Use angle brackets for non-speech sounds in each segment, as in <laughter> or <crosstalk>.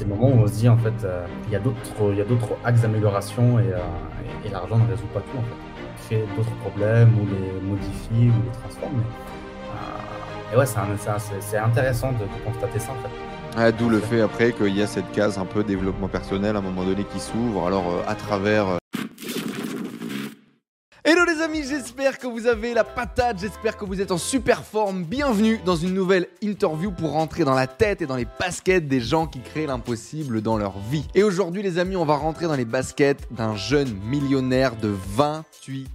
c'est le moment où on se dit en fait, euh, il y a d'autres, il y a d'autres axes d'amélioration et, et, et l'argent ne résout pas tout en fait. Il crée d'autres problèmes ou les modifie ou les transforme. et ouais, c'est, intéressant de, de, constater ça en fait. Ah, d'où le fait après qu'il y a cette case un peu développement personnel à un moment donné qui s'ouvre. Alors à travers Hello j'espère que vous avez la patate, j'espère que vous êtes en super forme. Bienvenue dans une nouvelle interview pour rentrer dans la tête et dans les baskets des gens qui créent l'impossible dans leur vie. Et aujourd'hui les amis, on va rentrer dans les baskets d'un jeune millionnaire de 28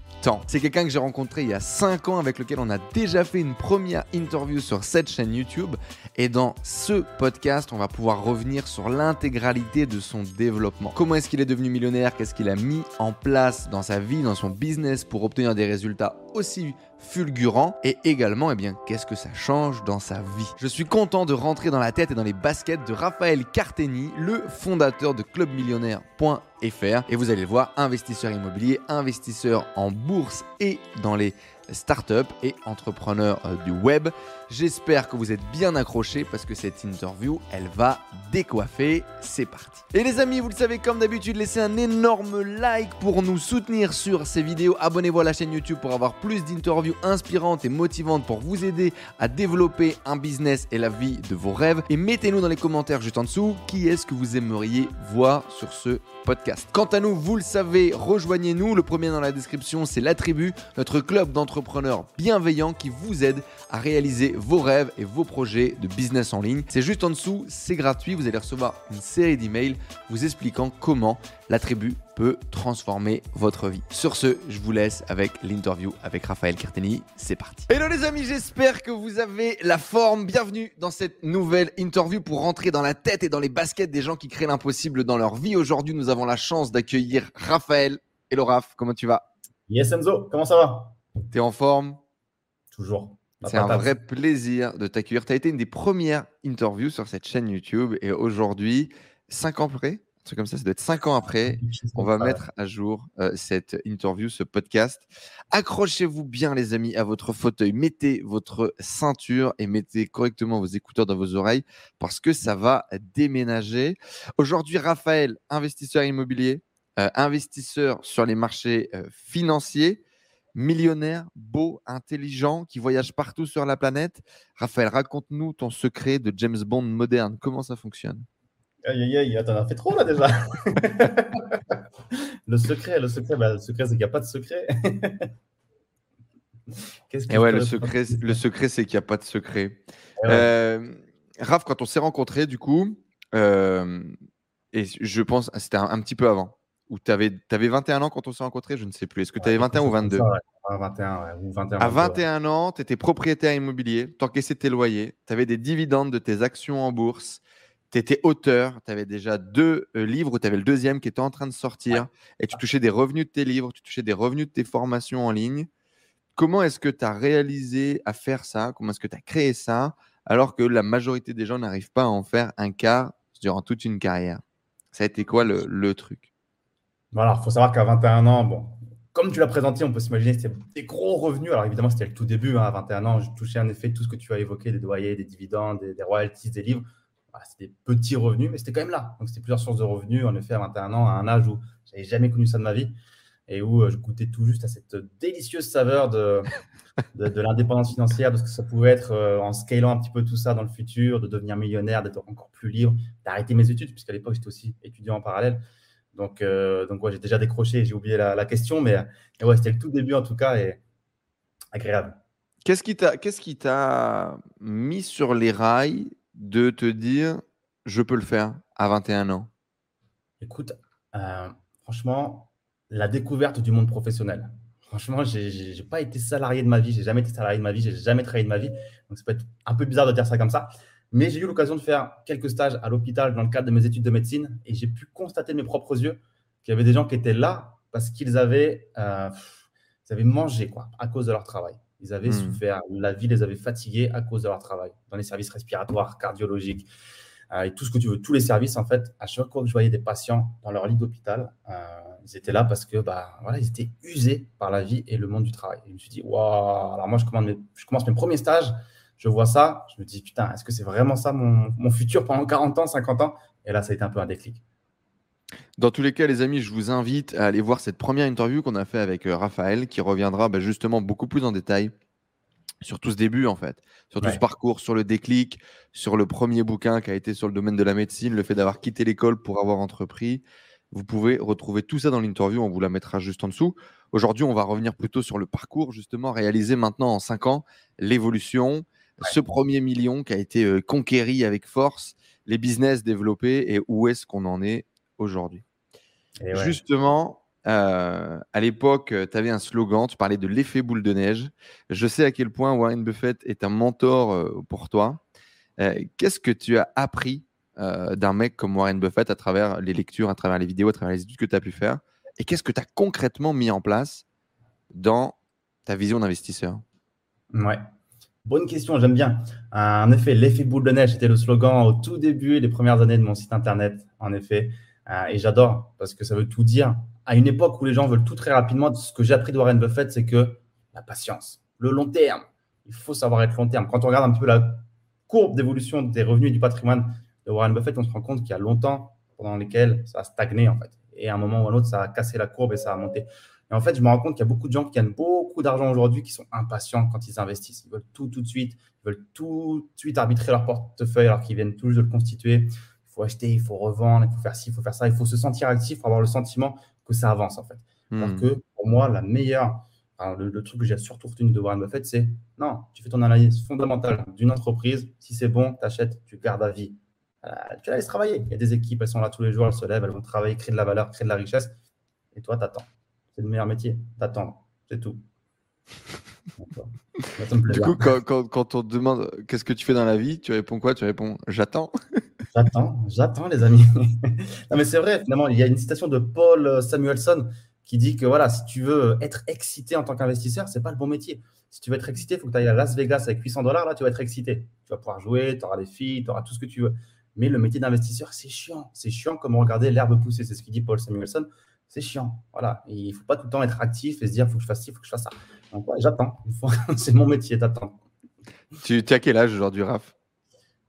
c'est quelqu'un que j'ai rencontré il y a 5 ans avec lequel on a déjà fait une première interview sur cette chaîne YouTube. Et dans ce podcast, on va pouvoir revenir sur l'intégralité de son développement. Comment est-ce qu'il est devenu millionnaire? Qu'est-ce qu'il a mis en place dans sa vie, dans son business pour obtenir des résultats aussi fulgurant et également eh bien qu'est-ce que ça change dans sa vie. Je suis content de rentrer dans la tête et dans les baskets de Raphaël Carteni, le fondateur de clubmillionnaire.fr et vous allez le voir, investisseur immobilier, investisseur en bourse et dans les start-up et entrepreneur euh, du web. J'espère que vous êtes bien accrochés parce que cette interview, elle va décoiffer. C'est parti. Et les amis, vous le savez, comme d'habitude, laissez un énorme like pour nous soutenir sur ces vidéos. Abonnez-vous à la chaîne YouTube pour avoir plus d'interviews inspirantes et motivantes pour vous aider à développer un business et la vie de vos rêves. Et mettez-nous dans les commentaires juste en dessous qui est-ce que vous aimeriez voir sur ce podcast. Quant à nous, vous le savez, rejoignez-nous. Le premier dans la description, c'est la tribu, notre club d'entrepreneurs bienveillants qui vous aide à réaliser vos rêves et vos projets de business en ligne. C'est juste en dessous, c'est gratuit. Vous allez recevoir une série d'emails vous expliquant comment la tribu peut transformer votre vie. Sur ce, je vous laisse avec l'interview avec Raphaël Carteni. C'est parti. Hello les amis, j'espère que vous avez la forme. Bienvenue dans cette nouvelle interview pour rentrer dans la tête et dans les baskets des gens qui créent l'impossible dans leur vie. Aujourd'hui, nous avons la chance d'accueillir Raphaël. Hello Raph, comment tu vas? Yes Enzo, comment ça va? T'es en forme? Toujours. C'est un vrai plaisir de t'accueillir. Tu as été une des premières interviews sur cette chaîne YouTube et aujourd'hui, cinq ans après, c'est comme ça, ça doit être cinq ans après, on va mettre à jour euh, cette interview, ce podcast. Accrochez-vous bien, les amis, à votre fauteuil. Mettez votre ceinture et mettez correctement vos écouteurs dans vos oreilles parce que ça va déménager. Aujourd'hui, Raphaël, investisseur immobilier, euh, investisseur sur les marchés euh, financiers millionnaire, beau, intelligent, qui voyage partout sur la planète. Raphaël, raconte-nous ton secret de James Bond moderne. Comment ça fonctionne? Aïe, aïe, aïe, t'en as fait trop là déjà. <laughs> le secret, le secret, bah, le secret, c'est qu'il n'y a pas de secret. <laughs> Qu'est-ce que ouais, le secret, <laughs> le secret, c'est qu'il n'y a pas de secret. Euh, Raph, quand on s'est rencontrés, du coup, euh, et je pense, c'était un, petit peu avant, où tu avais, avais, 21 ans quand on s'est rencontrés, je ne sais plus. Est-ce que tu avais 21 ou 22 ouais. 21, ou 21, À 21 ans, tu étais propriétaire immobilier, tu encaissais tes loyers, tu avais des dividendes de tes actions en bourse, tu étais auteur, tu avais déjà deux euh, livres, ou tu avais le deuxième qui était en train de sortir, et tu touchais des revenus de tes livres, tu touchais des revenus de tes formations en ligne. Comment est-ce que tu as réalisé à faire ça? Comment est-ce que tu as créé ça? Alors que la majorité des gens n'arrivent pas à en faire un quart durant toute une carrière. Ça a été quoi le, truc? Voilà, il faut savoir qu'à 21 ans, bon, comme tu l'as présenté, on peut s'imaginer que c'était des gros revenus. Alors évidemment, c'était le tout début. Hein, à 21 ans, je touchais en effet tout ce que tu as évoqué, des loyers, des dividendes, des royalties, des livres c'était des petits revenus, mais c'était quand même là. Donc, c'était plusieurs sources de revenus, en effet, à 21 ans, à un âge où j'avais jamais connu ça de ma vie et où euh, je goûtais tout juste à cette délicieuse saveur <laughs> de, de, l'indépendance financière, de ce que ça pouvait être euh, en scalant un petit peu tout ça dans le futur, de devenir millionnaire, d'être encore plus libre, d'arrêter mes études, puisqu'à l'époque, j'étais aussi étudiant en parallèle. Donc, euh, donc ouais, j'ai déjà décroché, j'ai oublié la, question, mais, ouais, c'était le tout début en tout cas et agréable. Qu'est-ce qui t'a, t'a mis sur les rails de te dire je peux le faire à 21 ans? Écoute, euh, franchement, la découverte du monde professionnel. Franchement, je n'ai pas été salarié de ma vie, j'ai jamais été salarié de ma vie, j'ai jamais travaillé de ma vie. Donc, ça peut être un peu bizarre de dire ça comme ça. Mais j'ai eu l'occasion de faire quelques stages à l'hôpital dans le cadre de mes études de médecine et j'ai pu constater de mes propres yeux qu'il y avait des gens qui étaient là parce qu'ils avaient, euh, avaient mangé quoi, à cause de leur travail. Ils avaient hmm. souffert, la vie les avait fatigués à cause de leur travail, dans les services respiratoires, cardiologiques, euh, et tout ce que tu veux, tous les services, en fait, à chaque fois que je voyais des patients dans leur lit d'hôpital, euh, ils étaient là parce que bah, voilà, ils étaient usés par la vie et le monde du travail. Et je me suis dit, waouh, alors moi, je commence, mes, je commence mes premiers stages, je vois ça, je me dis, putain, est-ce que c'est vraiment ça mon, mon, futur pendant 40 ans, 50 ans? Et là, ça a été un peu un déclic. Dans tous les cas, les amis, je vous invite à aller voir cette première interview qu'on a fait avec euh, Raphaël, qui reviendra bah, justement beaucoup plus en détail sur tout ce début, en fait, sur tout ce parcours, sur le déclic, sur le premier bouquin qui a été sur le domaine de la médecine, le fait d'avoir quitté l'école pour avoir entrepris. Vous pouvez retrouver tout ça dans l'interview, on vous la mettra juste en dessous. Aujourd'hui, on va revenir plutôt sur le parcours, justement, réalisé maintenant en cinq ans, l'évolution, ce premier million qui a été euh, conquéri avec force, les business développés et où est-ce qu'on en est aujourd'hui. Justement, euh, à l'époque, euh, tu avais un slogan, tu parlais de l'effet boule de neige. Je sais à quel point Warren Buffett est un mentor euh, pour toi. Qu'est-ce que tu as appris d'un mec comme Warren Buffett à travers les lectures, à travers les vidéos, à travers les études que tu as pu faire? Et qu'est-ce que tu as concrètement mis en place dans ta vision d'investisseur? Ouais, bonne question, j'aime bien. En effet, l'effet boule de neige, c'était le slogan au tout début, les premières années de mon site internet, en effet. et j'adore parce que ça veut tout dire à une époque où les gens veulent tout très rapidement, ce que j'ai appris de Warren Buffett, c'est que la patience, le long terme, il faut savoir être long terme. Quand on regarde un peu la courbe d'évolution des revenus et du patrimoine de Warren Buffett, on se rend compte qu'il y a longtemps pendant lesquels ça a stagné en fait. Et à un moment ou à un autre, ça a cassé la courbe et ça a monté. Et en fait, je me rends compte qu'il y a beaucoup de gens qui gagnent beaucoup d'argent aujourd'hui qui sont impatients quand ils investissent. Ils veulent tout tout de suite. Ils veulent tout de suite arbitrer leur portefeuille alors qu'ils viennent tous de le constituer. Il faut acheter, il faut revendre, il faut faire ci, il faut faire ça. Il faut se sentir actif pour avoir le sentiment que ça avance en fait. Alors hmm. que pour moi, la meilleure, le, truc que j'ai surtout retenu de Warren Buffett, c'est non, tu fais ton analyse fondamentale d'une entreprise. Si c'est bon, tu achètes, tu gardes à vie. Euh, tu la laisses travailler. Il y a des équipes, elles sont là tous les jours, elles se lèvent, elles vont travailler, créer de la valeur, créer de la richesse. Et toi, tu attends. C'est le meilleur métier, d'attendre. C'est tout. <laughs> du coup, quand, quand, on te demande qu'est-ce que tu fais dans la vie, tu réponds quoi? Tu réponds j'attends. <laughs> J'attends, j'attends, les amis. <laughs> non, mais c'est vrai, finalement, il y a une citation de Paul Samuelson qui dit que voilà, si tu veux être excité en tant qu'investisseur, c'est pas le bon métier. Si tu veux être excité, il faut que tu ailles à Las Vegas avec 800 dollars, là, tu vas être excité. Tu vas pouvoir jouer, tu auras des filles, tu auras tout ce que tu veux. Mais le métier d'investisseur, c'est chiant. C'est chiant comme regarder l'herbe pousser. C'est ce qu'il dit Paul Samuelson. C'est chiant. Voilà. il ne faut pas tout le temps être actif et se dire, il faut que je fasse ci, il faut que je fasse ça. Donc, j'attends. <laughs> c'est mon métier d'attendre. Tu, as quel âge aujourd'hui, Raph?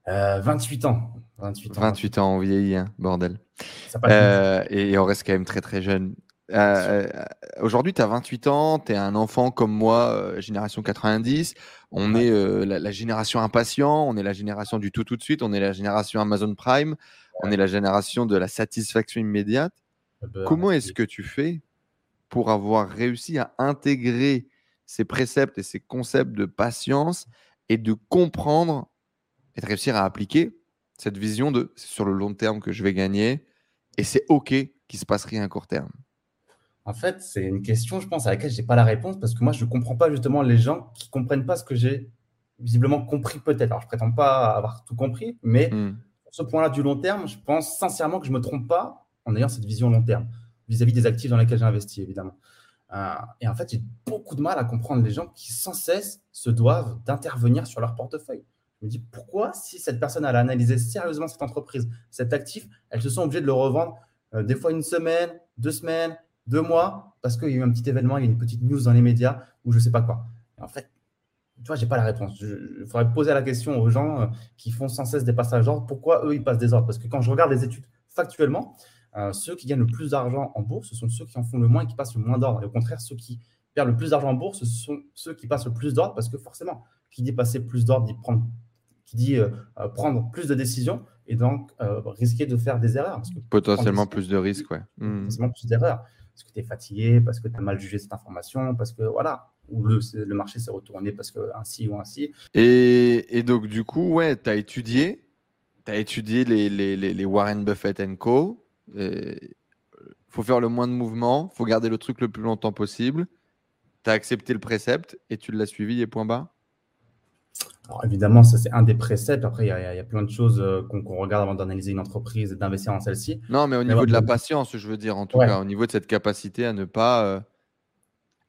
28 euh, ans. 28 ans. 28 ans, on vieillit, hein, bordel. Euh, et on reste quand même très très jeune. Euh, aujourd'hui, tu as 28 ans, tu es un enfant comme moi, génération 90. On est la, génération impatient, on est la génération du tout tout de suite, on est la génération Amazon Prime, on est la génération de la satisfaction immédiate. Comment est-ce que tu fais pour avoir réussi à intégrer ces préceptes et ces concepts de patience et de comprendre et de réussir à appliquer cette vision de c'est sur le long terme que je vais gagner et c'est OK qu'il se passe rien à court terme? En fait, c'est une question, je pense, à laquelle je n'ai pas la réponse parce que moi, je ne comprends pas justement les gens qui ne comprennent pas ce que j'ai visiblement compris peut-être. Alors, je ne prétends pas avoir tout compris, mais mmh. sur ce point-là du long terme, je pense sincèrement que je ne me trompe pas en ayant cette vision long terme vis-à-vis des actifs dans lesquels j'ai investi, évidemment. Euh, et en fait, j'ai beaucoup de mal à comprendre les gens qui sans cesse se doivent d'intervenir sur leur portefeuille. Je me dis pourquoi, si cette personne a analysé sérieusement cette entreprise, cet actif, elles se sont obligées de le revendre euh, des fois une semaine, deux semaines, deux mois, parce qu'il y a eu un petit événement, il y a une petite news dans les médias ou je ne sais pas quoi. en fait, tu vois, je n'ai pas la réponse. Il faudrait poser la question aux gens euh, qui font sans cesse des passages d'ordre, pourquoi eux, ils passent des ordres? Parce que quand je regarde les études factuellement, euh, ceux qui gagnent le plus d'argent en bourse, ce sont ceux qui en font le moins et qui passent le moins d'ordre. Et au contraire, ceux qui perdent le plus d'argent en bourse, ce sont ceux qui passent le plus d'ordre, parce que forcément, qui dit passer plus d'ordre dit prendre qui dit euh, euh, prendre plus de décisions et donc euh, risquer de faire des erreurs. Potentiellement plus de risques, ouais. Hmm. Potentiellement plus d'erreurs. Parce que tu es fatigué, parce que tu as mal jugé cette information, parce que voilà, ou le, le marché s'est retourné parce que ainsi ou ainsi. Et, et donc, du coup, ouais, tu as étudié, tu as étudié les, les, les, Warren Buffett Co. Il faut faire le moins de mouvements, faut garder le truc le plus longtemps possible. Tu as accepté le précepte et tu l'as suivi et point bas alors évidemment, ça c'est un des préceptes. Après, il y, a plein de choses euh, qu'on regarde avant d'analyser une entreprise et d'investir dans celle-ci. Non, mais au niveau de la patience, je veux dire, en tout cas, au niveau de cette capacité à ne pas. Euh,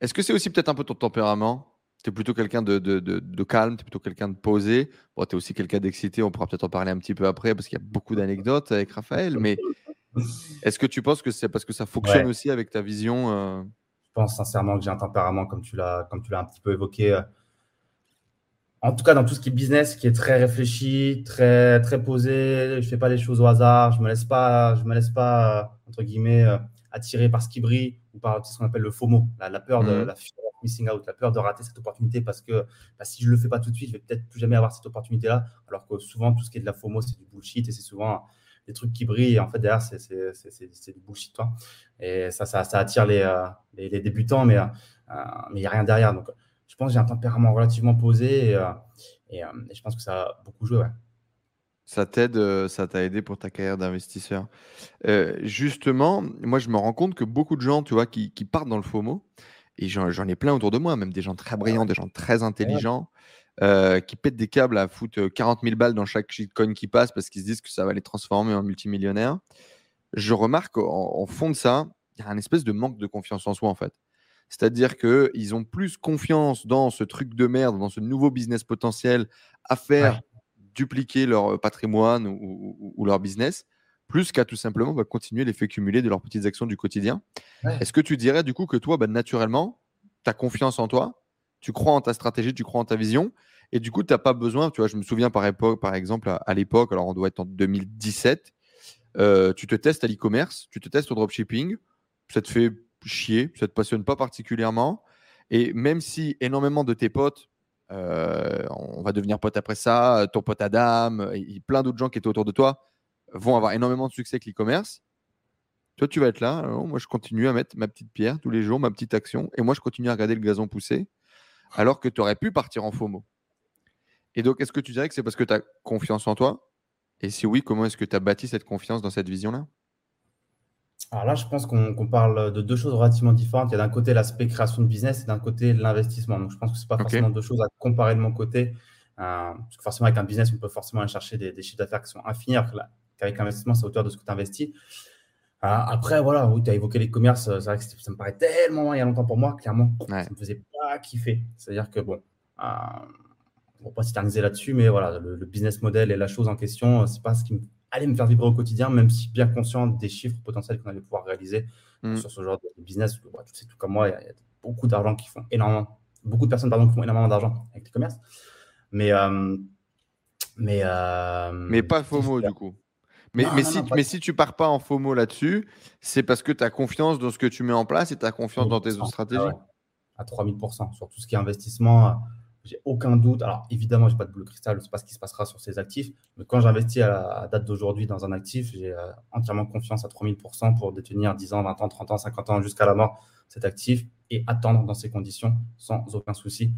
est-ce que c'est aussi peut-être un peu ton tempérament? Tu es plutôt quelqu'un de, de, calme, tu es plutôt quelqu'un de posé. Bon, tu es aussi quelqu'un d'excité, on pourra peut-être en parler un petit peu après parce qu'il y a beaucoup d'anecdotes avec Raphaël. Mais est-ce que tu penses que c'est parce que ça fonctionne aussi avec ta vision euh? Je pense sincèrement que j'ai un tempérament, comme tu l'as un petit peu évoqué en tout cas, dans tout ce qui est business, qui est très réfléchi, très, très posé, je ne fais pas les choses au hasard, je ne me laisse pas, je me laisse pas euh, entre guillemets, euh, attirer par ce qui brille ou par ce qu'on appelle le FOMO, la, peur de mhm. la missing out, la peur de rater cette opportunité parce que bah, si je ne le fais pas tout de suite, je vais peut-être plus jamais avoir cette opportunité-là. Alors que souvent, tout ce qui est de la FOMO, c'est du bullshit et c'est souvent des trucs qui brillent. Et en fait, derrière, c'est du bullshit. Toi. Et ça, ça, ça attire les, les, les, débutants, mais il n'y a rien derrière. Donc, je pense que j'ai un tempérament relativement posé et, euh, euh, je pense que ça a beaucoup joué. Ça t'aide, euh, ça t'a aidé pour ta carrière d'investisseur. justement, moi, je me rends compte que beaucoup de gens, tu vois, qui, partent dans le FOMO, et j'en, ai plein autour de moi, même des gens très brillants, des gens très intelligents, qui pètent des câbles à foutre 40 000 balles dans chaque shitcoin qui passe parce qu'ils se disent que ça va les transformer en multimillionnaires. Je remarque en fond de ça, il y a un espèce de manque de confiance en soi, en fait. C'est-à-dire qu'ils ont plus confiance dans ce truc de merde, dans ce nouveau business potentiel à faire dupliquer leur euh, patrimoine ou, leur business, plus qu'à tout simplement bah, continuer l'effet cumulé de leurs petites actions du quotidien. Est-ce que tu dirais du coup que toi, bah, naturellement, tu as confiance en toi, tu crois en ta stratégie, tu crois en ta vision, et du coup, tu n'as pas besoin, tu vois, je me souviens par, époque, par exemple, à, l'époque, alors on doit être en 2017, euh, tu te testes à l'e-commerce, tu te testes au dropshipping, ça te fait chier, ça ne te passionne pas particulièrement. Et même si énormément de tes potes, euh, on va devenir pote après ça, ton pote Adam, plein d'autres gens qui étaient autour de toi vont avoir énormément de succès avec l'e-commerce. Toi, tu vas être là. moi, je continue à mettre ma petite pierre tous les jours, ma petite action. Et moi, je continue à regarder le gazon pousser, alors que tu aurais pu partir en FOMO. Et donc, est-ce que tu dirais que c'est parce que tu as confiance en toi? Et si oui, comment est-ce que tu as bâti cette confiance dans cette vision-là? Alors là, je pense qu'on parle de deux choses relativement différentes. Il y a d'un côté l'aspect création de business et d'un côté l'investissement. Donc, je pense que ce n'est pas forcément deux choses à comparer de mon côté. Euh, parce que forcément, avec un business, on peut forcément aller chercher des, chiffres d'affaires qui sont infinis, alors qu'avec l'investissement, c'est à hauteur de ce que tu investis. Euh, après, voilà, oui, tu as évoqué les commerces. C'est vrai que ça me paraît tellement il y a longtemps pour moi, clairement. Ça ne me faisait pas kiffer. C'est-à-dire que, bon, euh, on ne va pas s'éterniser là-dessus, mais voilà, le, le, business model et la chose en question, ce n'est pas ce qui me aller me faire vibrer au quotidien, même si bien conscient des chiffres potentiels qu'on allait pouvoir réaliser mm. sur ce genre de business. tu sais, tout comme moi, il y, a beaucoup d'argent qui font énormément, beaucoup de personnes pardon, qui font énormément d'argent avec les commerces. Mais, euh, mais, euh, mais pas FOMO du coup. Mais, mais, si, mais si tu pars pas en FOMO là-dessus, c'est parce que tu as confiance dans ce que tu mets en place et tu as confiance dans tes autres stratégies. À 3000%. Sur tout ce qui est investissement, j'ai aucun doute. Alors, évidemment, je n'ai pas de boule de cristal, je ne sais pas ce qui se passera sur ces actifs. Mais quand j'investis à la date d'aujourd'hui dans un actif, j'ai euh, entièrement confiance à 3000% pour détenir 10 ans, 20 ans, 30 ans, 50 ans jusqu'à la mort cet actif et attendre dans ces conditions sans aucun souci,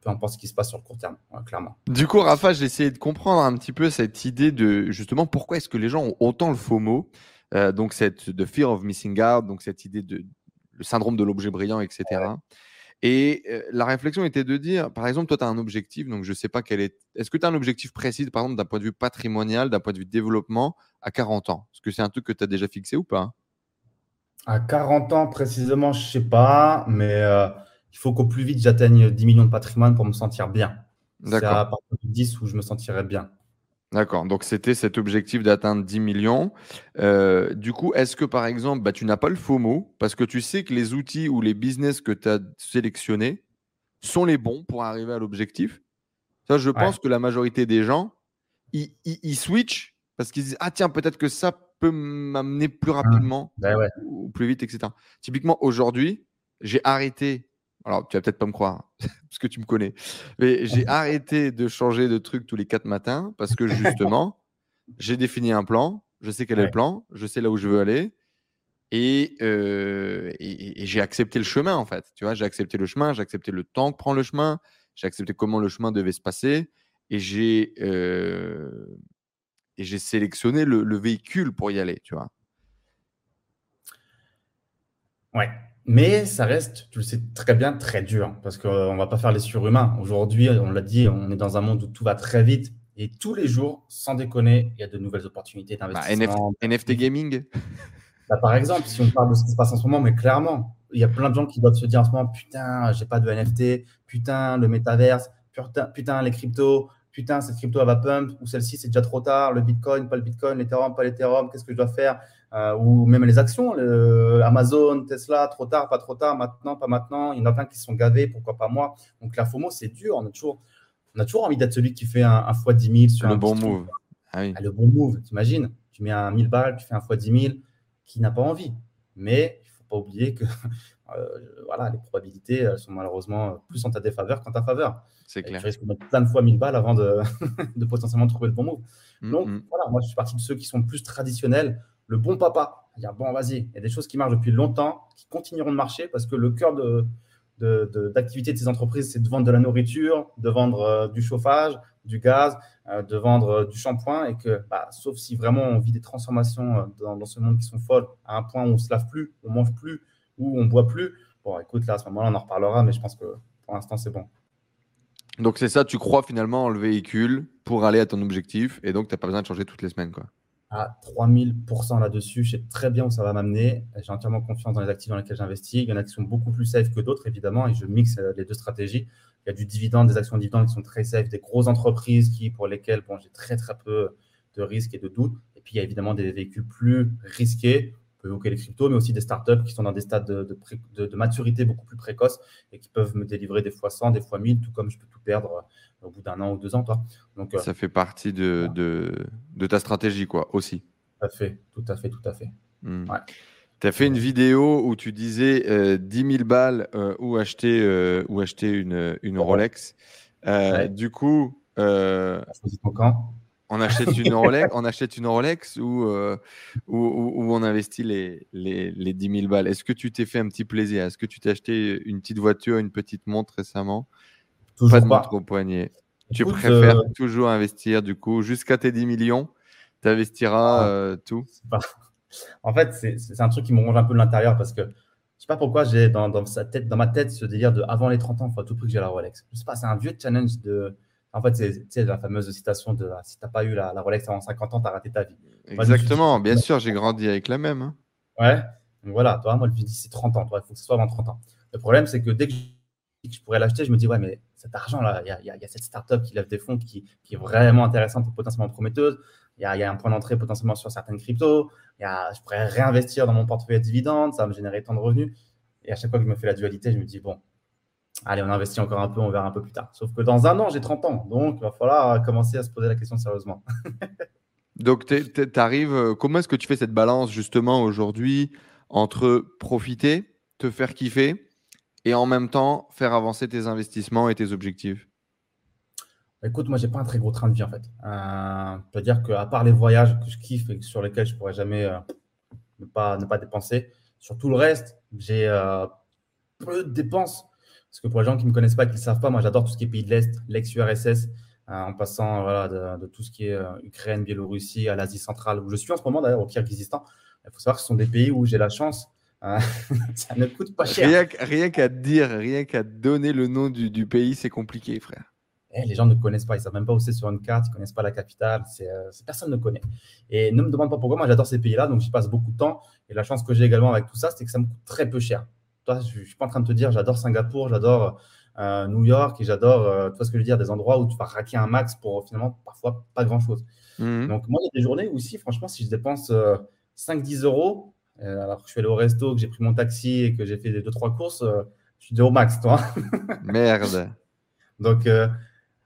peu importe ce qui se passe sur le court terme, clairement. Du coup, Rafa, j'ai essayé de comprendre un petit peu cette idée de justement pourquoi est-ce que les gens ont autant le FOMO, euh, donc cette de fear of missing out, donc cette idée de le syndrome de l'objet brillant, etc. Et la réflexion était de dire, par exemple, toi, tu as un objectif, donc je ne sais pas quel est. Est-ce que tu as un objectif précis, par exemple, d'un point de vue patrimonial, d'un point de vue développement, à 40 ans? Est-ce que c'est un truc que tu as déjà fixé ou pas? À 40 ans, précisément, je ne sais pas, mais il faut qu'au plus vite, j'atteigne 10 millions de patrimoine pour me sentir bien. C'est à partir de 10 où je me sentirais bien. D'accord, donc c'était cet objectif d'atteindre 10 millions. Euh, du coup, est-ce que par exemple, bah, tu n'as pas le FOMO parce que tu sais que les outils ou les business que tu as sélectionnés sont les bons pour arriver à l'objectif? Ça, je pense que la majorité des gens, ils, ils, switchent parce qu'ils disent Ah, tiens, peut-être que ça peut m'amener plus rapidement bah ou plus vite, etc. Typiquement, aujourd'hui, j'ai arrêté alors tu vas peut-être pas me croire, <laughs> parce que tu me connais, mais j'ai <laughs> arrêté de changer de truc tous les quatre matins parce que justement, <laughs> j'ai défini un plan, je sais quel est le plan, je sais là où je veux aller, euh, et, et, j'ai accepté le chemin en fait. Tu vois, j'ai accepté le chemin, j'ai accepté le temps que prend le chemin, j'ai accepté comment le chemin devait se passer, et j'ai euh, et j'ai sélectionné le, le véhicule pour y aller, tu vois. Ouais, mais ça reste, tu le sais très bien, très dur parce qu'on ne va pas faire les surhumains. Aujourd'hui, on l'a dit, on est dans un monde où tout va très vite et tous les jours, sans déconner, il y a de nouvelles opportunités bah, d'investissement. NFT, gaming <laughs> bah, Par exemple, si on parle de ce qui se passe en ce moment, mais clairement, il y a plein de gens qui doivent se dire en ce moment Putain, j'ai pas de NFT, putain, le métaverse, putain, putain les cryptos, putain, cette crypto elle va pump, ou celle-ci c'est déjà trop tard, le bitcoin, pas le bitcoin, l'Ethereum, pas l'Ethereum, qu'est-ce que je dois faire? Euh, ou même les actions, Amazon, Tesla, trop tard, pas trop tard, maintenant, pas maintenant. Il y en a plein qui sont gavés, pourquoi pas moi. Donc la FOMO, c'est dur. On est toujours, on a toujours envie d'être celui qui fait un, un x 10 000 sur le un bon move. Ah oui. Ah, le bon move, t'imagines Tu mets un 1000 balles, tu fais un x 10 000, qui n'a pas envie. Mais il ne faut pas oublier que <laughs> euh, voilà, les probabilités elles sont malheureusement plus en ta défaveur qu'en ta faveur. C'est Et clair. Tu risques de mettre plein de fois 1000 balles avant de, <laughs> de potentiellement trouver le bon move. Mm, Donc mm. voilà, moi je suis parti de ceux qui sont plus traditionnels, le bon papa. Dire bon, vas-y, il y a des choses qui marchent depuis longtemps, qui continueront de marcher parce que le cœur de, d'activité de, ces entreprises, c'est de vendre de la nourriture, de vendre euh, du chauffage, du gaz, euh, de vendre euh, du shampoing et que, bah, sauf si vraiment on vit des transformations dans, dans ce monde qui sont folles, à un point où on se lave plus, on mange plus, ou on boit plus. Bon, écoute, là à ce moment-là, on en reparlera, mais je pense que pour l'instant, c'est bon. Donc c'est ça, tu crois finalement en le véhicule pour aller à ton objectif et donc tu n'as pas besoin de changer toutes les semaines. Quoi. À 3000% là-dessus. Je sais très bien où ça va m'amener. J'ai entièrement confiance dans les actifs dans lesquels j'investis. Il y en a qui sont beaucoup plus safe que d'autres, évidemment, et je mixe euh, les deux stratégies. Il y a du dividende, des actions dividendes qui sont très safe, des grosses entreprises qui, pour lesquelles bon, j'ai très très peu de risques et de doutes. Et puis il y a évidemment des véhicules plus risqués. On peut évoquer les cryptos, mais aussi des startups qui sont dans des stades de, de maturité beaucoup plus précoces et qui peuvent me délivrer des fois 100, des fois 1000, tout comme je peux tout perdre au bout d'un an ou deux ans. Toi. Donc, euh, Ça fait partie de, de, de ta stratégie quoi, aussi. tout à fait, tout à fait, tout à fait. Mm. Ouais. Tu as fait une vidéo où tu disais euh, 10 000 balles euh, ou acheter, euh, ou acheter une, une Rolex. Euh, Ouais. Du coup, euh, on, achète une Rolex, on achète une Rolex ou, euh, ou, ou- ou on investit les, les, les 10 000 balles? Est-ce que tu t'es fait un petit plaisir? Est-ce que tu t'es acheté une petite voiture, une petite montre récemment? Toujours Pas de pas. montre au poignet. Tu Écoute, préfères euh, toujours investir du coup jusqu'à tes 10 millions Tu investiras Ah. euh, tout? pas- <laughs> En fait, c'est un truc qui me ronge un peu de l'intérieur parce que je sais pas pourquoi j'ai dans, dans, sa tête, dans ma tête ce délire de avant les 30 ans, il faut à tout prix que j'ai la Rolex. Je sais pas, c'est un vieux challenge de. En fait, c'est la fameuse citation de si tu n'as pas eu la, la Rolex avant 50 ans, tu as raté ta vie. suis Exactement, bien sûr, j'ai grandi avec la même. hein. Ouais. Donc voilà, toi, moi, je me dis c'est 30 ans, il faut que ce soit avant 30 ans. Le problème, c'est que dès que que je pourrais l'acheter, je me dis ouais, mais cet argent-là, il y a, cette startup qui lève des fonds qui, est vraiment intéressante et potentiellement prometteuse. Il y a, un point d'entrée potentiellement sur certaines cryptos. Y a, je pourrais réinvestir dans mon portefeuille à dividendes, ça va me générer tant de revenus. Et à chaque fois que je me fais la dualité, je me dis bon, allez, on investit encore un peu, on verra un peu plus tard. Sauf que dans un an, j'ai 30 ans, donc il va falloir commencer à se poser la question sérieusement. <laughs> Donc, tu arrives. Comment est-ce que tu fais cette balance justement aujourd'hui entre profiter, te faire kiffer et en même temps faire avancer tes investissements et tes objectifs Écoute, moi, j'ai pas un très gros train de vie en fait. Euh, je peux dire qu'à part les voyages que je kiffe et sur lesquels je pourrais jamais euh, ne, pas, ne pas dépenser, sur tout le reste, j'ai euh, peu de dépenses. Parce que pour les gens qui ne me connaissent pas et qui ne savent pas, moi, j'adore tout ce qui est pays de l'Est, l'ex-URSS, euh, en passant voilà, de, de tout ce qui est Ukraine, Biélorussie, à l'Asie centrale, où je suis en ce moment d'ailleurs, au Kirghizistan. Il faut savoir que ce sont des pays où j'ai la chance. <laughs> ça ne coûte pas cher. Rien, rien qu'à te dire, rien qu'à donner le nom du, du pays, c'est compliqué, frère. Eh, les gens ne connaissent pas, ils ne savent même pas où c'est sur une carte, ils ne connaissent pas la capitale, c'est, euh, personne ne connaît. Et ne me demande pas pourquoi, moi j'adore ces pays-là, donc j'y passe beaucoup de temps. Et la chance que j'ai également avec tout ça, c'est que ça me coûte très peu cher. Toi, je ne suis pas en train de te dire, j'adore Singapour, j'adore euh, New York, et j'adore, euh, tu vois ce que je veux dire, des endroits où tu vas raquer un max pour finalement parfois pas grand-chose. Mhm. Donc moi, il y a des journées où si, franchement, si je dépense euh, 5-10 euros, euh, alors que je suis allé au resto, que j'ai pris mon taxi et que j'ai fait des 2-3 courses, euh, je suis déjà au max, toi. <laughs> Merde. Donc euh,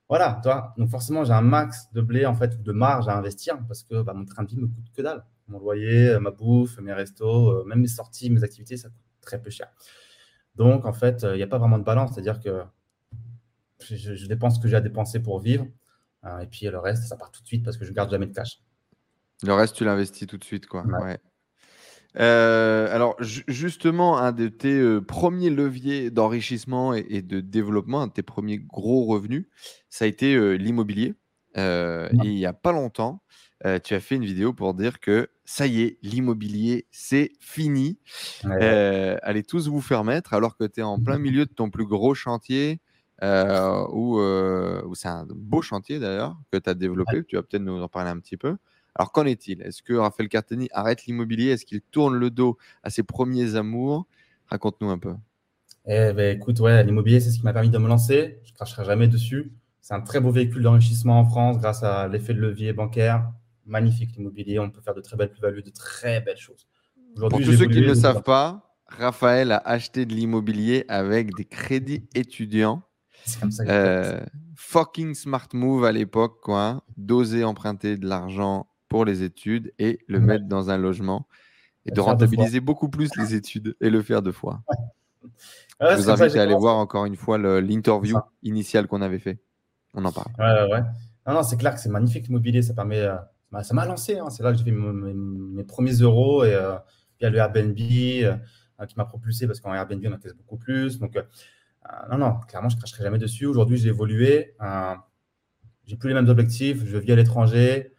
voilà, toi. Donc forcément, j'ai un max de blé en fait, de marge à investir parce que bah, mon train de vie me coûte que dalle. Mon loyer, euh, ma bouffe, mes restos, euh, même mes sorties, mes activités, ça coûte très peu cher. Donc en fait, euh, il n'y a pas vraiment de balance, c'est-à-dire que je, dépense ce que j'ai à dépenser pour vivre. euh, et puis le reste, ça part tout de suite parce que je garde jamais de cash. Le reste, tu l'investis tout de suite, quoi. Ouais. Ouais. Euh, alors, ju- justement, un de tes euh, premiers leviers d'enrichissement et, et de développement, un de tes premiers gros revenus, ça a été euh, l'immobilier. Et il n'y a pas longtemps, tu as fait une vidéo pour dire que ça y est, l'immobilier, c'est fini. Ouais. Allez tous vous faire mettre alors que tu es en plein <laughs> milieu de ton plus gros chantier, où, où c'est un beau chantier d'ailleurs que tu as développé. Tu vas peut-être nous en parler un petit peu. Alors qu'en est-il? Est-ce que Raphaël Carteni arrête l'immobilier? Est-ce qu'il tourne le dos à ses premiers amours? Raconte-nous un peu. Eh ben, écoute, ouais, l'immobilier, c'est ce qui m'a permis de me lancer. Je ne cracherai jamais dessus. C'est un très beau véhicule d'enrichissement en France grâce à l'effet de levier bancaire. Magnifique l'immobilier. On peut faire de très belles plus-values, de très belles choses. Pour tous ceux qui ne le savent pas, Raphaël a acheté de l'immobilier avec des crédits étudiants <laughs> C'est comme ça. Euh, fucking smart move à l'époque, quoi. D'oser emprunter de l'argent pour les études et le mettre dans un logement et de rentabiliser beaucoup plus les études et le faire deux fois. Je vous invite à aller voir encore une fois l'interview initiale qu'on avait fait. On en parle. Ouais. Non, non, c'est clair que c'est magnifique l'immobilier. Ça permet, euh, bah, ça m'a lancé. Hein. C'est là que j'ai fait mes, premiers euros et euh, il y a le Airbnb euh, qui m'a propulsé parce qu'en Airbnb on encaisse beaucoup plus. Donc, non, non, clairement, je ne cracherai jamais dessus. Aujourd'hui, j'ai évolué. j'ai plus les mêmes objectifs. Je vis à l'étranger.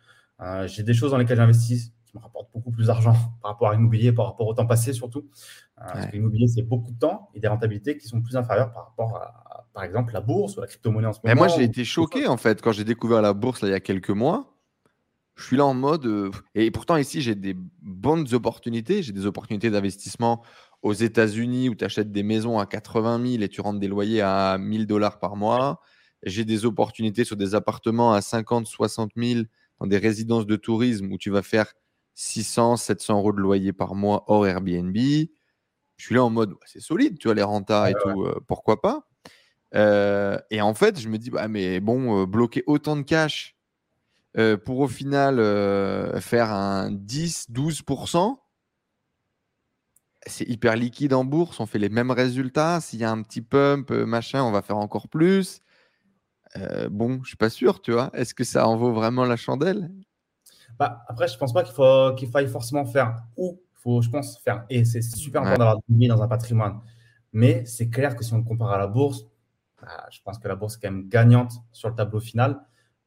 J'ai des choses dans lesquelles j'investis qui me rapportent beaucoup plus d'argent <laughs> par rapport à l'immobilier, par rapport au temps passé surtout. Parce que l'immobilier, c'est beaucoup de temps et des rentabilités qui sont plus inférieures par rapport à, par exemple, la bourse ou la crypto-monnaie en ce moment. Mais moi, j'ai été choqué en fait quand j'ai découvert la bourse il y a quelques mois. Je suis là en mode. Euh, et pourtant, ici, j'ai des bonnes opportunités. J'ai des opportunités d'investissement aux États-Unis où tu achètes des maisons à 80 000 et tu rentres des loyers à 1000 dollars par mois. J'ai des opportunités sur des appartements à 50, 60 000 dans des résidences de tourisme où tu vas faire 600, 700 euros de loyer par mois hors Airbnb. Je suis là en mode, c'est solide, tu vois, les rentas et tout, euh, pourquoi pas? Euh, Et en fait, je me dis, bah, mais bon, euh, bloquer autant de cash pour au final faire un 10, 12%, c'est hyper liquide en bourse, on fait les mêmes résultats. S'il y a un petit pump, machin, on va faire encore plus. Bon, je suis pas sûr, tu vois. Est-ce que ça en vaut vraiment la chandelle? Bah, Après, je pense pas qu'il faut qu'il faille forcément faire ou faut, je pense, faire. Et c'est super important d'avoir du dans un patrimoine. Mais c'est clair que si on le compare à la bourse, bah, je pense que la bourse est quand même gagnante sur le tableau final.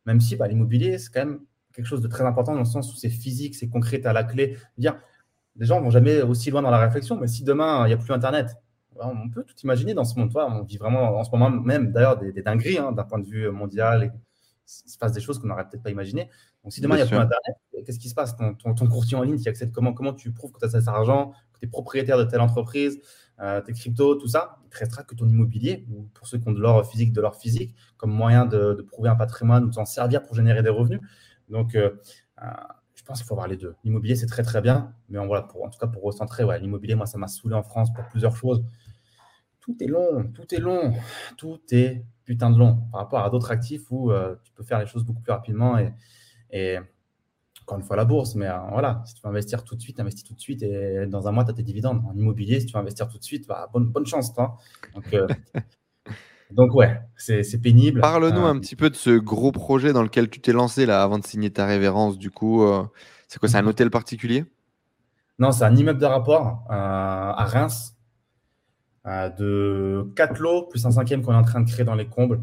Même si bah, l'immobilier, c'est quand même quelque chose de très important dans le sens où c'est physique, c'est concret, à la clé. Dire, les gens ne vont jamais aussi loin dans la réflexion, mais si demain, il n'y a plus Internet, on peut tout imaginer dans ce monde. Toi, on vit vraiment en ce moment même, d'ailleurs, des, dingueries hein, d'un point de vue mondial. il se passe des choses qu'on n'aurait peut-être pas imaginées. Donc, si demain, il n'y a plus Internet, qu'est-ce qui se passe? Ton, ton, courtier en ligne qui accède comment, comment tu prouves que tu as cet argent, que tu es propriétaire de telle entreprise, euh, tes cryptos, tout ça? Il ne te restera que ton immobilier, ou pour ceux qui ont de l'or physique, de l'or physique, comme moyen de, prouver un patrimoine ou de s'en servir pour générer des revenus. Donc, euh, euh, je pense qu'il faut avoir les deux. L'immobilier, c'est très, très bien. Mais voilà, pour, en tout cas, pour recentrer, ouais, l'immobilier, moi, ça m'a saoulé en France pour plusieurs choses. Tout est long, tout est long, tout est putain de long par rapport à d'autres actifs où tu peux faire les choses beaucoup plus rapidement et, et encore une fois la bourse, mais euh, voilà, si tu veux investir tout de suite, investis tout de suite et dans un mois, tu as tes dividendes. En immobilier, si tu veux investir tout de suite, bah, bonne, bonne chance, toi. Donc, euh, <laughs> donc ouais, c'est pénible. Parle-nous euh, un petit peu de ce gros projet dans lequel tu t'es lancé là avant de signer ta révérence. Du coup, c'est quoi C'est un mhm. hôtel particulier? Non, c'est un immeuble de rapport à Reims de 4 lots plus un cinquième qu'on est en train de créer dans les combles.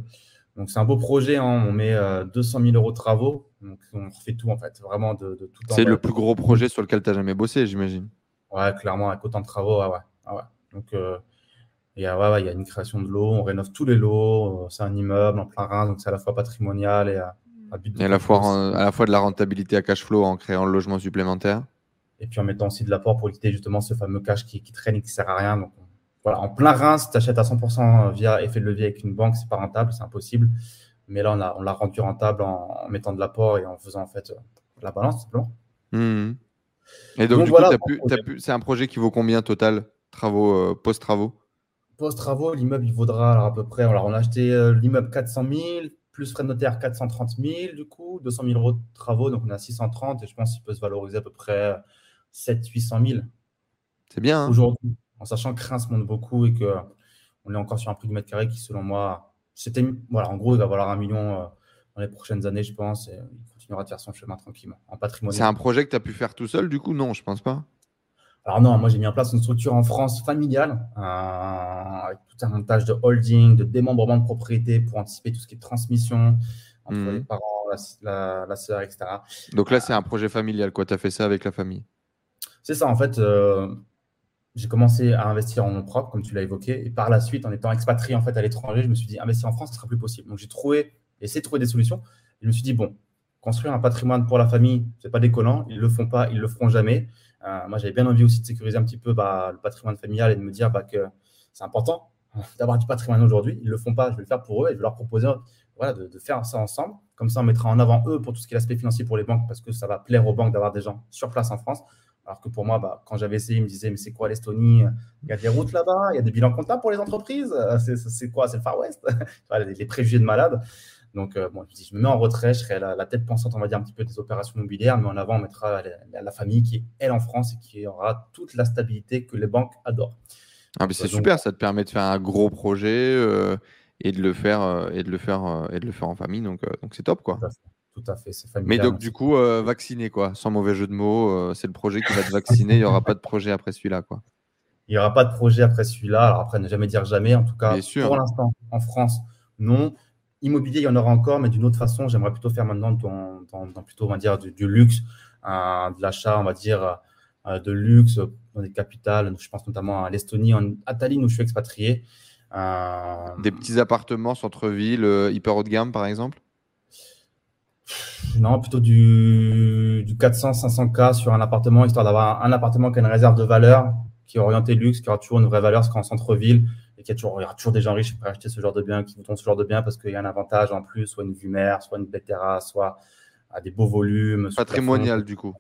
Donc c'est un beau projet, hein. on met 200 000 euros de travaux donc, on refait tout, en fait, vraiment de, tout. C'est le plus gros projet sur lequel tu as jamais bossé, j'imagine. Ouais, clairement, avec autant de travaux. ouais. ouais. Donc, euh, il y, a, ouais, il y a une création de lots, on rénove tous les lots. Euh, c'est un immeuble en plein Reims, donc c'est à la fois patrimonial et à, but de. Et à la, fois, à la fois de la rentabilité à cash flow en créant le logement supplémentaire. Et puis en mettant aussi de l'apport pour éviter justement ce fameux cash qui, traîne et qui ne sert à rien. Donc, voilà, en plein Reims, tu achètes à 100% via effet de levier avec une banque, c'est pas rentable, c'est impossible. Mais là, on l'a rendu rentable en, mettant de l'apport et en faisant en fait la balance, simplement. Mmh. Et donc, du coup, c'est un projet qui vaut combien total travaux, euh, post-travaux? Post-travaux, l'immeuble, il vaudra alors, à peu près. Alors, on a acheté euh, l'immeuble 400 000, plus frais de notaire 430 000, du coup, 200 000 euros de travaux, donc on a 630 et je pense qu'il peut se valoriser à peu près 700 800 000. C'est bien. Hein Aujourd'hui, en sachant que Reims monte beaucoup et qu'on est encore sur un prix du mètre carré qui, selon moi, c'était, voilà, en gros, il va valoir un million euh, dans les prochaines années, je pense, et il continuera de faire son chemin tranquillement en patrimoine. C'est un projet que tu as pu faire tout seul, du coup Non, je pense pas. Alors non, moi j'ai mis en place une structure en France familiale, euh, avec tout un montage de holding, de démembrement de propriété pour anticiper tout ce qui est transmission entre mhm. les parents, la, la, sœur, etc. Donc là, c'est un projet familial, quoi. Tu as fait ça avec la famille C'est ça, en fait. Euh, j'ai commencé à investir en nom propre, comme tu l'as évoqué. Et par la suite, en étant expatrié en fait à l'étranger, je me suis dit, investir en France, ce sera plus possible. Donc, j'ai trouvé, essayé de trouver des solutions. Je me suis dit, bon, construire un patrimoine pour la famille, c'est pas déconnant. Ils le font pas, ils le feront jamais. Euh, moi, j'avais bien envie aussi de sécuriser un petit peu bah, le patrimoine familial et de me dire bah, que c'est important <laughs> d'avoir du patrimoine aujourd'hui. Ils le font pas, je vais le faire pour eux et je vais leur proposer voilà, de, de, faire ça ensemble. Comme ça, on mettra en avant eux pour tout ce qui est l'aspect financier pour les banques parce que ça va plaire aux banques d'avoir des gens sur place en France Alors que pour moi, bah, quand j'avais essayé, il me disait, mais c'est quoi l'Estonie? Il y a des routes là-bas, il y a des bilans comptables pour les entreprises? C'est quoi? C'est le Far West? <laughs> Les, préjugés de malade. Donc, euh, bon, je, me mets en retrait, je serai la, tête pensante, on va dire, un petit peu des opérations immobilières, mais en avant, on mettra la, famille qui est, elle, en France et qui aura toute la stabilité que les banques adorent. Ah, c'est super, ça te permet de faire un gros projet euh, et, de le faire, et, de le faire, et de le faire en famille, donc donc c'est top, quoi. Tout à fait, c'est Mais donc, du coup, euh, vacciner, quoi, sans mauvais jeu de mots, euh, c'est le projet qui va te vacciner. Il n'y aura pas de projet après celui-là, quoi. Il n'y aura pas de projet après celui-là. Alors, après, ne jamais dire jamais. En tout cas, pour l'instant, en France, non. Immobilier, il y en aura encore, mais d'une autre façon, j'aimerais plutôt faire maintenant dans, plutôt, on va dire, du, luxe, de l'achat, on va dire, euh, de luxe dans des capitales. Je pense notamment à l'Estonie, à Tallinn, où je suis expatrié. Des petits appartements centre-ville, hyper haut de gamme, par exemple? Non, plutôt du, du 400-500K sur un appartement, histoire d'avoir un, appartement qui a une réserve de valeur, qui est orienté luxe, qui aura toujours une vraie valeur, parce qu'en centre-ville, et qu'il y, a toujours, il y aura toujours des gens riches qui pourraient acheter ce genre de bien, qui voudront ce genre de bien parce qu'il y a un avantage en plus, soit une vue mer, soit une belle terrasse, soit à des beaux volumes. Patrimonial, du coup.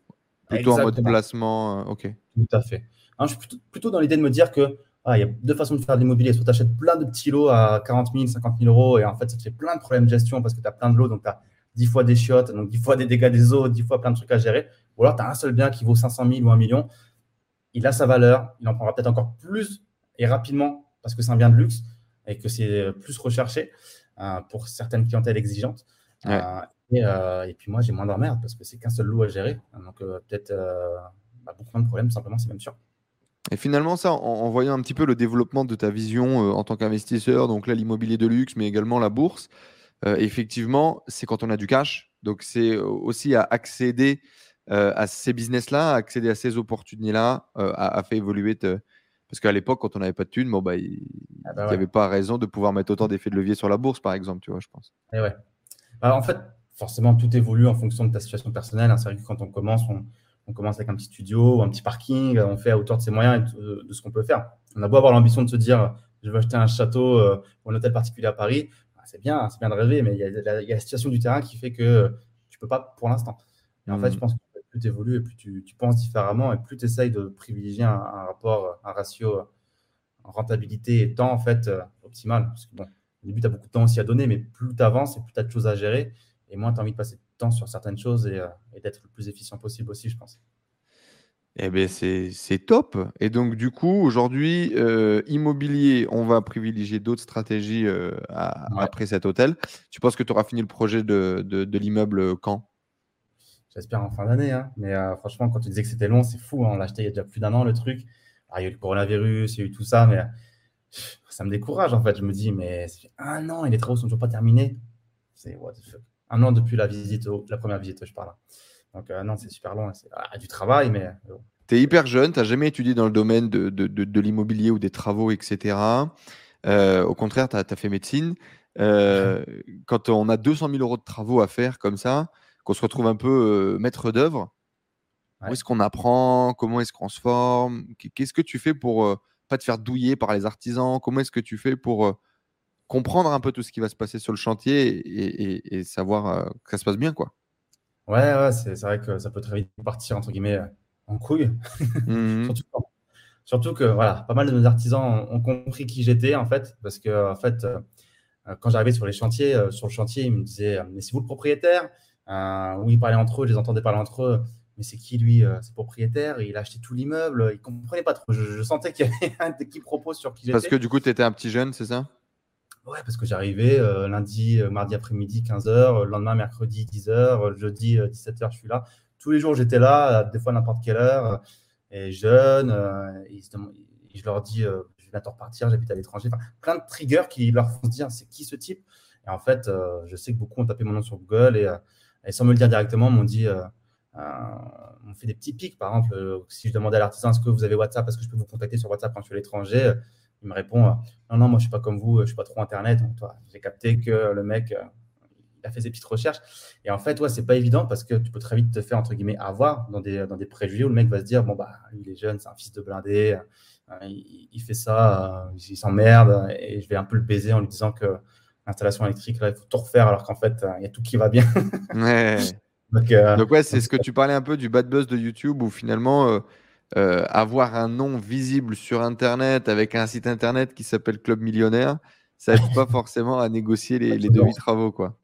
Plutôt en mode placement, euh, ok. Tout à fait. je suis plutôt, plutôt dans l'idée de me dire que ah, il y a deux façons de faire de l'immobilier. Soit tu achètes plein de petits lots à 40 000, 50 000 euros, et en fait, ça te fait plein de problèmes de gestion parce que tu as plein de lots, donc tu as 10 fois des chiottes, donc 10 fois des dégâts des eaux, 10 fois plein de trucs à gérer. Ou alors, tu as un seul bien qui vaut 500 000 ou 1 million. Il a sa valeur, il en prendra peut-être encore plus et rapidement parce que c'est un bien de luxe et que c'est plus recherché euh, pour certaines clientèles exigeantes. Euh, euh, et, puis moi, j'ai moins d'emmerde parce que c'est qu'un seul lot à gérer. Donc peut-être bah, beaucoup moins de problèmes, simplement, c'est même sûr. Et finalement, ça, en, voyant un petit peu le développement de ta vision en tant qu'investisseur, donc là, l'immobilier de luxe, mais également la bourse, effectivement, c'est quand on a du cash. Donc, c'est aussi à accéder euh, à ces business-là, à accéder à ces opportunités-là, euh, a, fait évoluer. Parce qu'à l'époque, quand on n'avait pas de thunes, bon, bah, il n'y ah bah avait pas raison de pouvoir mettre autant d'effets de levier sur la bourse, par exemple, tu vois, je pense. Et ouais. Bah, en fait, forcément, tout évolue en fonction de ta situation personnelle. Hein. C'est vrai que quand on commence, on, commence avec un petit studio, un petit parking, on fait à hauteur de ses moyens et de, ce qu'on peut faire. On a beau avoir l'ambition de se dire, je veux acheter un château ou un hôtel particulier à Paris c'est bien, c'est bien de rêver, mais il y, a la, situation du terrain qui fait que tu peux pas pour l'instant. Et en fait, je mm. pense que plus tu évolues et plus tu, penses différemment et plus tu essayes de privilégier un, rapport, un ratio en rentabilité et temps en fait euh, optimal. Parce que bon, au début, tu as beaucoup de temps aussi à donner, mais plus tu avances et plus tu as de choses à gérer et moins tu as envie de passer de temps sur certaines choses et, euh, et d'être le plus efficient possible aussi, je pense. Eh bien, c'est top. Et donc, du coup, aujourd'hui, euh, immobilier, on va privilégier d'autres stratégies euh, après cet hôtel. Tu penses que tu auras fini le projet de, de, l'immeuble quand? J'espère en fin d'année. Hein. Mais euh, franchement, quand tu disais que c'était long, c'est fou. Hein. On l'a acheté il y a déjà plus d'un an, le truc. Ah, il y a eu le coronavirus, il y a eu tout ça, mais ça me décourage en fait. Je me dis, mais ça fait un an et les travaux sont toujours pas terminés. C'est un an depuis la visite, la première visite, je parle. Donc, euh, non, c'est super long. C'est ah, du travail, mais. Euh, tu es hyper jeune, tu n'as jamais étudié dans le domaine de, de, de, l'immobilier ou des travaux, etc. Euh, au contraire, tu as, fait médecine. <laughs> quand on a 200 000 euros de travaux à faire comme ça, qu'on se retrouve un peu maître d'œuvre, où est-ce qu'on apprend? Comment est-ce qu'on se forme? Qu'est-ce que tu fais pour pas te faire douiller par les artisans? Comment est-ce que tu fais pour comprendre un peu tout ce qui va se passer sur le chantier et, et savoir que ça se passe bien quoi? Ouais, ouais c'est vrai que ça peut très vite partir, entre guillemets, en couille. <laughs> Mmh surtout, que, voilà, pas mal de nos artisans ont, compris qui j'étais, en fait, parce que, en fait, euh, quand j'arrivais sur les chantiers, euh, sur le chantier, ils me disaient, mais c'est vous le propriétaire? Euh, Ou ils parlaient entre eux, je les entendais parler entre eux. Mais c'est qui lui C'est propriétaire, il a acheté tout l'immeuble, il comprenait pas trop. Je, sentais qu'il y avait <laughs> un qui propose sur qui j'étais. Parce que du coup, tu étais un petit jeune, c'est ça? Ouais, parce que j'arrivais euh, lundi, euh, mardi après-midi, 15h, euh, le lendemain, mercredi, 10h, jeudi, 17h, je suis là. Tous les jours, j'étais là, des fois n'importe quelle heure, et jeune. Et je leur dis, je vais bientôt repartir, j'habite à l'étranger. Plein de triggers qui leur font se dire, c'est qui ce type? Et en fait, je sais que beaucoup ont tapé mon nom sur Google et, sans me le dire directement, m'ont dit, on fait des petits pics. Par exemple, si je demandais à l'artisan, est-ce que vous avez WhatsApp, est-ce que je peux vous contacter sur WhatsApp quand je suis à l'étranger? Il me répond euh, Non, non, moi, je suis pas comme vous, je suis pas trop Internet. J'ai capté que le mec, euh, il a fait ses petites recherches. Et en fait, ouais, c'est pas évident parce que tu peux très vite te faire, entre guillemets, avoir dans des, dans des préjugés où le mec va se dire Bon, bah, il est jeune, c'est un fils de blindé, euh, il, fait ça, il s'emmerde, et je vais un peu le baiser en lui disant que l'installation électrique, là, il faut tout refaire alors qu'en fait, il y a tout qui va bien. <laughs> Donc, ouais, c'est ce que tu parlais un peu du bad buzz de YouTube où finalement avoir un nom visible sur Internet avec un site Internet qui s'appelle Club Millionnaire, ça aide pas <laughs> forcément à négocier les, les devis travaux, quoi.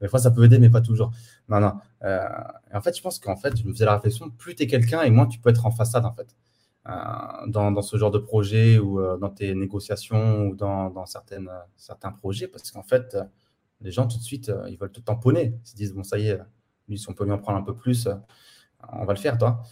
Des fois, ça peut aider, mais pas toujours. Non, non. Euh, en fait, je pense qu'en fait, je me faisais la réflexion, plus tu es quelqu'un et moins tu peux être en façade, en fait. Euh, dans, dans, ce genre de projet ou euh, dans tes négociations ou dans, dans certaines, certains projets, parce qu'en fait, les gens, tout de suite, ils veulent te tamponner. Ils se disent, bon, ça y est, lui, si on peut lui en prendre un peu plus, on va le faire, toi.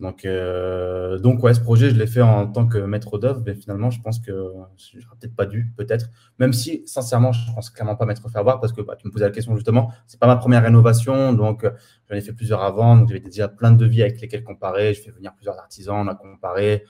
Donc, euh, donc ouais, ce projet, je l'ai fait en tant que maître d'œuvre, mais finalement, je pense que je n'aurais peut-être pas dû, peut-être. Même si, sincèrement, je pense clairement pas m'être fait avoir parce que bah, tu me posais la question justement, c'est pas ma première rénovation, donc j'en ai fait plusieurs avant, donc j'avais déjà plein de devis avec lesquels comparer. Je fais venir plusieurs artisans, on a comparé.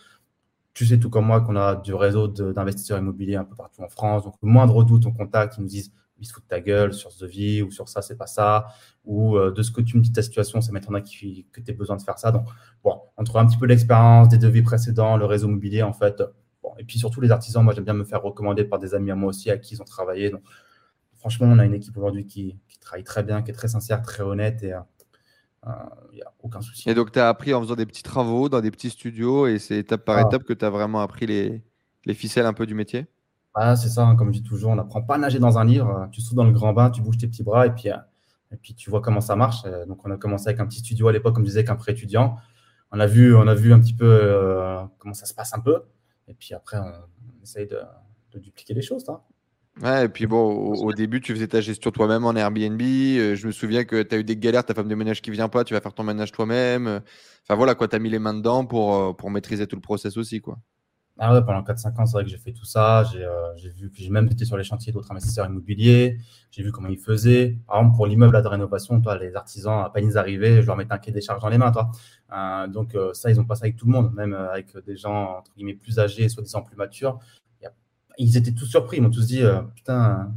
Tu sais tout comme moi qu'on a du réseau d'investisseurs immobiliers un peu partout en France, donc le moindre doute, on contacte, ils nous disent il se fout de ta gueule sur ce devis ou sur ça, c'est pas ça, ou euh, de ce que tu me dis de ta situation, ça m'étonnerait que tu aies besoin de faire ça. Donc, bon, entre un petit peu l'expérience, des devis précédents, le réseau immobilier, en fait, bon, et puis surtout les artisans, moi j'aime bien me faire recommander par des amis à moi aussi à qui ils ont travaillé. Donc, franchement, on a une équipe aujourd'hui qui, travaille très bien, qui est très sincère, très honnête et il euh, n'y euh, a aucun souci. Et donc, tu as appris en faisant des petits travaux dans des petits studios et c'est étape par ah. étape que tu as vraiment appris les, les ficelles un peu du métier? Ah, c'est ça, hein, comme je dis toujours, on n'apprend pas à nager dans un livre. Tu sautes dans le grand bain, tu bouges tes petits bras et puis, euh, et puis tu vois comment ça marche. Euh, donc, on a commencé avec un petit studio à l'époque, comme je disais, avec un pré-étudiant. On, a vu, on a vu un petit peu euh, comment ça se passe un peu. Et puis après, on, essaye de, dupliquer les choses. Hein. Ouais, et puis bon, au, début, tu faisais ta gestion toi-même en Airbnb. je me souviens que tu as eu des galères, ta femme de ménage qui vient pas, tu vas faire ton ménage toi-même. Enfin voilà, quoi, tu as mis les mains dedans pour, pour maîtriser tout le process aussi. quoi. Ah ouais, pendant 4-5 ans, c'est vrai que j'ai fait tout ça. J'ai euh, vu, j'ai même été sur les chantiers d'autres investisseurs immobiliers. J'ai vu comment ils faisaient. Par exemple, pour l'immeuble de rénovation, toi, les artisans, à peine ils arrivaient, je leur mettais un quai des charges dans les mains, toi. Euh, donc, euh, ça, ils ont passé avec tout le monde, même avec des gens, entre guillemets, plus âgés, soi-disant plus matures. Ils étaient tous surpris. Ils m'ont tous dit, putain,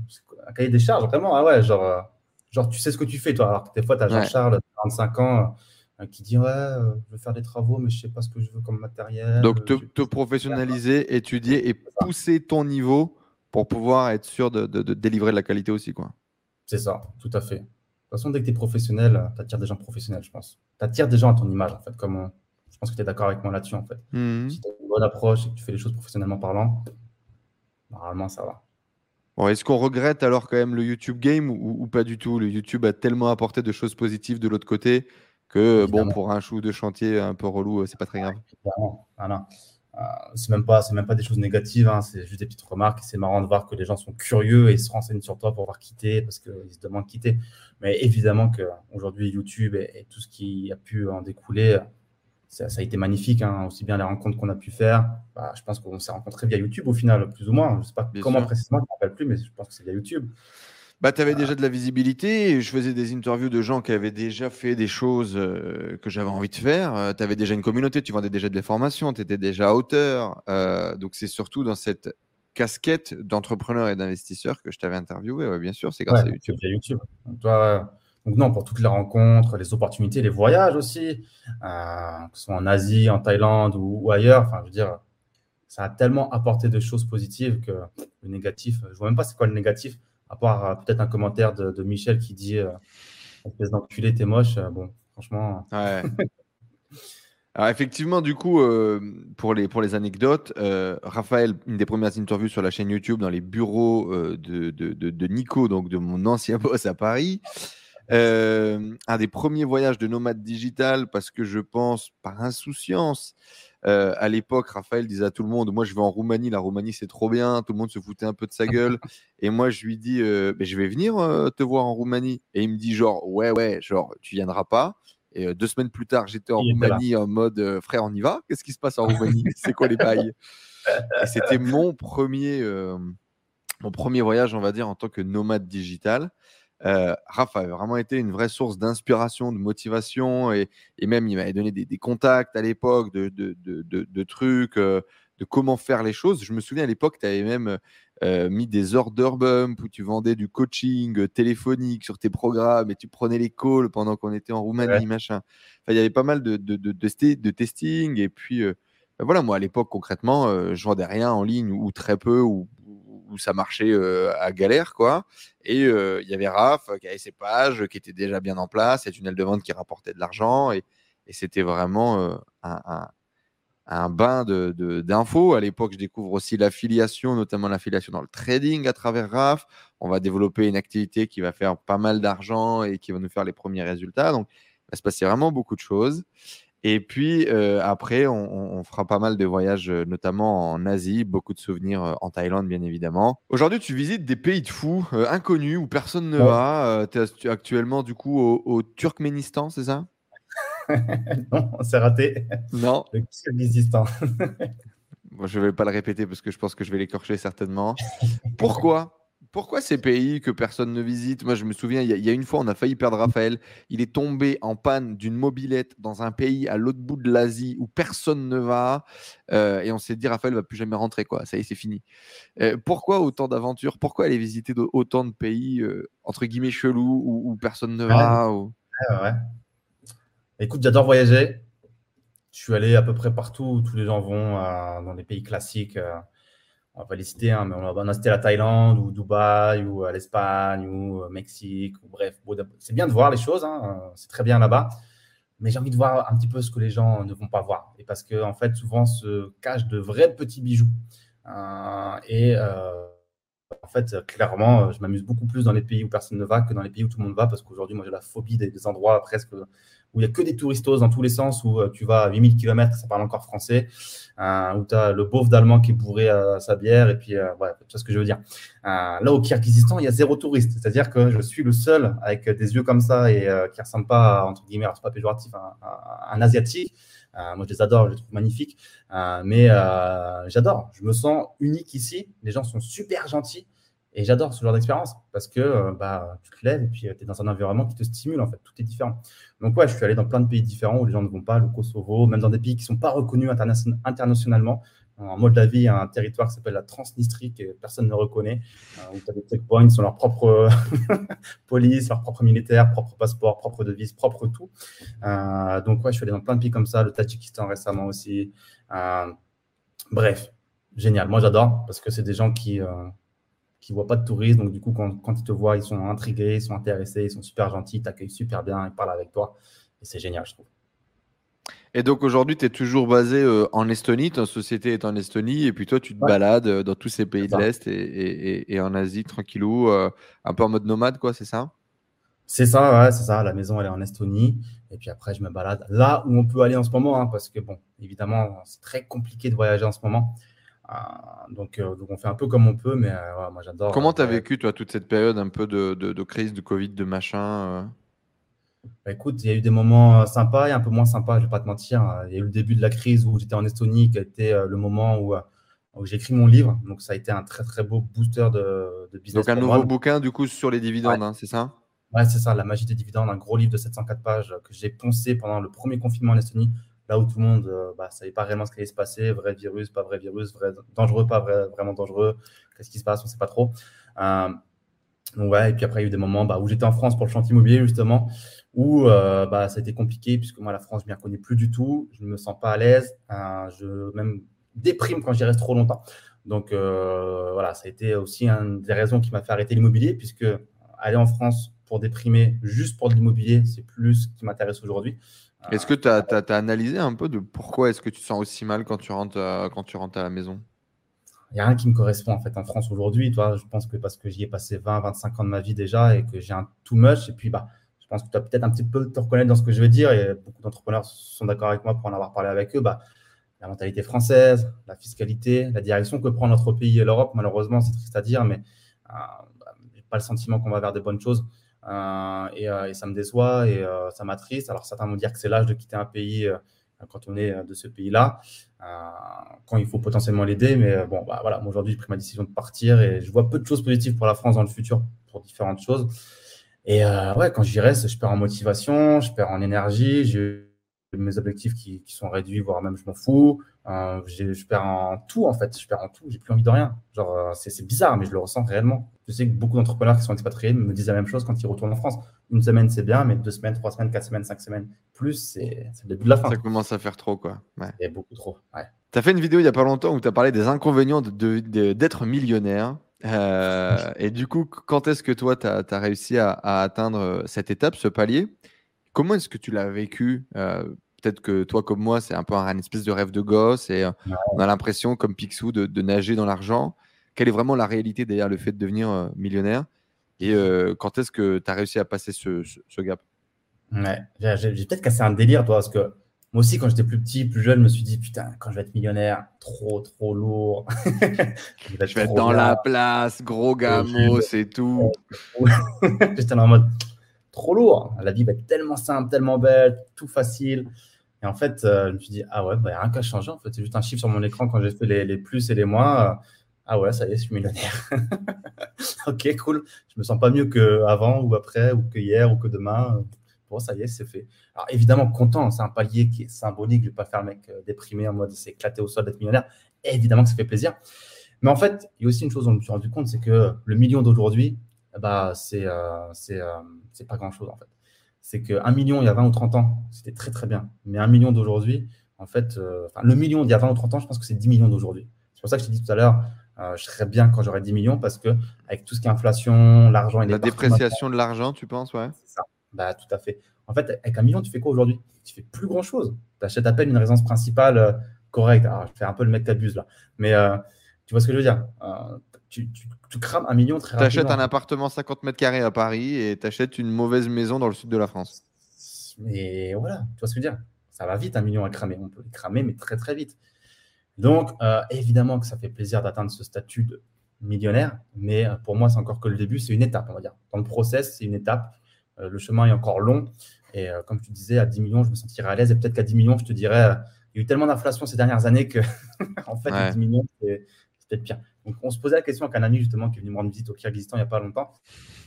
un cahier des charges, vraiment, ah ouais, genre, genre, tu sais ce que tu fais, toi. Alors que des fois, tu as Jean-Charles, 45 ans qui dit ouais, euh, je veux faire des travaux, mais je sais pas ce que je veux comme matériel. Donc te, professionnaliser, étudier et pousser ton niveau pour pouvoir être sûr de, délivrer de la qualité aussi, quoi. C'est ça, tout à fait. De toute façon, dès que tu es professionnel, tu attires des gens professionnels, je pense. Tu attires des gens à ton image, en fait. Comme, je pense que tu es d'accord avec moi là-dessus, en fait. Mmh. Si tu as une bonne approche et que tu fais les choses professionnellement parlant, normalement, ça va. Bon, Est-ce qu'on regrette alors quand même le YouTube game ou, ou, pas du tout? Le YouTube a tellement apporté de choses positives de l'autre côté que bon pour un chou de chantier un peu relou, euh, c'est pas très grave. Voilà. Euh, c'est même pas c'est même pas des choses négatives, hein, c'est juste des petites remarques. C'est marrant de voir que les gens sont curieux et se renseignent sur toi pour voir quitter parce qu'ils se demandent quitter. Mais évidemment que aujourd'hui YouTube et, tout ce qui a pu en découler, ça, a été magnifique. Hein, aussi bien les rencontres qu'on a pu faire. Bah, je pense qu'on s'est rencontrés via YouTube au final, plus ou moins. Je sais pas comment précisément, je ne me rappelle plus, mais je pense que c'est via YouTube. Bah, tu avais déjà de la visibilité. Je faisais des interviews de gens qui avaient déjà fait des choses euh, que j'avais envie de faire. Euh, tu avais déjà une communauté, tu vendais déjà de l'information, tu étais déjà auteur. Euh, donc, c'est surtout dans cette casquette d'entrepreneur et d'investisseur que je t'avais interviewé. bien sûr, c'est grâce à YouTube. YouTube. Donc, toi, donc, non, pour toutes les rencontres, les opportunités, les voyages aussi, que ce soit en Asie, en Thaïlande ou, ailleurs. Enfin, je veux dire, ça a tellement apporté de choses positives que le négatif, je ne vois même pas c'est quoi le négatif à part euh, peut-être un commentaire de, Michel qui dit euh, espèce d'enculé, t'es moche. Euh, bon, franchement. Ouais. <laughs> Alors effectivement, du coup, pour, les, pour les anecdotes, Raphaël, une des premières interviews sur la chaîne YouTube dans les bureaux de, de, de, Nico, donc de mon ancien <laughs> boss à Paris. un des premiers voyages de nomade digital parce que je pense, par insouciance, euh, à l'époque, Raphaël disait à tout le monde Moi, je vais en Roumanie. La Roumanie, c'est trop bien. Tout le monde se foutait un peu de sa gueule. Et moi, je lui dis euh, Je vais venir euh, te voir en Roumanie. Et il me dit Genre, ouais, ouais, genre, tu viendras pas. Et deux semaines plus tard, j'étais en Roumanie en mode Frère, on y va? Qu'est-ce qui se passe en Roumanie? <laughs> C'est quoi les bails? Et c'était mon premier. mon premier voyage, on va dire, en tant que nomade digital. Euh, Raph a vraiment été une vraie source d'inspiration, de motivation, et, même il m'avait donné des, contacts à l'époque de, de, trucs, euh, de comment faire les choses. Je me souviens à l'époque, tu avais même euh, mis des order bump où tu vendais du coaching téléphonique sur tes programmes et tu prenais les calls pendant qu'on était en Roumanie, machin. il y avait pas mal de, de, testing, et puis ben voilà, moi à l'époque concrètement, je vendais rien en ligne ou très peu, ou où, ça marchait à galère, quoi. Et il y avait Raph qui avait ses pages, qui étaient déjà bien en place, et tunnel de vente qui rapportait de l'argent, et, c'était vraiment un, bain d'infos. De, à l'époque, je découvre aussi l'affiliation, notamment l'affiliation dans le trading à travers RAF. On va développer une activité qui va faire pas mal d'argent et qui va nous faire les premiers résultats. Donc, il va se passer vraiment beaucoup de choses. Et puis euh, après, on, fera pas mal de voyages, euh, notamment en Asie, beaucoup de souvenirs euh, en Thaïlande, bien évidemment. Aujourd'hui, tu visites des pays de fous, inconnus, où personne ne va. tu es actuellement, du coup, au, Turkménistan, c'est ça? <laughs> Non, c'est raté. Non. Le bon, je ne vais pas le répéter parce que je pense que je vais l'écorcher certainement. <laughs> Pourquoi? Pourquoi ces pays que personne ne visite? Moi, je me souviens, il y, a une fois, on a failli perdre Raphaël. Il est tombé en panne d'une mobilette dans un pays à l'autre bout de l'Asie où personne ne va. Euh, et on s'est dit, Raphaël va plus jamais rentrer. Quoi. Ça y est, c'est fini. Euh, pourquoi autant d'aventures? Pourquoi aller visiter autant de pays, euh, entre guillemets, chelous, où, personne ne va Écoute, j'adore voyager. Je suis allé à peu près partout où tous les gens vont, dans les pays classiques on va pas les citer, hein, mais on a, cité la Thaïlande ou Dubaï ou euh, l'Espagne ou euh, Mexique bref. C'est bien de voir les choses, hein, euh, c'est très bien là-bas, mais j'ai envie de voir un petit peu ce que les gens ne vont pas voir. Et parce que en fait, souvent se cachent de vrais petits bijoux. et en fait, clairement, je m'amuse beaucoup plus dans les pays où personne ne va que dans les pays où tout le monde va, parce qu'aujourd'hui, moi, j'ai la phobie des, endroits presque où il n'y a que des touristos dans tous les sens, où tu vas à 8000 km, ça parle encore français, où tu as le beauf d'allemand qui est bourré à sa bière, et puis, euh, tu vois ce que je veux dire. là, au Kyrgyzstan, il y a zéro touriste, c'est-à-dire que je suis le seul avec des yeux comme ça et qui ne ressemble pas, entre guillemets, c'est pas péjoratif, un asiatique. moi, je les adore, je les trouve magnifiques. mais j'adore. Je me sens unique ici. Les gens sont super gentils. Et j'adore ce genre d'expérience parce que euh, bah, tu te lèves et puis euh, tu es dans un environnement qui te stimule, en fait, tout est différent. Donc, ouais, je suis allé dans plein de pays différents où les gens ne vont pas, le Kosovo, même dans des pays qui ne sont pas reconnus internationalement. En Moldavie, il y a un territoire qui s'appelle la Transnistrie que personne ne reconnaît, euh, où tu as des checkpoints, ils ont leur propre <laughs> police, leur propre militaire, propre passeport, propre devise, propre tout. donc, ouais, je suis allé dans plein de pays comme ça, le Tadjikistan récemment aussi. bref, génial. Moi, j'adore parce que c'est des gens qui qui ne voient pas de touristes. Donc, du coup, quand, quand, ils te voient, ils sont intrigués, ils sont intéressés, ils sont super gentils, ils t'accueillent super bien, ils parlent avec toi. Et c'est génial, je trouve. Et donc aujourd'hui, tu es toujours basé euh, en Estonie, ta société est en Estonie, et puis toi, tu te balades euh, dans tous ces pays de l'Est et, et, en Asie, tranquillou, euh, un peu en mode nomade, quoi, c'est ça? C'est ça, ouais, c'est ça. La maison, elle est en Estonie. Et puis après, je me balade là où on peut aller en ce moment, hein, parce que, bon, évidemment, c'est très compliqué de voyager en ce moment. Euh, donc, euh, donc, on fait un peu comme on peut, mais euh, moi j'adore. Comment tu as vécu, toi, toute cette période un peu de, de, crise, de Covid, de machin bah, écoute, il y a eu des moments sympas et un peu moins sympas, je vais pas te mentir. Il y a eu le début de la crise où j'étais en Estonie, qui a été le moment où, où j'ai écrit mon livre. Donc, ça a été un très, très beau booster de, de business. Donc, un nouveau bouquin, du coup, sur les dividendes, hein, c'est ça? Ouais, c'est ça, La magie des dividendes, un gros livre de 704 pages que j'ai poncé pendant le premier confinement en Estonie là où tout le monde ne euh, bah, savait pas réellement ce qui allait se passer, vrai virus, pas vrai virus, vrai, dangereux, pas vrai, vraiment dangereux, qu'est-ce qui se passe, on ne sait pas trop. Euh, donc et puis après, il y a eu des moments bah, où j'étais en France pour le chantier immobilier, justement, où euh, bah, ça a été compliqué, puisque moi, la France, je ne m'y connais plus du tout, je ne me sens pas à l'aise, je même déprime quand j'y reste trop longtemps. Donc voilà, ça a été aussi une des raisons qui m'a fait arrêter l'immobilier, puisque aller en France pour déprimer juste pour de l'immobilier, c'est plus ce qui m'intéresse aujourd'hui. Est-ce que tu as, analysé un peu de pourquoi est-ce que tu te sens aussi mal quand tu rentres, à, quand tu rentres à la maison? Il n'y a rien qui me correspond en fait en France aujourd'hui. Je pense que parce que j'y ai passé 20, 25 ans de ma vie déjà et que j'ai un too much. Et puis, bah, je pense que tu as peut-être un petit peu te reconnaître dans ce que je veux dire. Et beaucoup d'entrepreneurs sont d'accord avec moi pour en avoir parlé avec eux. Bah, la mentalité française, la fiscalité, la direction que prend notre pays et l'Europe, malheureusement, c'est triste à dire, mais euh, bah, je n'ai pas le sentiment qu'on va vers des bonnes choses. Euh, euh, et, ça me déçoit et euh, ça m'attriste. Alors certains vont dire que c'est l'âge de quitter un pays quand on est de ce pays-là, quand il faut potentiellement l'aider. Mais bon, bah, voilà, aujourd'hui, j'ai pris ma décision de partir et je vois peu de choses positives pour la France dans le futur pour différentes choses. Et ouais, quand j'y reste, je perds en motivation, je perds en énergie, j'ai mes objectifs qui, sont réduits, voire même je m'en fous. je perds en tout, en fait. Je perds en tout. J'ai plus envie de rien. Genre, c'est bizarre, mais je le ressens réellement. Je sais que beaucoup d'entrepreneurs qui sont expatriés me disent la même chose quand ils retournent en France. Une semaine, c'est bien, mais deux semaines, trois semaines, quatre semaines, cinq semaines, plus, c'est le début de la fin. Ça commence à faire trop, quoi. Ouais. beaucoup trop. Ouais. Tu as fait une vidéo il n'y a pas longtemps où tu as parlé des inconvénients d'être de, millionnaire. Euh, et du coup, quand est-ce que toi, tu as, réussi à, atteindre euh, cette étape, ce palier? Comment est-ce que tu l'as vécu? Peut-être que toi, comme moi, c'est un peu un, espèce de rêve de gosse et on a l'impression, comme Picsou, de, nager dans l'argent. Quelle est vraiment la réalité derrière le fait de devenir millionnaire Et quand est-ce que tu as réussi à passer ce, ce gap? Ouais, j'ai peut-être cassé un délire, toi, parce que moi aussi, quand j'étais plus petit, plus jeune, je me suis dit, putain, quand je vais être millionnaire, trop, trop lourd. <laughs> je vais être, dans la place, gros gamo, c'est tout. <laughs> j'étais en mode, trop lourd. La vie va être tellement simple, tellement belle, tout facile. Et en fait, euh, je me suis dit, ah ouais, bah, rien qu'à changer. En fait, c'est juste un chiffre sur mon écran quand j'ai fait les, les, plus et les moins. Ah ouais, ça y est, je suis millionnaire. <laughs> ok, cool. Je me sens pas mieux qu'avant ou après ou que hier ou que demain ça y est, c'est fait. Alors évidemment, content, c'est un palier qui est symbolique. Je ne vais pas faire le mec euh, déprimé en mode c'est éclaté au sol d'être millionnaire. évidemment que ça fait plaisir. Mais en fait, il y a aussi une chose dont je me suis rendu compte, c'est que le million d'aujourd'hui, bah, c'est euh, euh, pas grand-chose en fait. C'est qu'un million il y a 20 ou 30 ans, c'était très très bien. Mais un million d'aujourd'hui, en fait, le million d'il y a 20 ou 30 ans, je pense que c'est 10 millions d'aujourd'hui. C'est pour ça que je t'ai dit tout à l'heure, je serais bien quand j'aurai 10 millions parce que avec tout ce qui est inflation, l'argent et La dépréciation de l'argent, tu penses, ouais. C'est ça. Bah, tout à fait. En fait, avec un million, tu fais quoi aujourd'hui? Tu fais plus grand chose. Tu achètes à peine une résidence principale euh, correcte. Alors, je fais un peu le mec qui abuse là. Mais euh, tu vois ce que je veux dire? Euh, tu, crames un million très rapidement. Tu achètes un appartement 50 mètres carrés à Paris et tu achètes une mauvaise maison dans le sud de la France. Mais voilà, tu vois ce que je veux dire? Ça va vite, un million à cramer. On peut les cramer, mais très, très vite. Donc, évidemment que ça fait plaisir d'atteindre ce statut de millionnaire, mais pour moi, c'est encore que le début, c'est une étape, on va dire. Dans le process, c'est une étape. Euh, le chemin est encore long. Et euh, comme tu disais, à 10 millions, je me sentirais à l'aise. Et peut-être qu'à 10 millions, je te dirais, euh, il y a eu tellement d'inflation ces dernières années que, <laughs> en fait, à 10 millions, c'est peut-être pire. Donc, on se posait la question avec un ami, justement, qui est venu me rendre visite au Kyrgyzstan il n'y a pas longtemps.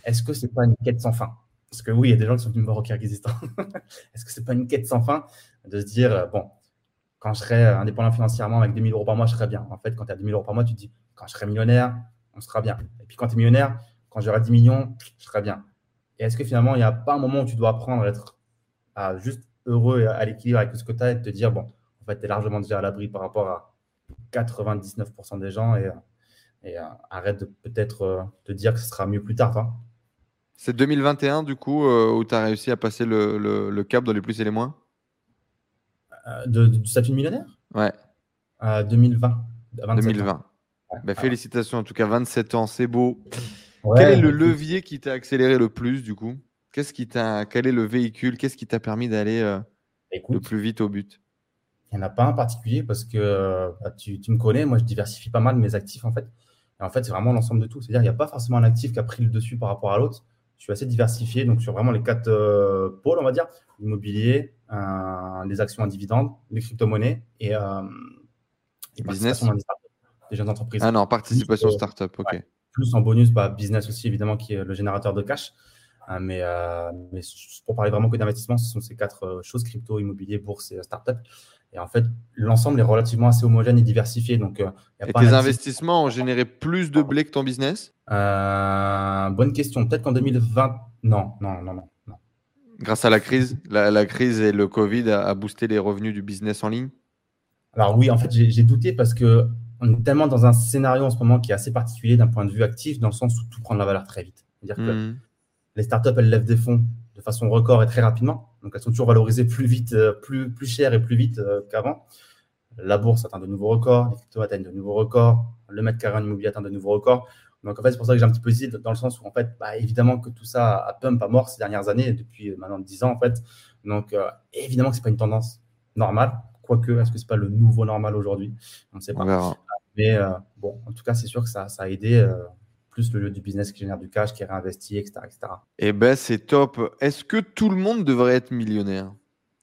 Est-ce que c'est pas une quête sans fin? Parce que oui, il y a des gens qui sont venus me voir au Kyrgyzstan. <laughs> Est-ce que c'est pas une quête sans fin de se dire, bon, quand je serai indépendant financièrement avec 2000 euros par mois, je serai bien. En fait, quand tu as 2000 euros par mois, tu te dis, quand je serai millionnaire, on sera bien. Et puis quand tu es millionnaire, quand j'aurai 10 millions, je serai bien. Et est-ce que finalement, il n'y a pas un moment où tu dois apprendre à être juste heureux et à l'équilibre avec ce que tu as et te dire, bon, en fait, tu es largement déjà à l'abri par rapport à 99% des gens et, et euh, arrête de peut-être euh, te dire que ce sera mieux plus tard. Toi. C'est 2021, du coup, euh, où tu as réussi à passer le, cap dans les plus et les moins? De, Du statut de millionnaire Ouais. 2020. 2020. Bah, félicitations, en tout cas, 27 ans, c'est beau. Quel est le levier qui t'a accéléré le plus du coup? Qu'est-ce qui t'a, quel est le véhicule? Qu'est-ce qui t'a permis d'aller euh, le plus vite au but? Il n'y en a pas un particulier parce que bah, tu, me connais, moi je diversifie pas mal mes actifs en fait. Et en fait, c'est vraiment l'ensemble de tout. C'est-à-dire qu'il n'y a pas forcément un actif qui a pris le dessus par rapport à l'autre. Je suis assez diversifié, donc sur vraiment les quatre euh, pôles, on va dire l'immobilier, les actions à dividendes, les crypto-monnaies et, euh, business. Des jeunes entreprises. Ah non, participation startup, ok plus en bonus, bah, business aussi, évidemment, qui est le générateur de cash. Euh, mais, euh, mais, pour parler vraiment que d'investissement, ce sont ces quatre euh, choses crypto, immobilier, bourse et startup. Et en fait, l'ensemble est relativement assez homogène et diversifié. Donc, et tes investissements ont généré plus de blé que ton business? Bonne question. Peut-être qu'en 2020, non, non, non, non, Grâce à la crise, la, crise et le Covid a, a boosté les revenus du business en ligne? Alors oui, en fait, j'ai douté parce que on est tellement dans un scénario en ce moment qui est assez particulier d'un point de vue actif, dans le sens où tout prend de la valeur très vite. C'est-à-dire que hmm. les startups, elles lèvent des fonds de façon record et très rapidement. Donc, elles sont toujours valorisées plus vite, euh, plus, plus cher et plus vite euh, qu'avant. La bourse atteint de nouveaux records, les cryptos atteignent de nouveaux records, le mètre carré en immobilier atteint de nouveaux records. Donc, en fait, c'est pour ça que j'ai un petit peu hésité dans le sens où, en fait, bah, évidemment que tout ça a pump à mort ces dernières années, depuis euh, maintenant 10 ans, en fait. Donc, évidemment que ce n'est pas une tendance normale. Quoique, est-ce que ce n'est pas le nouveau normal aujourd'hui? On ne sait pas. Mais euh, bon, en tout cas, c'est sûr que ça, ça a aidé euh, plus le lieu du business qui génère du cash, qui est réinvesti, etc. etc. Eh ben, c'est top. Est-ce que tout le monde devrait être millionnaire?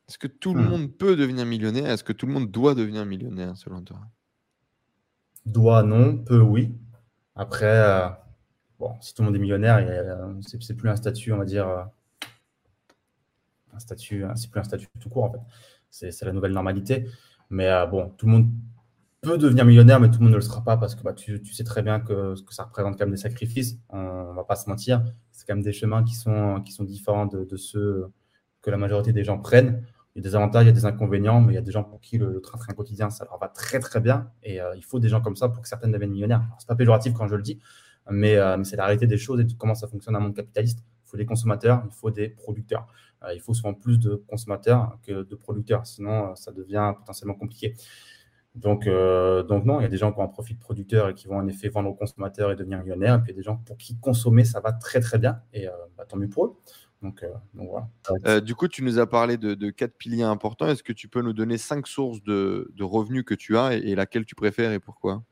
Est-ce que tout le hmm. monde peut devenir millionnaire? Est-ce que tout le monde doit devenir millionnaire, selon toi? Doit, non. Peut, oui. Après, euh, bon, si tout le monde est millionnaire, c'est plus un statut, on va dire, un statut, c'est plus un statut tout court, en fait. C'est la nouvelle normalité. Mais bon, tout le monde peut devenir millionnaire, mais tout le monde ne le sera pas parce que bah, tu, sais très bien que, que, ça représente quand même des sacrifices. On ne va pas se mentir. C'est quand même des chemins qui sont, qui sont différents de, ceux que la majorité des gens prennent. Il y a des avantages, il y a des inconvénients, mais il y a des gens pour qui le, train-train quotidien, ça leur va très très bien. Et euh, il faut des gens comme ça pour que certaines deviennent millionnaires. Ce n'est pas péjoratif quand je le dis, mais, c'est la réalité des choses et de comment ça fonctionne un monde capitaliste. Il faut des consommateurs, il faut des producteurs. il faut souvent plus de consommateurs que de producteurs, sinon ça devient potentiellement compliqué. Donc, donc non, il y a des gens qui ont un profit de producteur et qui vont en effet vendre aux consommateurs et devenir millionnaires. Et puis il y a des gens pour qui consommer, ça va très très bien. Et bah, tant mieux pour eux. Donc, voilà. Euh, du coup, tu nous as parlé de, quatre piliers importants. Est-ce que tu peux nous donner cinq sources de, revenus que tu as et, laquelle tu préfères et pourquoi?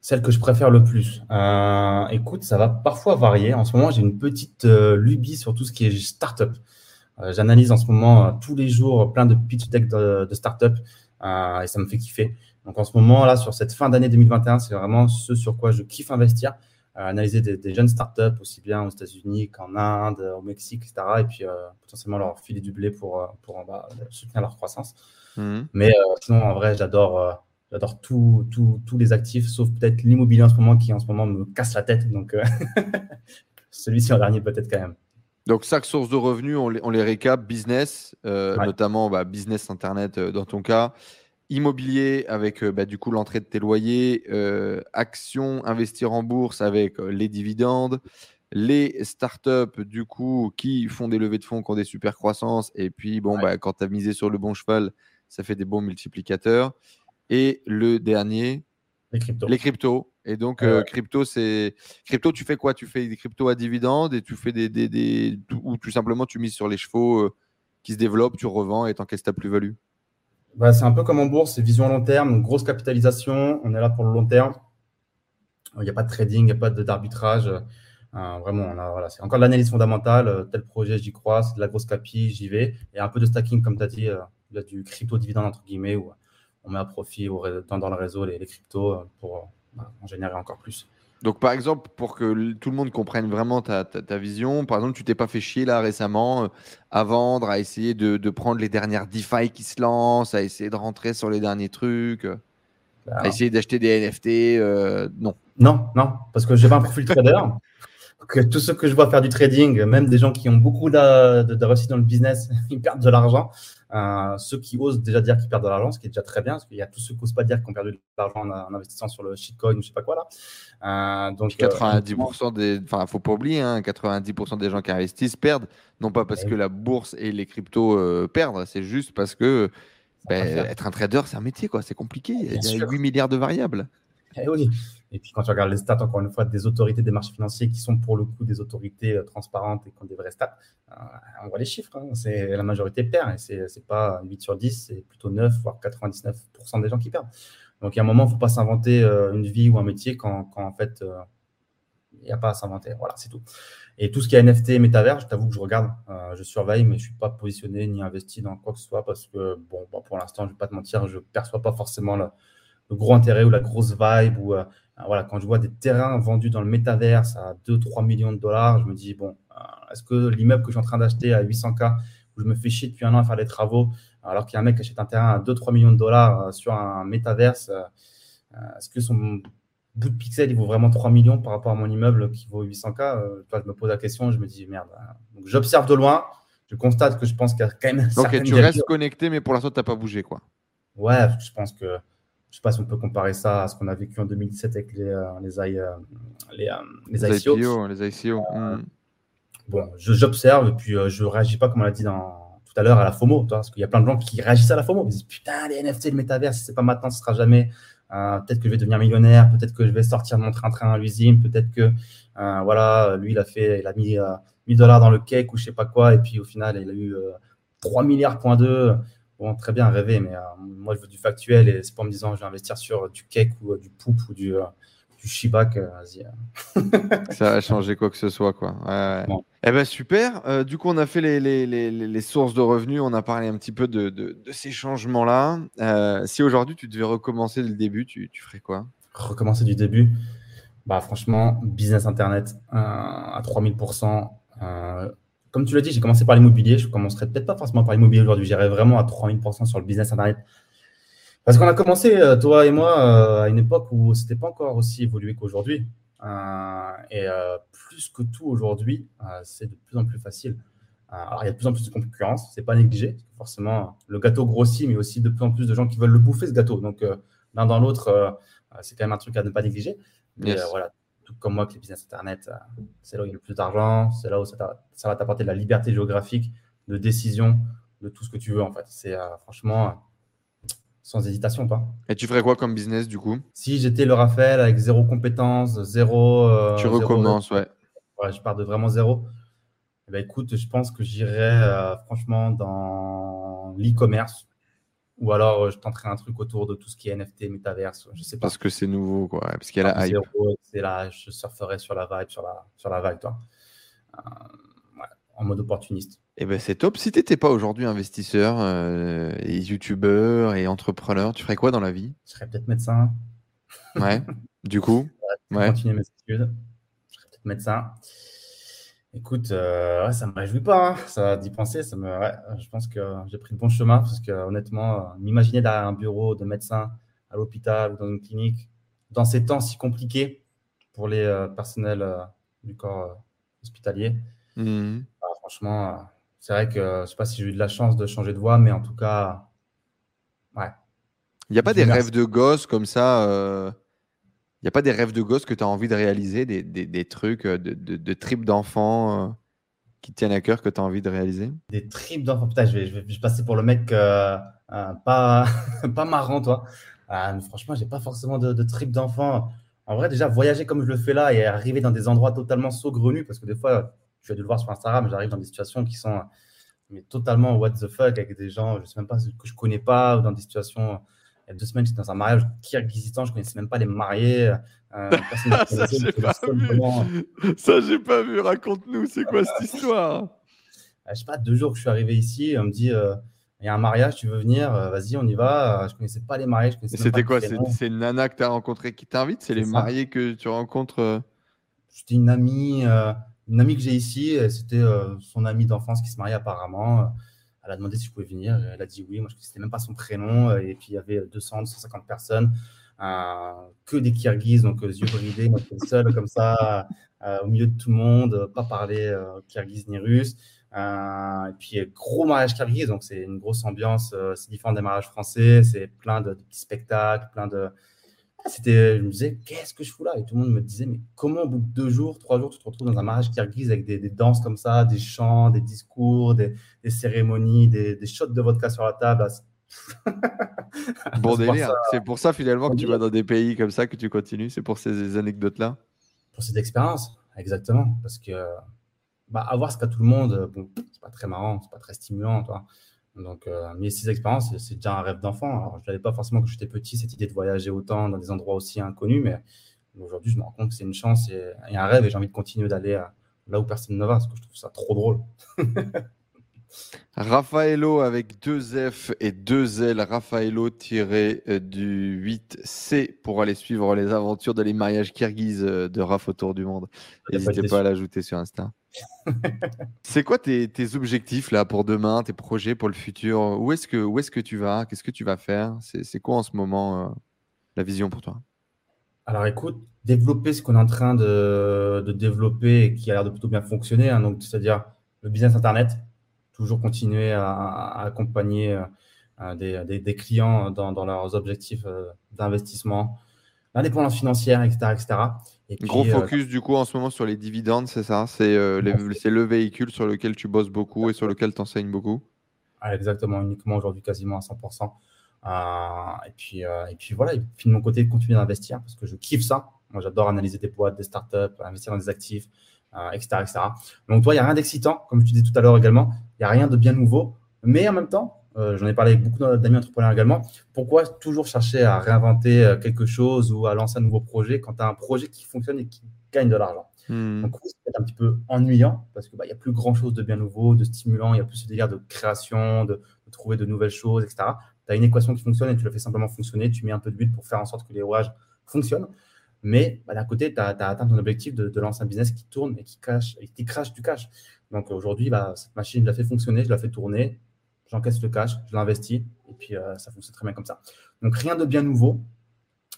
Celle que je préfère le plus. Euh, écoute, ça va parfois varier. En ce moment, j'ai une petite euh, lubie sur tout ce qui est startup. J'analyse en ce moment tous les jours plein de pitch decks de, de startup et ça me fait kiffer. Donc en ce moment, là, sur cette fin d'année 2021, c'est vraiment ce sur quoi je kiffe investir analyser des, jeunes startups, aussi bien aux États-Unis qu'en Inde, au Mexique, etc. Et puis euh, potentiellement leur filer du blé pour, euh, pour bah, soutenir leur croissance. Mhm. Mais euh, sinon, en vrai, j'adore j'adore tous les actifs, sauf peut-être l'immobilier en ce moment qui en ce moment me casse la tête. Donc <laughs> celui-ci en dernier peut-être quand même. Donc, chaque source de revenus, on les, on les récap, business, notamment bah, business Internet dans ton cas, immobilier avec euh, bah, du coup l'entrée de tes loyers, euh, actions, investir en bourse avec euh, les dividendes, les startups du coup qui font des levées de fonds, qui ont des super croissances, et puis bon, bah, quand tu as misé sur le bon cheval, ça fait des bons multiplicateurs. Et le dernier, les cryptos. Les cryptos. Et donc, crypto, c'est. Crypto, tu fais quoi? Tu fais des cryptos à dividendes et tu fais des. des, des... Ou tout simplement, tu mises sur les chevaux qui se développent, tu revends et t'encaisses ta plus-value? Bah, c'est un peu comme en bourse, c'est vision long terme, grosse capitalisation, on est là pour le long terme. Il n'y a pas de trading, il n'y a pas d'arbitrage. Euh, vraiment, voilà, c'est encore de l'analyse fondamentale. Euh, tel projet, j'y crois, c'est de la grosse capi, j'y vais. Et un peu de stacking, comme tu as dit, euh, il y a du crypto-dividende, entre guillemets, où on met à profit dans, le réseau les, cryptos pour bah, en générer encore plus. Donc, par exemple, pour que tout le monde comprenne vraiment ta, vision, par exemple, tu t'es pas fait chier là récemment euh, à vendre, à essayer de, prendre les dernières DeFi qui se lancent, à essayer de rentrer sur les derniers trucs, euh, à bah, essayer d'acheter des NFT. Euh, non. Non, non, parce que j'ai pas un profil trader. <laughs> que tous ceux que je vois faire du trading, même des gens qui ont beaucoup de, de, réussite dans le business, <laughs> ils perdent de l'argent. Euh, ceux qui osent déjà dire qu'ils perdent de l'argent, ce qui est déjà très bien, parce qu'il y a tous ceux qui n'osent pas dire qu'ils ont perdu de l'argent en, investissant sur le shitcoin ou je sais pas quoi là. Euh, donc 90% euh, des, enfin, faut pas oublier, 90% hein, des gens qui investissent perdent, non pas parce eh que la bourse et les cryptos perdent, c'est juste parce que ben, être un trader, c'est un métier, quoi. C'est compliqué. Il y a 8 milliards de variables. Eh oui. Et puis quand tu regardes les stats, encore une fois, des autorités des marchés financiers qui sont pour le coup des autorités euh, transparentes et qui ont des vraies stats, euh, on voit les chiffres. Hein. c'est la majorité perd et c'est n'est pas 8 sur 10, c'est plutôt 9 voire 99% des gens qui perdent. Donc il y a un moment, il ne faut pas s'inventer euh, une vie ou un métier quand, quand en fait il n'y a pas à s'inventer. Voilà, c'est tout. Et tout ce qui est NFT et métavers, je t'avoue que je regarde, je surveille, mais je ne suis pas positionné ni investi dans quoi que ce soit parce que, bon, pour l'instant, je ne vais pas te mentir, je ne perçois pas forcément le, gros intérêt ou la grosse vibe ou voilà, quand je vois des terrains vendus dans le métaverse à 2-3 millions de dollars, je me dis, bon, euh, est-ce que l'immeuble que je suis en train d'acheter à 800K, où je me fais chier depuis un an à faire des travaux, alors qu'il y a un mec qui achète un terrain à 2-3 millions de dollars euh, sur un métaverse, est-ce que son bout de pixel, il vaut vraiment 3 millions par rapport à mon immeuble qui vaut 800K Je me pose la question, je me dis, merde. Donc j'observe de loin, je constate que je pense qu'il y a quand même. Donc tu restes connecté, mais pour l'instant, tu n'as pas bougé, quoi. Ouais, je pense que je ne sais pas si on peut comparer ça à ce qu'on a vécu en 2017 avec les, euh, les, euh, les, euh, les, ICO. les ICO. Bon, j'observe et puis je ne réagis pas comme on l'a dit dans, tout à l'heure à la FOMO, toi, parce qu'il y a plein de gens qui réagissent à la FOMO. Ils disent Putain, les NFT, le métavers, si ce n'est pas maintenant, ce ne sera jamais. peut-être que je vais devenir millionnaire, peut-être que je vais sortir de mon train-train à l'usine, peut-être que voilà, lui, il a, fait, il a mis 1000 dollars dans le cake ou je ne sais pas quoi, et puis au final, il a eu 3 milliards, point 2 bon, très bien, rêver, mais euh, moi, je veux du factuel et c'est pas en me disant je vais investir sur du cake ou euh, du poupe ou du, euh, du Shiba vas-y. <laughs> Ça va changer quoi que ce soit, quoi. Eh ben super. du coup, on a fait les, les, les, les, sources de revenus, on a parlé un petit peu de, de, de ces changements-là. si aujourd'hui, tu devais recommencer dès le début, tu, tu ferais quoi? Recommencer du début? Bah, Franchement, business Internet à 3000% comme tu l'as dit, j'ai commencé par l'immobilier. Je commencerai peut-être pas forcément par l'immobilier aujourd'hui. J'irai vraiment à 3000% sur le business Internet. Parce qu'on a commencé, euh, toi et moi, euh, à une époque où ce n'était pas encore aussi évolué qu'aujourd'hui. Euh, et plus que tout aujourd'hui, c'est de plus en plus facile. alors, il y a de plus en plus de concurrence, c'est pas négligé. Forcément, le gâteau grossit, mais aussi de plus en plus de gens qui veulent le bouffer, ce gâteau. Donc, l'un dans l'autre, c'est quand même un truc à ne pas négliger. Mais voilà, tout comme moi que les business Internet, c'est là où il y a le plus d'argent, c'est là où ça, ça va t'apporter de la liberté géographique, de décision, de tout ce que tu veux en fait. C'est franchement sans hésitation. Toi. Et tu ferais quoi comme business du coup? Si j'étais le Raphaël avec zéro compétence, zéro. tu recommences, ouais. ouais. Je pars de vraiment zéro. Eh ben, écoute, je pense que j'irais franchement dans l'e-commerce ou alors, euh, je tenterai un truc autour de tout ce qui est NFT, métaverse, je sais pas. Parce que c'est nouveau, quoi. Parce qu'il y a la hype. C'est là, je surferai sur la vibe, sur la, sur la vague, toi. Euh, en mode opportuniste. Eh ben c'est top. Si tu n'étais pas aujourd'hui investisseur euh, et youtubeur et entrepreneur, tu ferais quoi dans la vie? Je serais peut-être médecin. Ouais. du coup? <laughs> ouais. Continuer mes études. Je serais peut-être médecin. Écoute, euh, ça ne me réjouit pas, hein. ça d'y penser. Ça me, je pense que j'ai pris le bon chemin parce que honnêtement, m'imaginer derrière un bureau de médecin à l'hôpital ou dans une clinique, dans ces temps si compliqués pour les euh, personnels euh, du corps hospitalier, mmh. bah, franchement, c'est vrai que je ne sais pas si j'ai eu de la chance de changer de voie, mais en tout cas, ouais. Il n'y a pas des rêves de gosse comme ça n'y a pas des rêves de gosse que tu as envie de réaliser, des, des, trucs euh, de, de, tripes d'enfants euh, qui tiennent à cœur que tu as envie de réaliser? Des tripes d'enfants, putain, je vais, je vais, passer pour le mec euh, pas, <laughs> pas marrant, toi. franchement, j'ai pas forcément de, de tripes d'enfants. En vrai, déjà, voyager comme je le fais là et arriver dans des endroits totalement saugrenus, parce que des fois, tu as dû le voir sur Instagram, j'arrive dans des situations qui sont mais totalement what the fuck avec des gens, je sais même pas que je connais pas, ou dans des situations il y a deux semaines, j'étais dans un mariage kirghizistan, je ne connaissais même pas les mariés. Euh, <laughs> ça, j'ai pas, vu. Ça, j'ai pas vu. Raconte-nous, c'est quoi cette histoire? euh, Je sais pas, deux jours que je suis arrivé ici, on me dit euh, il y a un mariage, tu veux venir? Vas-y, on y va. Je ne connaissais pas les mariés. C'était quoi? C'est une nana que tu as rencontrée qui t'invite? C'est les mariés que tu rencontres C'était une amie, une amie que j'ai ici. C'était son amie d'enfance qui se mariait apparemment. Elle a demandé si je pouvais venir. Elle a dit oui. Moi, je ne connaissais même pas son prénom. Euh, et puis, il y avait 200, 250 personnes, euh, que des Kirghizes, donc euh, yeux bridés. Moi, seul comme ça, au milieu de tout le monde, pas parler kirghize ni russe. et puis, gros mariage kirghize, donc c'est une grosse ambiance. c'est différent des mariages français. C'est plein de, petits spectacles, plein de, c'était, je me disais, qu'est-ce que je fous là? Et tout le monde me disait, mais comment au bout de deux jours, trois jours, tu te retrouves dans un mariage kirghize avec des, danses comme ça, des chants, des discours, des, cérémonies, des, shots de vodka sur la table? Bon <laughs> délire. C'est pour ça finalement que tu vas dans des pays comme ça, que tu continues. C'est pour ces anecdotes-là. Pour cette expérience, exactement. Parce que bah, avoir ce qu'a tout le monde, bon, c'est pas très marrant, c'est pas très stimulant, toi. Donc, euh, mais ces expériences, c'est déjà un rêve d'enfant. Alors, je n'avais pas forcément quand j'étais petit cette idée de voyager autant dans des endroits aussi inconnus, mais aujourd'hui, je me rends compte que c'est une chance et, un rêve et j'ai envie de continuer d'aller euh, là où personne ne va parce que je trouve ça trop drôle. <laughs> Raffaello avec deux F et deux L, Raffaello tiré euh, du 8C pour aller suivre les aventures de les mariages kirghizes de Raf autour du monde. N'hésitez pas à l'ajouter sur Insta. <laughs> c'est quoi tes, objectifs là pour demain, tes projets pour le futur? Où est-ce que, où est que tu vas? Qu'est-ce que tu vas faire? C'est quoi en ce moment euh, la vision pour toi? Alors écoute, développer ce qu'on est en train de, développer et qui a l'air de plutôt bien fonctionner, hein, donc c'est-à-dire le business internet, toujours continuer à, accompagner euh, des, clients dans, leurs objectifs euh, d'investissement, l'indépendance financière, etc., etc. Gros euh, focus du coup en ce moment sur les dividendes, c'est ça? Euh, C'est le véhicule sur lequel tu bosses beaucoup et sur lequel tu enseignes beaucoup? Ah, Exactement, uniquement aujourd'hui quasiment à 100%. Euh, et, puis, et puis voilà, et puis de mon côté, continuer d'investir parce que je kiffe ça. Moi, j'adore analyser des boîtes, des startups, investir dans des actifs, etc., etc. Donc, toi, il n'y a rien d'excitant, comme je te disais tout à l'heure également. Il n'y a rien de bien nouveau. Mais en même temps, euh, j'en ai parlé avec beaucoup d'amis entrepreneurs également. Pourquoi toujours chercher à réinventer euh, quelque chose ou à lancer un nouveau projet quand tu as un projet qui fonctionne et qui gagne de l'argent? Hmm. Donc, c'est un petit peu ennuyant parce qu'il bah, n'y a plus grand chose de bien nouveau, de stimulant, il y a plus ce délire de création, de, trouver de nouvelles choses, etc. Tu as une équation qui fonctionne et tu la fais simplement fonctionner, tu mets un peu de but pour faire en sorte que les rouages fonctionnent. Mais bah, d'un côté, tu as, atteint ton objectif de, lancer un business qui tourne et qui, cache, et qui crache du cash. Donc aujourd'hui, bah, cette machine, je la fais fonctionner, je la fais tourner, j'encaisse le cash, je l'investis, et puis euh, ça fonctionne très bien comme ça. Donc rien de bien nouveau.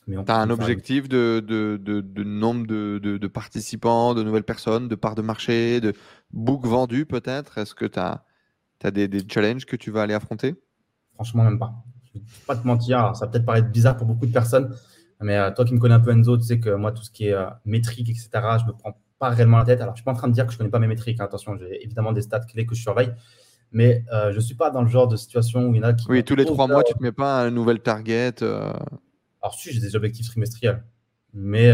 Tu as un objectif de, de, nombre de, participants, de nouvelles personnes, de parts de marché, de book vendus peut-être? Est-ce que tu as, as des, challenges que tu vas aller affronter? Franchement, même pas. Je ne vais pas te mentir, ça va peut-être paraître bizarre pour beaucoup de personnes, Mais toi qui me connais un peu Enzo, tu sais que moi, tout ce qui est métrique, etc., je me prends pas réellement la tête. Alors, je suis pas en train de dire que je connais pas mes métriques. Hein. Attention, j'ai évidemment des stats clés que je surveille. Mais je ne suis pas dans le genre de situation où il y en a qui. Oui, tous les trois mois, tu ne te mets pas un nouvel target. Alors, si, j'ai des objectifs trimestriels. Mais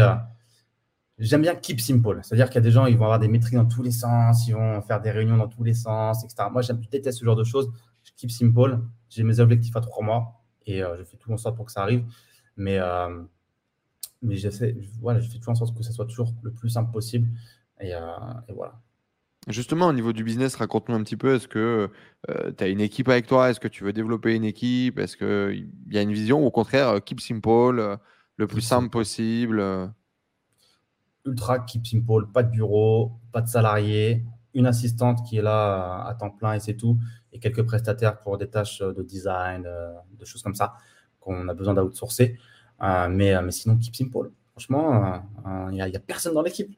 j'aime bien keep simple. C'est-à-dire qu'il y a des gens, ils vont avoir des métriques dans tous les sens, ils vont faire des réunions dans tous les sens, etc. Moi, je déteste ce genre de choses. Je keep simple. J'ai mes objectifs à trois mois et je fais tout en sorte pour que ça arrive. Mais mais j'essaie, voilà, je fais toujours en sorte que ça soit toujours le plus simple possible. Et, euh, voilà. Justement, au niveau du business, raconte-nous un petit peu. Est-ce que euh, tu as une équipe avec toi? Est-ce que tu veux développer une équipe? Est-ce qu'il y a une vision? Ou au contraire, euh, keep simple, le plus simple possible Ultra keep simple, pas de bureau, pas de salarié, une assistante qui est là à temps plein et c'est tout, et quelques prestataires pour des tâches de design, de choses comme ça qu'on a besoin d'outsourcer. Euh, mais, euh, mais sinon, keep simple. Franchement, il n'y a, a, personne dans l'équipe.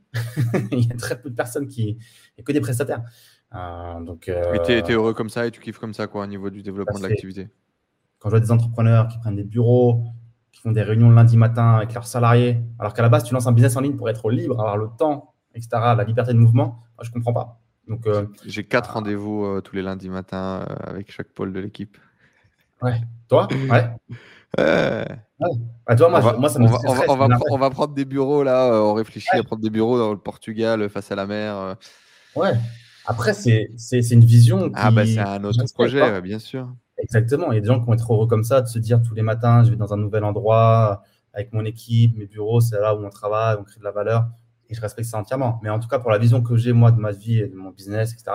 Il <laughs> y a très peu de personnes qui. Il n'y a que des prestataires. Euh, donc, et tu es, heureux comme ça et tu kiffes comme ça quoi, au niveau du développement de l'activité Quand je vois des entrepreneurs qui prennent des bureaux, qui font des réunions le lundi matin avec leurs salariés, alors qu'à la base, tu lances un business en ligne pour être libre, avoir le temps, etc., la liberté de mouvement, moi, je ne comprends pas. Donc, J'ai quatre rendez-vous tous les lundis matins avec chaque pôle de l'équipe. Ouais. Toi? Ouais. <laughs> Ah, toi, moi, on, moi, ça me va, on, va, on, va, on, va, prendre des bureaux là, euh, on réfléchit à prendre des bureaux dans le Portugal euh, face à la mer. Euh. Ouais. Après, c'est une vision. Ah, bah, c'est un autre projet, bien sûr. Exactement. Il y a des gens qui vont être heureux comme ça, de se dire tous les matins, je vais dans un nouvel endroit avec mon équipe, mes bureaux, c'est là où on travaille, on crée de la valeur. Et je respecte ça entièrement. Mais en tout cas, pour la vision que j'ai, moi, de ma vie et de mon business, etc.,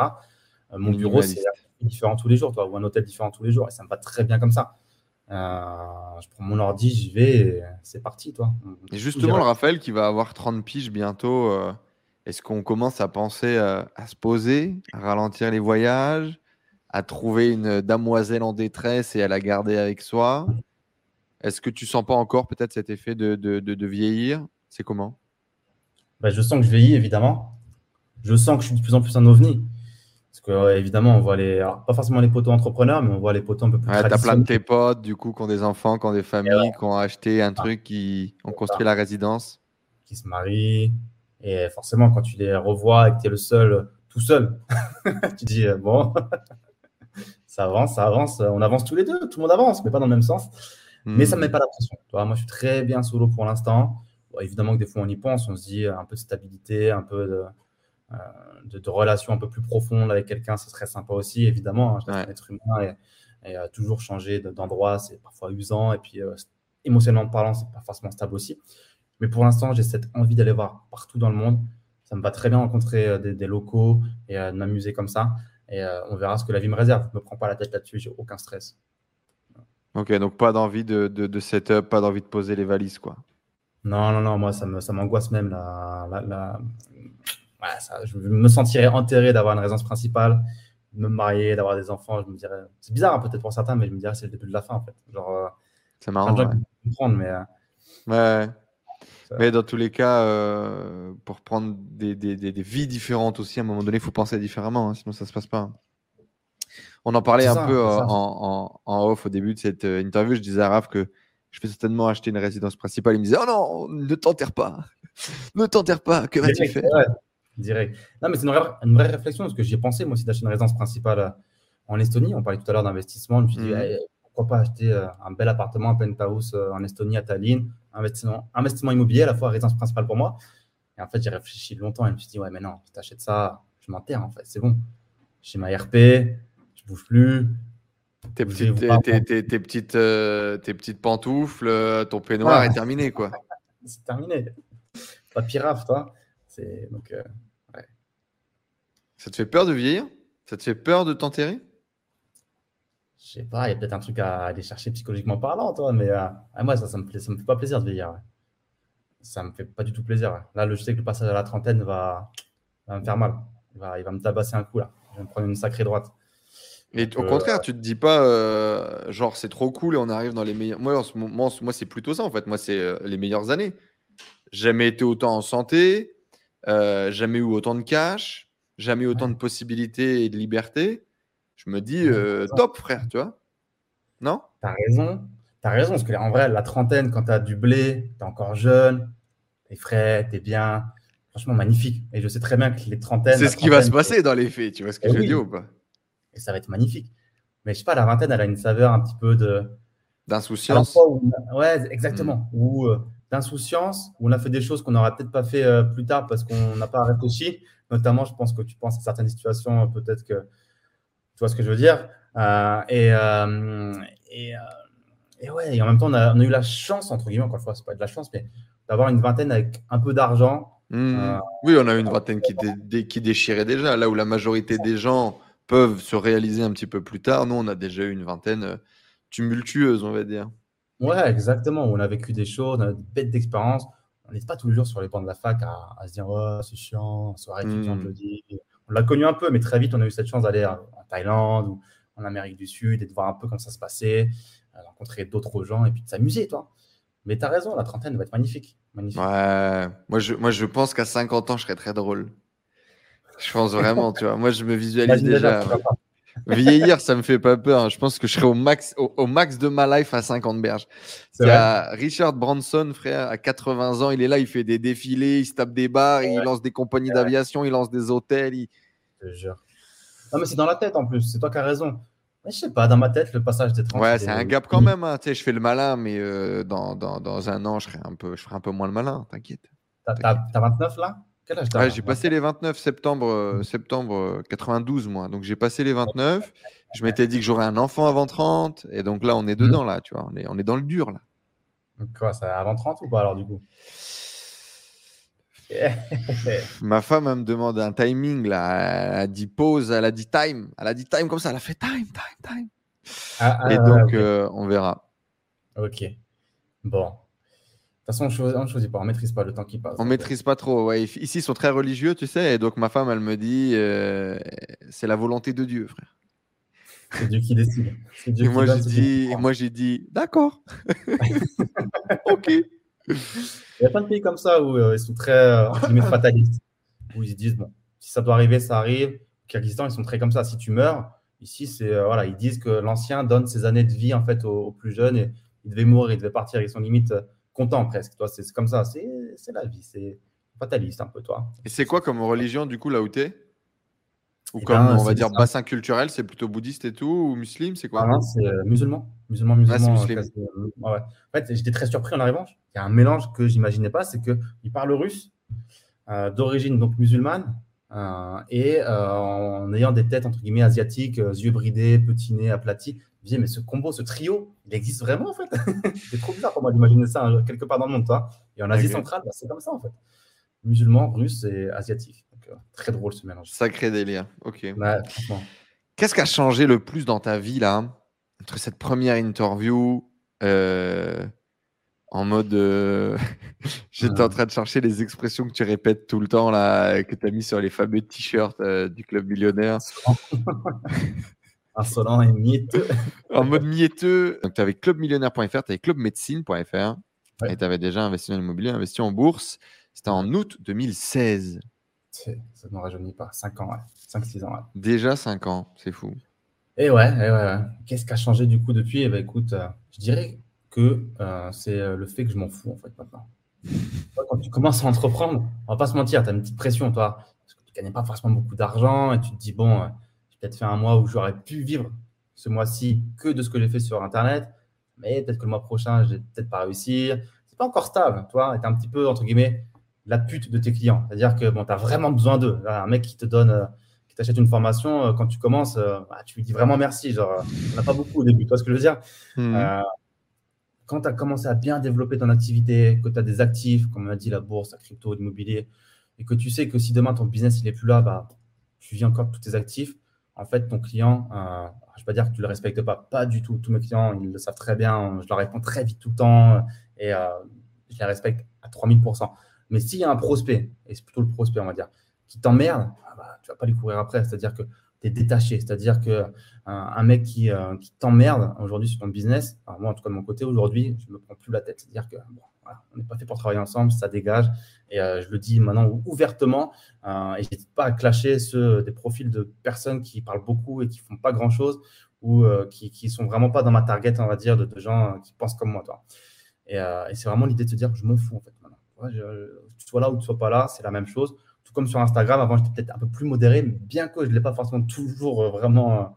mon bureau, c'est différent tous les jours, toi, ou un hôtel différent tous les jours. Et ça me va très bien comme ça. Euh, je prends mon ordi, j'y vais, c'est parti, toi. Et justement, le Raphaël qui va avoir 30 piges bientôt, euh, est-ce qu'on commence à penser euh, à se poser, à ralentir les voyages, à trouver une damoiselle en détresse et à la garder avec soi? Est-ce que tu sens pas encore peut-être cet effet de, de, de, vieillir? C'est comment? Bah, Je sens que je vieillis, évidemment. Je sens que je suis de plus en plus un ovni. Parce que, évidemment, on voit les. pas forcément les poteaux entrepreneurs, mais on voit les poteaux un peu plus. Ouais, t'as plein de tes potes, du coup, qui ont des enfants, qui ont des familles, qui ont acheté un truc, qui ont construit la résidence. Qui se marient. Et forcément, quand tu les revois et que tu es le seul, tout seul, <laughs> tu dis, euh, bon, <laughs> ça avance, ça avance. On avance tous les deux, tout le monde avance, mais pas dans le même sens. Mais ça ne met hmm. pas la pression. moi, je suis très bien solo pour l'instant. évidemment que des fois, on y pense, on se dit un peu de stabilité, un peu de euh, de, de, relations un peu plus profondes avec quelqu'un, ce serait sympa aussi, évidemment. Hein, un être humain et, euh, toujours changer d'endroit, c'est parfois usant. Et puis, euh, émotionnellement parlant, c'est pas forcément stable aussi. Mais pour l'instant, j'ai cette envie d'aller voir partout dans le monde. Ça me va très bien rencontrer des, locaux et de m'amuser comme ça. Et on verra ce que la vie me réserve. Je ne me prends pas la tête là-dessus, j'ai aucun stress. Ok, donc pas d'envie de, de, setup, pas d'envie de poser les valises, quoi. Non, non, non, moi, ça m'angoisse ça même la, la, je me sentirais enterré d'avoir une résidence principale, de me marier, d'avoir des enfants. Je me dirais, c'est bizarre hein, peut-être pour certains, mais je me dirais c'est le début de la fin en fait. Genre, euh, c'est marrant. Ouais. Comprendre, mais, euh, ouais. Mais dans tous les cas, euh, pour prendre des, des, des, vies différentes aussi, à un moment donné, il faut penser différemment, hein, sinon ça ne se passe pas. On en parlait un peu en, en, off au début de cette interview. Je disais à Raph que je vais certainement acheter une résidence principale. Il me disait Oh non, ne t'enterre pas, ne t'enterre pas, que vas-tu faire? Direct. Non, mais c'est une, vraie réflexion, parce que j'y ai pensé, moi aussi, d'acheter une résidence principale euh, en Estonie. On parlait tout à l'heure d'investissement. Je me suis dit, mhm. pourquoi pas acheter euh, un bel appartement, un penthouse euh, en Estonie, à Tallinn, investissement, investissement immobilier, à la fois résidence principale pour moi. Et en fait, j'ai réfléchi longtemps et je me suis dit, ouais, mais non, si tu achètes ça, je m'enterre, en fait, c'est bon. J'ai ma RP, je bouge plus. Tes petites, tes, tes, petites, tes petites pantoufles, ton peignoir est terminé, quoi. <laughs> c'est terminé. Pas piraf, toi. C'est donc. Ça te fait peur de vieillir? Ça te fait peur de t'enterrer? Je sais pas, il y a peut-être un truc à aller chercher psychologiquement parlant, toi, mais euh, moi, ça, ça me, ça me fait pas plaisir de vieillir. Ça me fait pas du tout plaisir. Là, je sais que le passage à la trentaine va, me faire mal. Il va, il va, me tabasser un coup, là. Je vais me prendre une sacrée droite. Et au contraire, euh, tu te dis pas, euh, genre, c'est trop cool et on arrive dans les meilleurs. Moi, en ce moment, moi c'est plutôt ça, en fait. Moi, c'est les meilleures années. Jamais été autant en santé, jamais eu autant de cash jamais autant de possibilités et de liberté, je me dis euh, top, frère, tu vois Non? T'as raison. tu as raison, parce que en vrai, la trentaine, quand tu as du blé, tu es encore jeune, tu es frais, tu es bien. Franchement, magnifique. Et je sais très bien que les trentaines. C'est ce qui va se passer dans les faits, tu vois ce que eh je veux dire ou pas? Et ça va être magnifique. Mais je sais pas, la vingtaine, elle a une saveur un petit peu de. D'insouciance. Ouais, exactement. Hmm. Euh, d'insouciance, où on a fait des choses qu'on n'aurait peut-être pas fait euh, plus tard parce qu'on n'a pas réfléchi. Notamment, je pense que tu penses à certaines situations, peut-être que tu vois ce que je veux dire. Euh, et, et, et, ouais, et en même temps, on a, eu la chance, entre guillemets, encore une fois, c'est pas de la chance, mais d'avoir une vingtaine avec un peu d'argent. Hmm. oui, on a eu une vingtaine qui, qui déchirait déjà, là où la majorité des gens peuvent se réaliser un petit peu plus tard. Nous, on a déjà eu une vingtaine euh, tumultueuse, on va dire. Ouais, exactement. On a vécu des choses, on a des bêtes d'expérience. On n'est pas tous les jours sur les bancs de la fac à, se dire oh, c'est chiant, soirée étudiante mmh. le dit. On l'a connu un peu, mais très vite, on a eu cette chance d'aller en Thaïlande ou en Amérique du Sud et de voir un peu comment ça se passait, de rencontrer d'autres gens et puis de s'amuser, toi. Mais tu as raison, la trentaine va être magnifique. magnifique. Ouais, moi je, moi je pense qu'à 50 ans, je serais très drôle. Je pense vraiment, tu vois. Moi, je me visualise déjà. Vieillir, ça me fait pas peur. Je pense que je serai au max, au, max de ma life à 50 berges. Il y a Richard Branson, frère, à 80 ans, il est là, il fait des défilés, il se tape des bars, il lance des compagnies d'aviation, il lance des hôtels. Je te jure. Non, mais c'est dans la tête en plus, c'est toi qui as raison. Mais je sais pas, dans ma tête, le passage des 30 Ouais, c'est un gap quand même. Hein. Tu sais, je fais le malin, mais euh, dans, dans, dans, un an, je, serai un peu, je ferai un peu moins le malin, t'inquiète. T'as 29 là? J'ai passé les 29 septembre, euh, septembre 92, euh, moi. Donc j'ai passé les 29. Je m'étais dit que j'aurais un enfant avant 30. Et donc là, on est dedans, là, tu vois. On est, on est dans le dur, là. Donc quoi, ça avant 30 ou pas alors du coup? <laughs> Ma femme, elle me demande un timing, là. Elle a dit pause, elle a dit time. Elle a dit time comme ça. Elle a fait time, time, time. Ah, ah, et donc, euh, on verra. Ok. Bon. De toute façon, on ne choisit pas, on ne maîtrise pas le temps qui passe. On ne maîtrise pas trop. Ouais. Ici, ils sont très religieux, tu sais. Et donc, ma femme, elle me dit euh, c'est la volonté de Dieu, frère. C'est Dieu qui décide. et moi, j'ai dit, moi, j'ai dit d'accord. <laughs> ok. Il y a plein de pays comme ça où euh, ils sont très euh, fatalistes. Où ils se disent bon, si ça doit arriver, ça arrive. Au Kyrgyzstan, ils sont très comme ça. Si tu meurs, ici, c'est voilà, ils disent que l'ancien donne ses années de vie en fait aux, plus jeunes et il devait mourir, il devait partir. Ils sont limite content presque. Toi, c'est comme ça. C'est la vie. C'est fataliste un peu, toi. Et c'est quoi comme religion, du coup, là où tu es Ou eh comme, ben, on va dire, bassin culturel C'est plutôt bouddhiste et tout Ou musulman C'est quoi? Ah C'est euh, musulman. Musulman, musulman. Ah, euh, En fait, j'étais très surpris en arrivant. Il y a un mélange que j'imaginais pas. C'est qu'il parle russe, euh, d'origine donc musulmane. et en ayant des têtes entre guillemets asiatiques, yeux bridés, petits nez aplatis, disais, mais ce combo, ce trio, il existe vraiment en fait. <laughs> c'est trop bizarre pour moi d'imaginer ça hein, quelque part dans le monde. Toi. Et en Asie centrale, bah, c'est comme ça en fait. Musulmans, russes et asiatiques. Euh, très drôle ce mélange. Sacré délire. Ok. Qu'est-ce qui a changé le plus dans ta vie là entre cette première interview euh, en mode euh, <laughs> j'étais en train de chercher les expressions que tu répètes tout le temps là que tu as mis sur les fameux t-shirts du club millionnaire? <laughs> Insolent et mieteux. <laughs> en mode mieteux. Donc, tu avais clubmillionnaire.fr, tu avais clubmédecine.fr et tu avais déjà investi dans l'immobilier, investi en bourse. C'était en août 2016. Ça ne me rajeunit pas. 5 ans, 5-6 ans. Déjà 5 ans, c'est fou. Et ouais, et ouais, qu'est-ce qui a changé du coup depuis? Eh ben, écoute, euh, je dirais que euh, c'est euh, le fait que je m'en fous en fait maintenant. <laughs> Quand tu commences à entreprendre, on va pas se mentir, tu as une petite pression, toi, parce que tu ne gagnes pas forcément beaucoup d'argent et tu te dis, bon, peut-être fait un mois où j'aurais pu vivre ce mois-ci que de ce que j'ai fait sur Internet, mais peut-être que le mois prochain, je vais peut-être pas réussir. C'est pas encore stable, toi, tu es un petit peu, entre guillemets, la pute de tes clients. C'est-à-dire que bon, tu as vraiment besoin d'eux. Un mec qui te donne, euh, qui t'achète une formation, euh, quand tu commences, euh, bah, tu lui dis vraiment merci. Genre, on n'a pas beaucoup au début, tu vois ce que je veux dire? Mmh. Quand tu as commencé à bien développer ton activité, que tu as des actifs, comme on a dit, la bourse, la crypto, l'immobilier, et que tu sais que si demain ton business il est plus là, bah, tu vis encore tous tes actifs, en fait, ton client, euh, je ne vais pas dire que tu ne le respectes pas, pas du tout. Tous mes clients, ils le savent très bien. Je leur réponds très vite tout le temps et euh, je les respecte à 3000%. Mais s'il y a un prospect, et c'est plutôt le prospect, on va dire, qui t'emmerde, ah bah, tu ne vas pas lui courir après. C'est-à-dire que tu es détaché. C'est-à-dire qu'un un mec qui, euh, qui t'emmerde aujourd'hui sur ton business, moi, en tout cas de mon côté, aujourd'hui, je ne me prends plus la tête. C'est-à-dire que on n'est pas fait pour travailler ensemble, ça dégage. Et euh, je le dis maintenant ouvertement. Euh, et n'hésite pas à clasher ceux des profils de personnes qui parlent beaucoup et qui font pas grand-chose ou qui, qui sont vraiment pas dans ma target, on va dire, de, gens qui pensent comme moi. Toi. Et, c'est vraiment l'idée de se dire, je m'en fous en fait maintenant. tu sois là ou tu sois pas là, c'est la même chose. Tout comme sur Instagram, avant j'étais peut-être un peu plus modéré, bien que je ne l'ai pas forcément toujours vraiment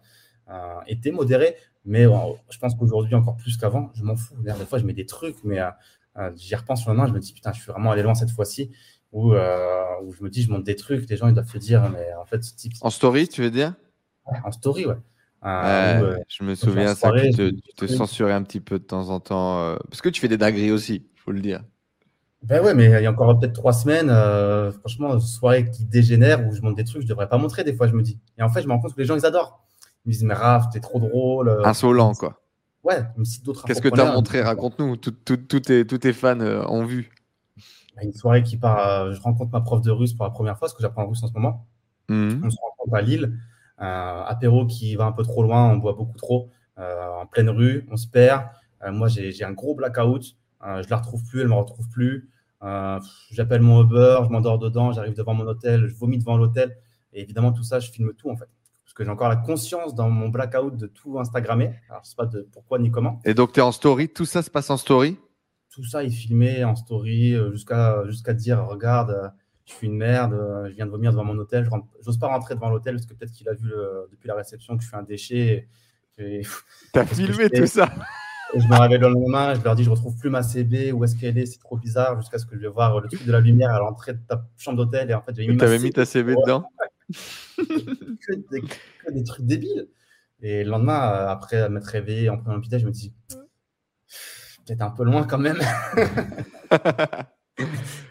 été modéré. Mais je pense qu'aujourd'hui, encore plus qu'avant, je m'en fous. Des fois, je mets des trucs, mais j'y repense maintenant, je me dis, putain, je suis vraiment allé loin cette fois-ci. Euh, où, je me dis, je monte des trucs, les gens ils doivent se dire, mais en fait, ce type. En story, tu veux dire? En story, ouais. Euh, euh, je me souviens ça tu te, censurais un petit peu de temps en temps. parce que tu fais des dingueries aussi, faut le dire. Ben ouais, mais il y a encore peut-être trois semaines, franchement, soirée qui dégénère où je monte des trucs, je devrais pas montrer des fois, je me dis. Et en fait, je me rends compte que les gens, ils adorent. Ils me disent, mais Raph, t'es trop drôle. Insolent, quoi. Ouais, même si d'autres. Qu'est-ce que tu as montré? Raconte-nous. Tous tes fans ont vu une soirée qui part, euh, je rencontre ma prof de russe pour la première fois, parce que j'apprends russe en ce moment. Mhm. On se rencontre à Lille. Euh, apéro qui va un peu trop loin, on boit beaucoup trop, euh, en pleine rue, on se perd. moi, j'ai un gros blackout. je la retrouve plus, elle me retrouve plus. J'appelle mon Uber, je m'endors dedans, j'arrive devant mon hôtel, je vomis devant l'hôtel. Et évidemment, tout ça, je filme tout en fait. Que j'ai encore la conscience dans mon blackout de tout Instagrammer. Alors, je sais pas de pourquoi ni comment. Et donc, tu es en story, tout ça se passe en story? Tout ça est filmé en story euh, jusqu'à jusqu'à dire regarde, euh, je suis une merde, euh, je viens de vomir devant mon hôtel, je n'ose pas rentrer devant l'hôtel parce que peut-être qu'il a vu depuis la réception que je suis un déchet. <laughs> T'as filmé tout ça? je me réveille le lendemain, je leur dis je retrouve plus ma CB, où est-ce qu'elle est, c'est trop bizarre, jusqu'à ce que je vais voir le truc de la lumière à l'entrée de ta chambre d'hôtel et en fait j'ai mis, avais mis ta CB dedans? <laughs> <laughs> que, des, des, trucs débiles. Et le lendemain, après m'être réveillé en prenant petit je me dis peut-être un peu loin quand même. <laughs>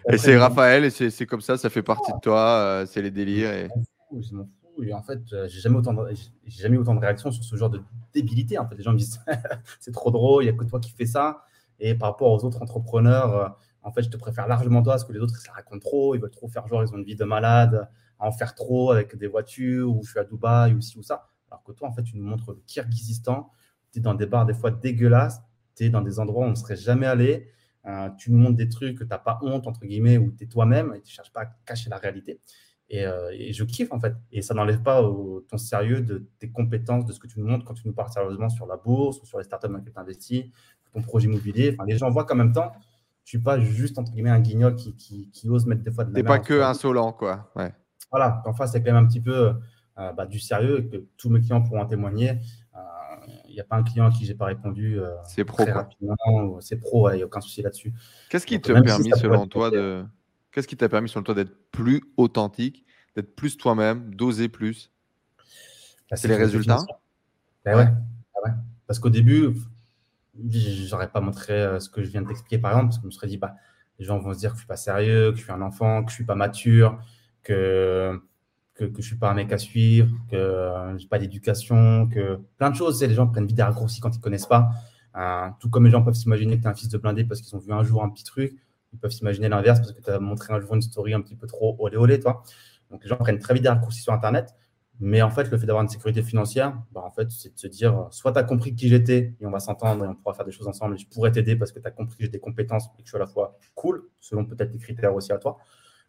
et c'est Raphaël, et c'est comme ça, ça fait partie de toi, euh, c'est les délires. Et... Je m'en fous, Et en fait, euh, j'ai jamais, autant de, jamais eu autant de réactions sur ce genre de débilité. En fait, les gens me disent <laughs> c'est trop drôle, il n'y a que toi qui fais ça. Et par rapport aux autres entrepreneurs, euh, en fait, je te préfère largement toi parce que les autres, ils se racontent trop, ils veulent trop faire genre, ils ont une vie de malade, à en faire trop avec des voitures, ou je suis à Dubaï, ou ci ou ça. Alors que toi, en fait, tu nous montres le Kyrgyzstan, tu es dans des bars des fois dégueulasses, tu es dans des endroits où on ne serait jamais allé, euh, tu nous montres des trucs que tu n'as pas honte, entre guillemets, où tu es toi-même et tu ne cherches pas à cacher la réalité. Euh, et, je kiffe en fait. Et ça n'enlève pas ton sérieux de tes compétences, de ce que tu nous montres quand tu nous parles sérieusement sur la bourse ou sur les startups dans lesquelles tu investis, ton projet immobilier. Enfin, les gens voient qu'en même temps, tu ne suis pas juste entre guillemets un guignol qui, qui, ose mettre des fois de la Tu pas que insolent, quoi. Ouais. Voilà, en face, c'est quand même un petit peu euh, bah, du sérieux et que tous mes clients pourront en témoigner il n'y a pas un client à qui j'ai pas répondu euh, c'est pro, très rapidement. C'est pro, il n'y a aucun souci là-dessus. Qu'est-ce qui t'a permis, selon toi, de... Qu'est-ce qui t'a permis, selon toi, d'être plus authentique, d'être plus toi-même, d'oser plus? Bah, C'est les résultats? bah ouais. Bah ouais. Parce qu'au début, j'aurais pas montré euh, ce que je viens de t'expliquer, par exemple, parce que je me serais dit, bah, les gens vont se dire que je suis pas sérieux, que je suis un enfant, que je suis pas mature, que que, que je suis pas un mec à suivre, que euh, j'ai pas d'éducation, que plein de choses. Les gens prennent vite des raccourcis quand ils connaissent pas. Euh, tout comme les gens peuvent s'imaginer que tu es un fils de blindé parce qu'ils ont vu un jour un petit truc. Ils peuvent s'imaginer l'inverse parce que tu as montré un jour une story un petit peu trop olé olé, toi. Donc les gens prennent très vite des raccourcis sur Internet. Mais en fait, le fait d'avoir une sécurité financière, bah, en fait, c'est de se dire soit tu as compris qui j'étais et on va s'entendre et on pourra faire des choses ensemble et je pourrais t'aider parce que tu as compris que j'ai des compétences et que je suis à la fois cool, selon peut-être tes critères aussi à toi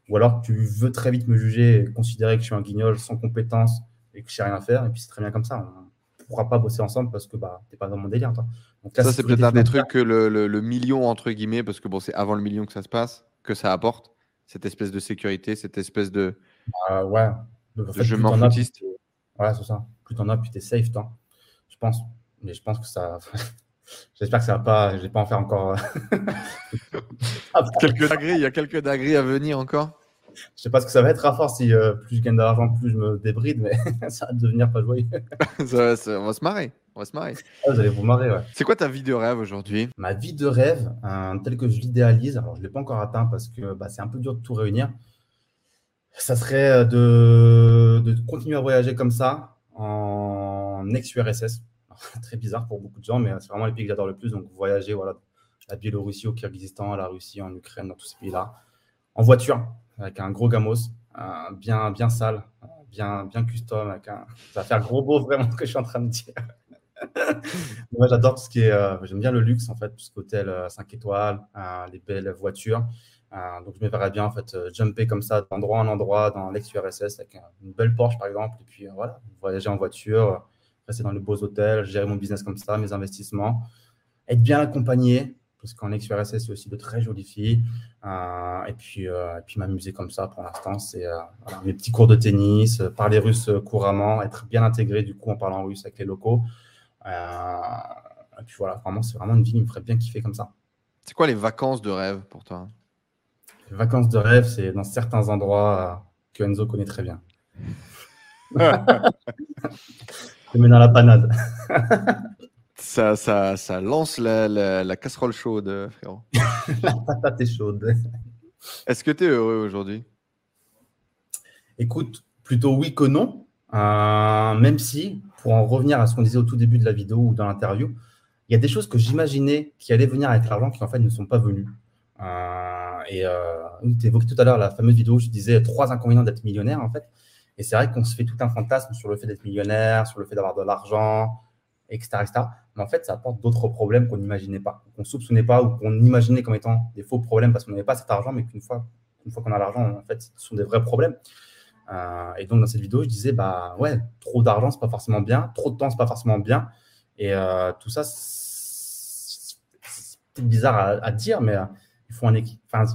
ou alors tu veux très vite me juger et considérer que je suis un guignol sans compétences et que je sais rien faire, et puis c'est très bien comme ça. On ne pourra pas bosser ensemble parce que bah, tu n'es pas dans mon délire. Toi. Donc, ça, c'est peut-être un des trucs que le, million, entre guillemets, parce que bon, c'est avant le million que ça se passe, que ça apporte, cette espèce de sécurité, cette espèce de. Bah, ouais. je m'en foutiste. Ouais, c'est ça. Plus t'en as, plus t'es safe, toi. Je pense. Mais je pense que ça. <laughs> J'espère que ça va pas. Je vais pas en faire encore. <laughs> quelques il y a quelques dingueries à venir encore. Je sais pas ce que ça va être à force si euh, plus je gagne d'argent, plus je me débride, mais <laughs> ça va devenir pas joyeux. <laughs> ça, on va se marrer. On va se marrer. Ah, vous allez vous marrer, ouais. C'est quoi ta vie de rêve aujourd'hui? Ma vie de rêve, tel telle que je l'idéalise, alors je ne l'ai pas encore atteint parce que bah, c'est un peu dur de tout réunir. Ça serait euh, de, de continuer à voyager comme ça en ex-URSS. <laughs> Très bizarre pour beaucoup de gens, mais c'est vraiment les pays que j'adore le plus. Donc voyager, voilà, la Biélorussie, au Kyrgyzstan, la Russie, en Ukraine, dans tous ces pays-là, en voiture, avec un gros gamos, bien, bien sale, bien, bien custom, avec un... ça va faire gros beau vraiment ce que je suis en train de dire. <laughs> Moi, j'adore tout ce qui est, euh, j'aime bien le luxe en fait, tout ce hôtel 5 euh, étoiles, euh, les belles voitures. donc, je me verrais bien en fait jumper comme ça d'endroit en endroit dans l'ex-URSS avec une belle Porsche par exemple, et puis voilà, voyager en voiture rester dans les beaux hôtels, gérer mon business comme ça, mes investissements, être bien accompagné, parce qu'en ex-URSS, c'est aussi de très jolies filles. Euh, et puis, euh, puis m'amuser comme ça pour l'instant, c'est euh, mes petits cours de tennis, parler russe couramment, être bien intégré du coup en parlant russe avec les locaux. et puis voilà, vraiment, c'est vraiment une vie qui me ferait bien kiffer comme ça. C'est quoi les vacances de rêve pour toi? Les vacances de rêve, c'est dans certains endroits que Enzo connaît très bien. <laughs> Je mets dans la panade. <laughs> ça, ça, ça lance la, la, casserole chaude, frérot. <laughs> la patate est chaude. Est-ce que tu es heureux aujourd'hui? Écoute, plutôt oui que non. Euh, même si, pour en revenir à ce qu'on disait au tout début de la vidéo ou dans l'interview, il y a des choses que j'imaginais qui allaient venir avec l'argent qui en fait ne sont pas venues. Euh, et euh, tu évoquais tout à l'heure la fameuse vidéo où je disais trois inconvénients d'être millionnaire en fait. Et c'est vrai qu'on se fait tout un fantasme sur le fait d'être millionnaire, sur le fait d'avoir de l'argent, etc.. Mais en fait, ça apporte d'autres problèmes qu'on n'imaginait pas, qu'on ne soupçonnait pas ou qu'on imaginait comme étant des faux problèmes parce qu'on n'avait pas cet argent, mais qu'une fois, une fois qu'on a l'argent, en fait, ce sont des vrais problèmes. Euh, et donc, dans cette vidéo, je disais, bah ouais, trop d'argent, c'est pas forcément bien, trop de temps, c'est pas forcément bien. Et euh, tout ça, c'est bizarre à, dire, mais euh, il faut un équilibre. Enfin,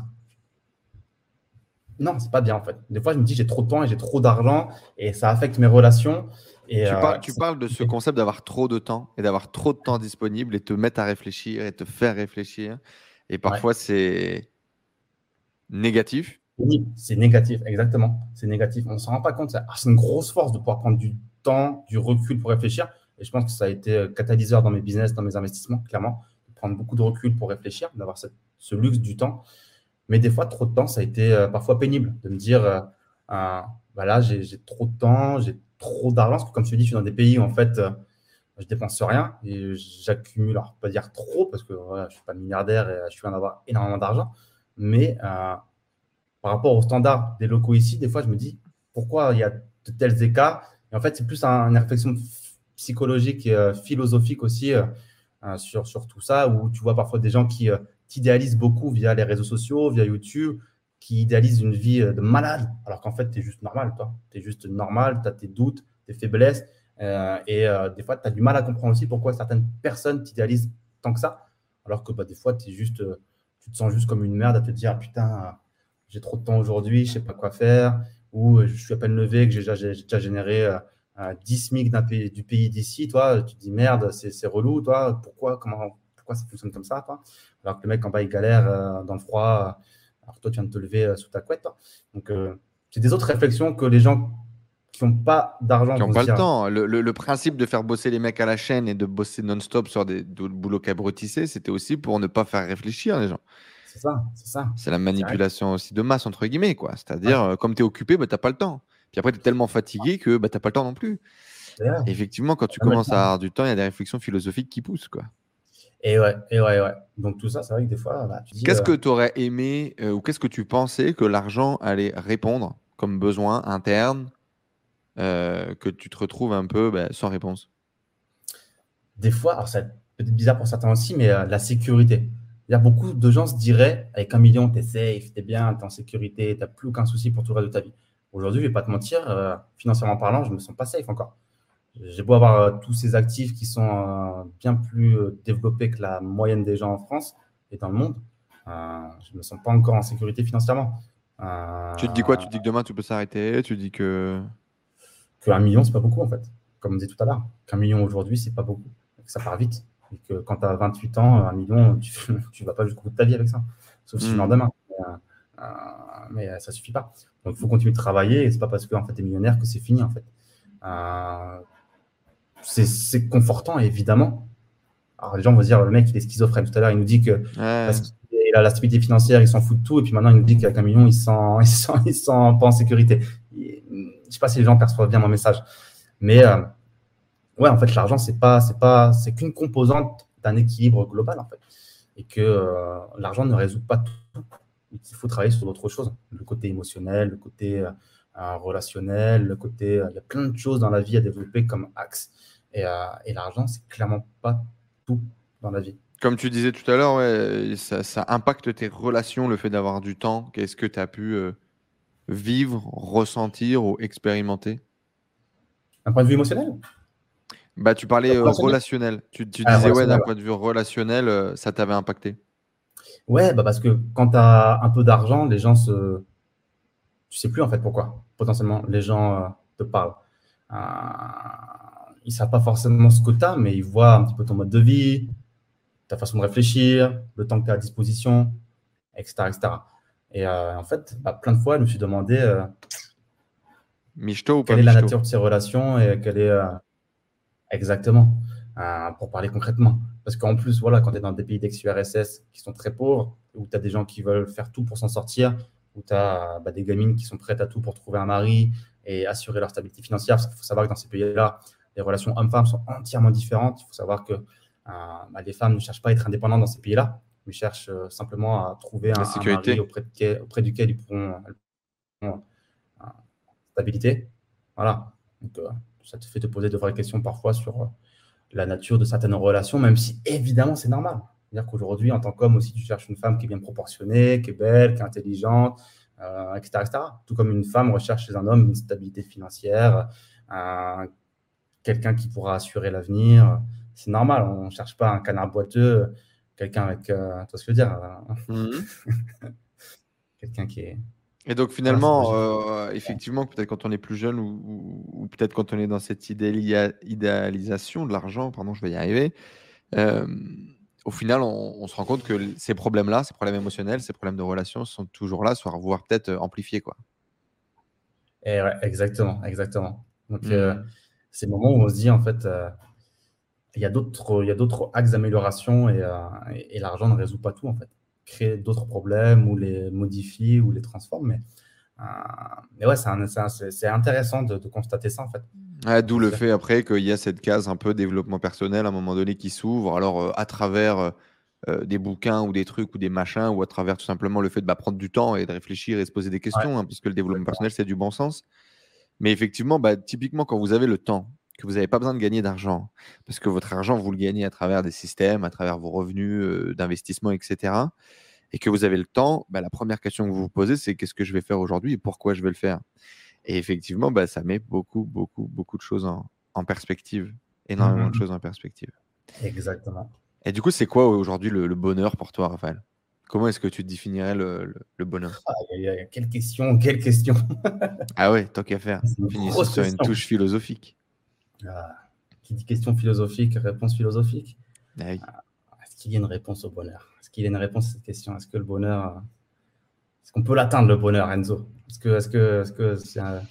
non, c'est pas bien en fait. Des fois, je me dis j'ai trop de temps et j'ai trop d'argent et ça affecte mes relations. Et, tu, parles, de ce concept d'avoir trop de temps et d'avoir trop de temps disponible et te mettre à réfléchir et te faire réfléchir. Et parfois, c'est négatif. Oui, c'est négatif, exactement. C'est négatif. On ne s'en rend pas compte. C'est une grosse force de pouvoir prendre du temps, du recul pour réfléchir. Et je pense que ça a été euh, catalyseur dans mes business, dans mes investissements, clairement. De prendre beaucoup de recul pour réfléchir, d'avoir ce luxe du temps. Mais des fois, trop de temps, ça a été euh, parfois pénible de me dire, euh, voilà, j'ai trop de temps, j'ai trop d'argent. Parce que comme je te dis, je suis dans des pays où en fait, euh, je dépense rien et j'accumule, alors pas dire trop, parce que je ne suis pas milliardaire et je suis en avoir énormément d'argent. Mais par rapport aux standards des locaux ici, des fois, je me dis, pourquoi il y a de tels écarts? Et en fait, c'est plus une réflexion psychologique et philosophique aussi sur tout ça, où tu vois parfois des gens qui qui beaucoup via les réseaux sociaux, via YouTube, qui idéalisent une vie euh, de malade, alors qu'en fait, tu es juste normal, toi. Tu es juste normal, tu as tes doutes, tes faiblesses, euh, et euh, des fois, tu as du mal à comprendre aussi pourquoi certaines personnes t'idéalisent tant que ça, alors que bah, des fois, es juste, tu te sens juste comme une merde à te dire, putain, j'ai trop de temps aujourd'hui, je sais pas quoi faire, ou je suis à peine levé, que j'ai déjà, généré 10 SMIC pays, du pays d'ici, toi, tu te dis, merde, c'est relou, toi, pourquoi, comment, pourquoi ça fonctionne comme ça, toi? Alors que le mec en bas, il galère euh, dans le froid. Alors toi, tu viens de te lever euh, sous ta couette. Donc, euh, c'est des autres réflexions que les gens qui n'ont pas d'argent. Qui n'ont pas le temps. Le, principe de faire bosser les mecs à la chaîne et de bosser non-stop sur des, boulots cabrotissés, c'était aussi pour ne pas faire réfléchir les gens. C'est ça, c'est ça. C'est la manipulation aussi de masse, entre guillemets. quoi. C'est-à-dire, comme tu es occupé, bah, tu n'as pas le temps. Puis après, tu es tellement fatigué que bah, tu n'as pas le temps non plus. effectivement, quand tu commences à avoir du temps, il y a des réflexions philosophiques qui poussent. quoi. Et ouais, et ouais, ouais. Donc tout ça, c'est vrai que des fois, bah, Qu'est-ce que euh, tu aurais aimé euh, ou qu'est-ce que tu pensais que l'argent allait répondre comme besoin interne euh, que tu te retrouves un peu bah, sans réponse? Des fois, alors ça peut-être bizarre pour certains aussi, mais la sécurité. Il y a beaucoup de gens se diraient avec un million, tu es safe, tu es bien, tu es en sécurité, tu n'as plus aucun souci pour tout le reste de ta vie. Aujourd'hui, je ne vais pas te mentir, financièrement parlant, je ne me sens pas safe encore. J'ai beau avoir euh, tous ces actifs qui sont euh, bien plus euh, développés que la moyenne des gens en France et dans le monde, je ne me sens pas encore en sécurité financièrement. tu te dis quoi? Tu te dis que demain tu peux s'arrêter? Tu dis que. Que un million, c'est pas beaucoup en fait. Comme on disait tout à l'heure. Qu'un million aujourd'hui, c'est pas beaucoup. ça part vite. Et que quand tu as 28 ans, un million, <laughs> tu ne vas pas jusqu'au bout de ta vie avec ça. Sauf si tu hmm. meurs demain. Mais, mais ça suffit pas. Donc il faut continuer de travailler. Et c'est pas parce que en fait, tu es millionnaire que c'est fini en fait c'est confortant, évidemment. Alors, les gens vont dire, le mec, il est schizophrène. Tout à l'heure, il nous dit que parce qu'il a la stabilité financière, il s'en fout de tout. Et puis maintenant, il nous dit qu'avec un million, il sent, <laughs> il sent, il sent pas en sécurité. Je ne sais pas si les gens perçoivent bien mon message. Mais euh, ouais, en fait, l'argent, c'est pas, c'est pas, c'est qu'une composante d'un équilibre global, en fait. Et que euh, l'argent ne résout pas tout. Il faut travailler sur d'autres choses. Le côté émotionnel, le côté euh, relationnel, le côté. il y a plein de choses dans la vie à développer comme axe. Euh, et, l'argent, c'est clairement pas tout dans la vie. Comme tu disais tout à l'heure, ouais, ça, impacte tes relations, le fait d'avoir du temps. Qu'est-ce que tu as pu euh, vivre, ressentir ou expérimenter? Un point de vue émotionnel? Bah, tu parlais relationnel. Tu, ah, disais, ouais, d'un point de vue relationnel, ça t'avait impacté? Ouais, bah parce que quand tu as un peu d'argent, les gens se. Tu sais plus en fait pourquoi. Potentiellement, les gens te parlent. ils savent pas forcément ce que tu as, mais ils voient un petit peu ton mode de vie, ta façon de réfléchir, le temps que tu as à disposition, etc. etc. Et euh, en fait, bah, plein de fois, je me suis demandé euh, ou quelle est la nature de ces relations et quelle est euh, exactement, pour parler concrètement. Parce qu'en plus, voilà, quand tu es dans des pays d'ex-URSS qui sont très pauvres, où tu as des gens qui veulent faire tout pour s'en sortir, où tu as bah, des gamines qui sont prêtes à tout pour trouver un mari et assurer leur stabilité financière, parce qu'il faut savoir que dans ces pays-là, les relations hommes-femmes sont entièrement différentes. Il faut savoir que bah, les femmes ne cherchent pas à être indépendantes dans ces pays-là ils cherchent euh, simplement à trouver un, mari auprès, auprès, duquel ils pourront, euh, stabilité. Voilà. Donc, euh, ça te fait te poser de vraies questions parfois sur la nature de certaines relations, même si évidemment c'est normal. C'est-à-dire qu'aujourd'hui, en tant qu'homme aussi, tu cherches une femme qui est bien proportionnée, qui est belle, qui est intelligente, etc., Tout comme une femme recherche chez un homme une stabilité financière, quelqu'un qui pourra assurer l'avenir. C'est normal, on ne cherche pas un canard boiteux quelqu'un avec, euh, tu vois ce que je veux dire euh, mhm. <laughs> Quelqu'un qui est. Et donc finalement, euh, effectivement, peut-être quand on est plus jeune ou, peut-être quand on est dans cette idéalisation de l'argent, pardon, je vais y arriver, au final, on, se rend compte que ces problèmes-là, ces problèmes émotionnels, ces problèmes de relations sont toujours là, voire peut-être amplifiés. Quoi. Et exactement, exactement. Donc, mmh. c'est le moment où on se dit, en fait, il y a d'autres, il y a d'autres axes d'amélioration euh, et, et, l'argent ne résout pas tout en fait. Créer d'autres problèmes ou les modifier ou les transformer. Mais, euh, mais ouais, c'est, c'est, intéressant de, constater ça en fait. D'où le fait après qu'il y a cette case un peu développement personnel à un moment donné qui s'ouvre. Alors euh, à travers des bouquins ou des trucs ou des machins ou à travers tout simplement le fait de bah, prendre du temps et de réfléchir et se poser des questions, hein, parce que le développement personnel c'est du bon sens. Mais effectivement, bah, typiquement quand vous avez le temps que vous n'avez pas besoin de gagner d'argent, parce que votre argent, vous le gagnez à travers des systèmes, à travers vos revenus euh, d'investissement, etc. Et que vous avez le temps, bah, la première question que vous vous posez, c'est qu'est-ce que je vais faire aujourd'hui et pourquoi je vais le faire? Et effectivement, bah, ça met beaucoup, beaucoup, beaucoup de choses en, perspective, énormément de mmh choses en perspective. Exactement. Et du coup, c'est quoi aujourd'hui le, bonheur pour toi, Raphaël? Comment est-ce que tu définirais le, bonheur? Ah, Quelle question, <laughs> quelle question Ah ouais, tant qu'à faire. Finissons sur une touche philosophique. Ah, qui dit question philosophique, réponse philosophique? Ah est-ce qu'il y a une réponse au bonheur? Est-ce qu'il y a une réponse à cette question? Est-ce que le bonheur, est-ce qu'on peut l'atteindre le bonheur, Enzo? Est-ce que, est-ce que, est-ce que c'est un...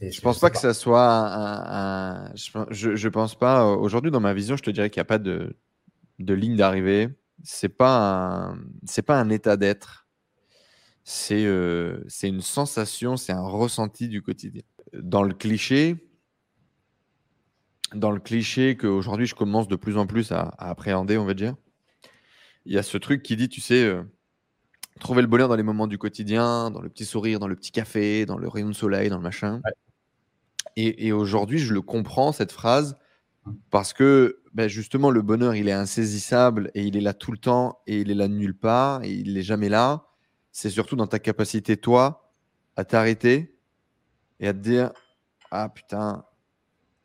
je pense pas, que ça soit un, je, je, pense pas. Aujourd'hui, dans ma vision, je te dirais qu'il n'y a pas de, de ligne d'arrivée. C'est pas c'est pas un état d'être. C'est, euh, c'est une sensation, c'est un ressenti du quotidien. Dans le cliché, dans le cliché qu'aujourd'hui je commence de plus en plus à, appréhender, on va dire, il y a ce truc qui dit, tu sais, euh, trouver le bonheur dans les moments du quotidien, dans le petit sourire, dans le petit café, dans le rayon de soleil, dans le machin. Et, aujourd'hui, je le comprends, cette phrase, mmh. parce que ben justement, le bonheur, il est insaisissable et il est là tout le temps et il est là nulle part et il n'est jamais là. C'est surtout dans ta capacité, toi, à t'arrêter et à te dire Ah putain,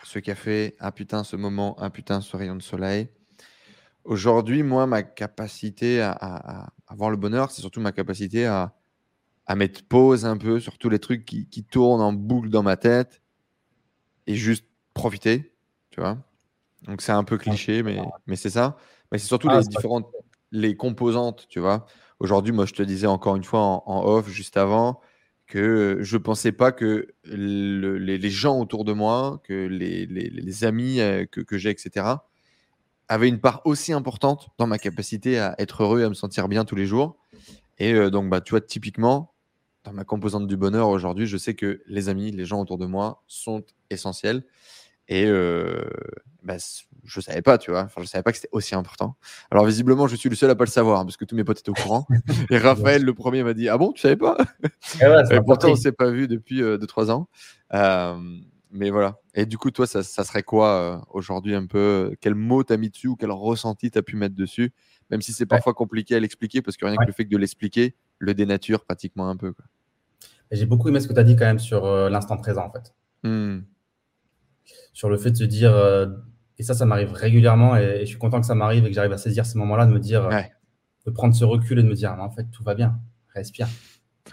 ce café, ah putain, ce moment, ah putain, ce rayon de soleil. Aujourd'hui, moi, ma capacité à, avoir le bonheur, c'est surtout ma capacité à, mettre pause un peu sur tous les trucs qui, tournent en boucle dans ma tête et juste profiter, tu vois. Donc c'est un peu cliché, mais, mais c'est ça. Mais c'est surtout ah, les différentes les composantes, tu vois. Aujourd'hui, moi, je te disais encore une fois en off juste avant, que je ne pensais pas que les, gens autour de moi, que les, amis euh, que, j'ai, etc., avaient une part aussi importante dans ma capacité à être heureux et à me sentir bien tous les jours. Et euh, donc, bah, tu vois, typiquement, dans ma composante du bonheur aujourd'hui, je sais que les amis, les gens autour de moi sont essentiels. Et euh, bah, je savais pas, tu vois. Enfin, je savais pas que c'était aussi important. Alors, visiblement, je suis le seul à pas le savoir, hein, parce que tous mes potes étaient au courant. <laughs> et Raphaël, le premier, m'a dit Ah bon, tu savais pas et pourtant, on s'est pas vu depuis 2-3 euh, ans. Euh, mais voilà. Et du coup, toi, ça, serait quoi euh, aujourd'hui un peu Quel mot t'as mis dessus ou quel ressenti t'as pu mettre dessus? Même si c'est parfois compliqué à l'expliquer, parce que rien que le fait que de l'expliquer le dénature pratiquement un peu. J'ai beaucoup aimé ce que tu as dit quand même sur l'instant présent, en fait. Mmh sur le fait de se dire, et ça, ça m'arrive régulièrement, et, je suis content que ça m'arrive et que j'arrive à saisir ces moments-là, de me dire, de prendre ce recul et de me dire, en fait, tout va bien, respire.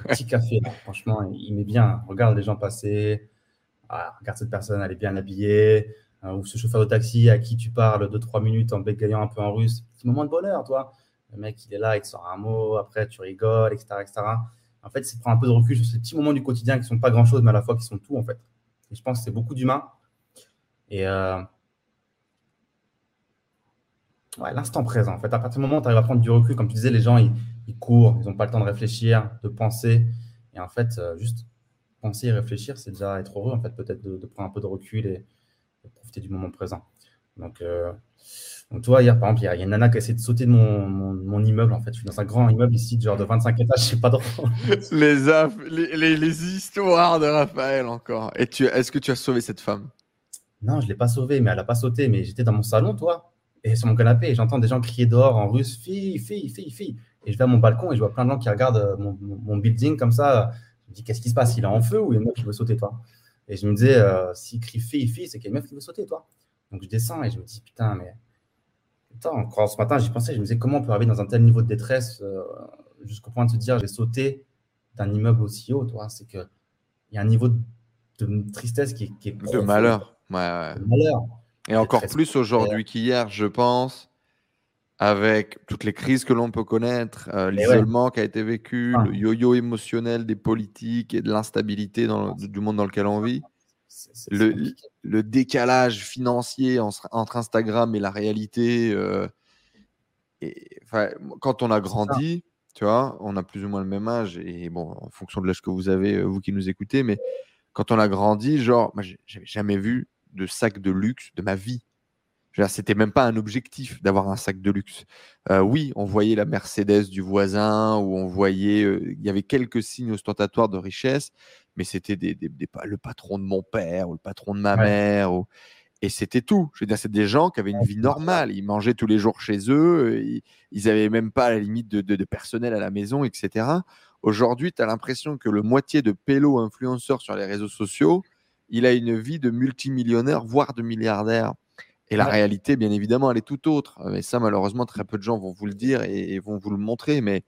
Petit café, franchement, il met bien. Regarde les gens passer, ah, regarde cette personne, elle est bien habillée, euh, ou ce chauffeur de taxi à qui tu parles 2-3 minutes en bégayant un peu en russe. Petit moment de bonheur, toi. Le mec, il est là, il te sort un mot, après tu rigoles, etc. etc. En fait, c'est prendre un peu de recul sur ces petits moments du quotidien qui ne sont pas grand-chose, mais à la fois qui sont tout, en fait. Et je pense que c'est beaucoup d'humains. Et euh, ouais, l'instant présent, en fait. À partir du moment où tu arrives à prendre du recul, comme tu disais, les gens, ils, courent, ils n'ont pas le temps de réfléchir, de penser. Et en fait, euh, juste penser et réfléchir, c'est déjà être heureux, en fait, peut-être de, prendre un peu de recul et, profiter du moment présent. Donc, euh, donc toi, hier, par exemple, il y, a une nana qui a essayé de sauter de mon, mon, immeuble, en fait. Je suis dans un grand immeuble ici, genre de 25 étages, je sais pas trop. <laughs> les, les, les, histoires de Raphaël, encore. Et tu, est-ce que tu as sauvé cette femme? Non, je ne l'ai pas sauvée, mais elle n'a pas sauté. Mais j'étais dans mon salon, toi, et sur mon canapé, et j'entends des gens crier dehors en russe, fille, fille, fille, fille. Et je vais à mon balcon et je vois plein de gens qui regardent mon, mon building comme ça je me dis, qu'est-ce qui se passe? Il est en feu ou il y a une meuf qui veut sauter, toi? Et je me disais, euh, s'il crie fille, fille, c'est qu'il y a une meuf qui veut sauter, toi. Donc je descends et je me dis, putain, mais. Putain, encore ce matin, j'y pensais, je me disais, comment on peut arriver dans un tel niveau de détresse euh, jusqu'au point de se dire, je vais sauter d'un immeuble aussi haut, toi? C'est qu'il y a un niveau de, tristesse qui, est. de malheur. Ouais, ouais. De malheur. Et encore plus aujourd'hui qu'hier, je pense avec toutes les crises que l'on peut connaître, euh, l'isolement qui a été vécu, ah. le yo-yo émotionnel des politiques et de l'instabilité du monde dans lequel on vit, le, décalage financier entre Instagram et la réalité. Euh, et, quand on a grandi, tu vois, on a plus ou moins le même âge, et bon, en fonction de l'âge que vous avez, euh, vous qui nous écoutez, mais quand on a grandi, genre, moi, j'avais jamais vu de sac de luxe de ma vie. C'était même pas un objectif d'avoir un sac de luxe. Euh, oui, on voyait la Mercedes du voisin, ou on voyait, euh, il y avait quelques signes ostentatoires de richesse, mais c'était des, le patron de mon père ou le patron de ma mère. Et c'était tout. Je veux dire, c'est des gens qui avaient une vie normale. Ils mangeaient tous les jours chez eux. Ils n'avaient même pas la limite de, personnel à la maison, etc. Aujourd'hui, tu as l'impression que le moitié de pélo influenceurs sur les réseaux sociaux, il a une vie de multimillionnaire, voire de milliardaire. Et la réalité, bien évidemment, elle est tout autre. Mais ça, malheureusement, très peu de gens vont vous le dire et, vont vous le montrer. Mais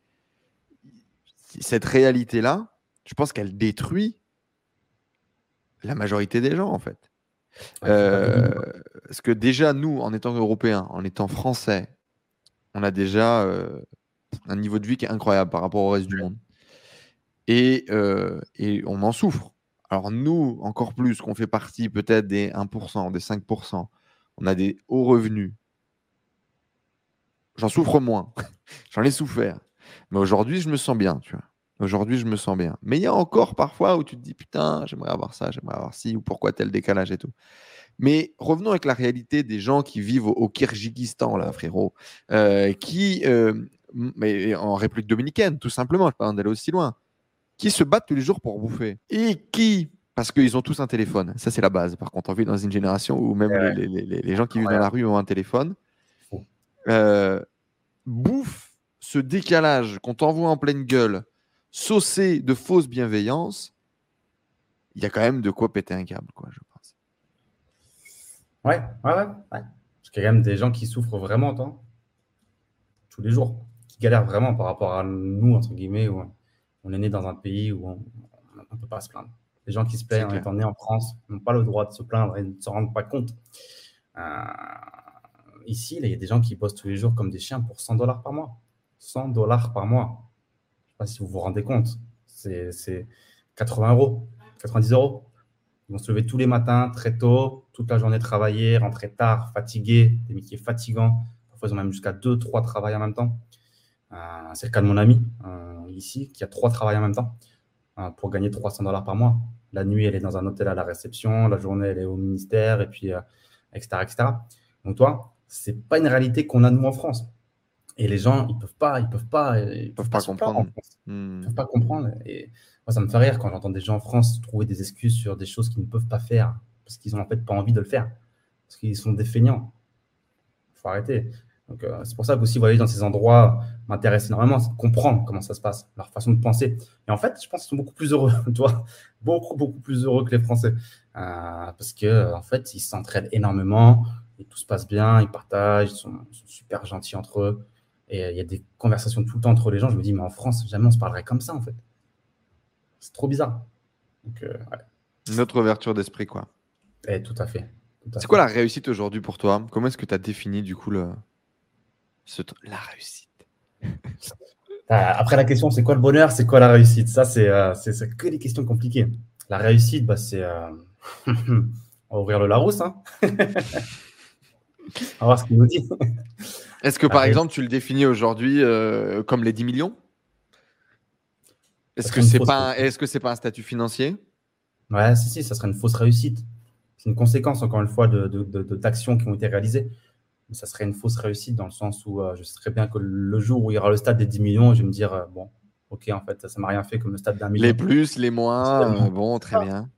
cette réalité-là, je pense qu'elle détruit la majorité des gens, en fait. Euh, parce que déjà, nous, en étant européens, en étant français, on a déjà euh, un niveau de vie qui est incroyable par rapport au reste du monde. Et, euh, et on en souffre. Alors nous, encore plus, qu'on fait partie peut-être des 1%, des 5%, on a des hauts revenus. J'en souffre moins. <laughs> J'en ai souffert. Mais aujourd'hui, je me sens bien, tu vois. Aujourd'hui, je me sens bien. Mais il y a encore parfois où tu te dis, putain, j'aimerais avoir ça, j'aimerais avoir ci, ou pourquoi tel décalage et tout. Mais revenons avec la réalité des gens qui vivent au, Kyrgyzstan, là, frérot, euh, qui, euh, mais en République dominicaine, tout simplement, je ne pas d'aller aussi loin, qui se battent tous les jours pour bouffer et qui parce qu'ils ont tous un téléphone. Ça, c'est la base. Par contre, on vit dans une génération où même les, gens qui vivent dans la rue ont un téléphone. Euh, bouffe ce décalage qu'on t'envoie en pleine gueule, saucé de fausse bienveillance, il y a quand même de quoi péter un câble, quoi, je pense. Ouais, ouais, ouais. Parce qu'il y a quand même des gens qui souffrent vraiment, tous les jours, qui galèrent vraiment par rapport à nous, entre guillemets, où on est né dans un pays où on ne peut pas se plaindre. Les gens qui se plaignent en étant nés en France n'ont pas le droit de se plaindre et ne se rendent pas compte. Euh, ici, il y a des gens qui bossent tous les jours comme des chiens pour 100 dollars par mois. 100 dollars par mois. Je ne sais pas si vous vous rendez compte. C'est 80 euros, 90 euros. Ils vont se lever tous les matins, très tôt, toute la journée travailler, rentrer tard, fatigués, des métiers fatigants. Parfois, ils ont même jusqu'à 2-3 travails en même temps. Euh, c'est le cas de mon ami euh, ici, qui a trois travails en même temps pour gagner 300 dollars par mois. La nuit, elle est dans un hôtel à la réception. La journée, elle est au ministère, et puis, etc., euh, etc. Donc, toi, c'est pas une réalité qu'on a nous en France. Et les gens, ils peuvent pas, ils peuvent pas, ils peuvent pas, comprendre. Ils peuvent pas comprendre. Et moi, ça me fait rire quand j'entends des gens en France trouver des excuses sur des choses qu'ils ne peuvent pas faire parce qu'ils ont en fait pas envie de le faire, parce qu'ils sont des feignants. Il faut arrêter. Donc, euh, c'est pour ça que aussi voyager dans ces endroits m'intéresse énormément, c'est de comprendre comment ça se passe, leur façon de penser. Et en fait, je pense qu'ils sont beaucoup plus heureux, <laughs> toi, beaucoup, beaucoup plus heureux que les Français. parce que en fait, ils s'entraident énormément et tout se passe bien, ils partagent, ils sont, super gentils entre eux. Et il y a des conversations tout le temps entre les gens. Je me dis, mais en France, jamais on se parlerait comme ça, en fait. C'est trop bizarre. Donc, Une autre ouverture d'esprit, quoi. Et eh, tout à fait. C'est quoi la réussite aujourd'hui pour toi? Comment est-ce que tu as défini, du coup, le... la réussite <laughs> Après, la question, c'est quoi le bonheur? C'est quoi la réussite? Ça, c'est euh, que des questions compliquées. La réussite, bah, c'est. Euh... <laughs> on va ouvrir le Larousse. Hein <laughs> on va voir ce qu'il nous dit. Est-ce que, par exemple, tu le définis aujourd'hui euh, comme les 10 millions? Est-ce que c'est pas, est -ce c'est pas un statut financier? Ouais, si, si, ça serait une fausse réussite. C'est une conséquence, encore une fois, d'actions de, de, qui ont été réalisées ça serait une fausse réussite dans le sens où euh, je sais bien que le jour où il y aura le stade des 10 millions, je vais me dire, euh, bon, ok, en fait, ça ne m'a rien fait comme le stade d'un million. Les plus, les moins, euh, bon, très bien.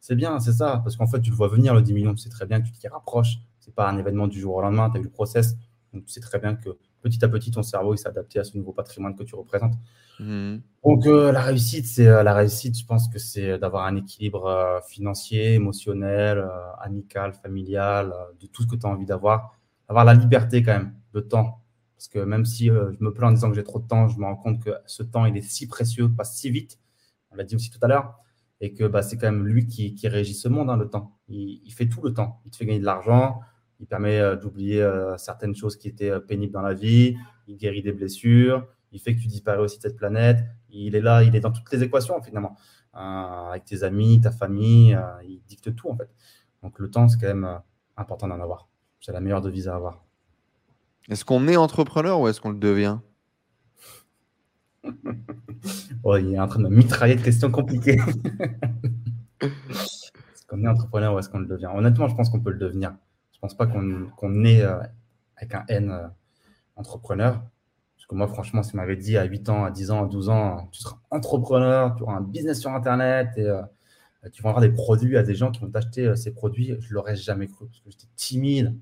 C'est bien, c'est ça, parce qu'en fait, tu le vois venir, le 10 millions, tu sais très bien que tu t'y rapproches. Ce n'est pas un événement du jour au lendemain, tu as eu le process, donc tu sais très bien que petit à petit, ton cerveau s'est adapté à ce nouveau patrimoine que tu représentes. Mmh. Donc, la réussite, c'est la réussite, je pense que c'est d'avoir un équilibre financier, émotionnel, amical, familial, de tout ce que tu as envie d'avoir avoir la liberté quand même de temps. Parce que même si euh, je me plains en disant que j'ai trop de temps, je me rends compte que ce temps, il est si précieux, passe si vite. On l'a dit aussi tout à l'heure. Et que bah, c'est quand même lui qui, régit ce monde, hein, le temps. Il, fait tout le temps. Il te fait gagner de l'argent. Il permet euh, d'oublier euh, certaines choses qui étaient pénibles dans la vie. Il guérit des blessures. Il fait que tu disparais aussi de cette planète. Il est là, il est dans toutes les équations finalement. avec tes amis, ta famille, il dicte tout en fait. Donc le temps, c'est quand même important d'en avoir. C'est la meilleure devise à avoir. Est-ce qu'on est entrepreneur ou est-ce qu'on le devient? <laughs> Oh, Il est en train de mitrailler de questions compliquées. <laughs> est-ce qu'on est entrepreneur ou est-ce qu'on le devient? Honnêtement, je pense qu'on peut le devenir. Je ne pense pas qu'on est euh, avec un N euh, entrepreneur. Parce que moi, franchement, si m'avait dit à 8 ans, à 10 ans, à 12 ans, tu seras entrepreneur, tu auras un business sur Internet et euh, tu vendras des produits à des gens qui vont t'acheter ces produits, je ne l'aurais jamais cru parce que j'étais timide,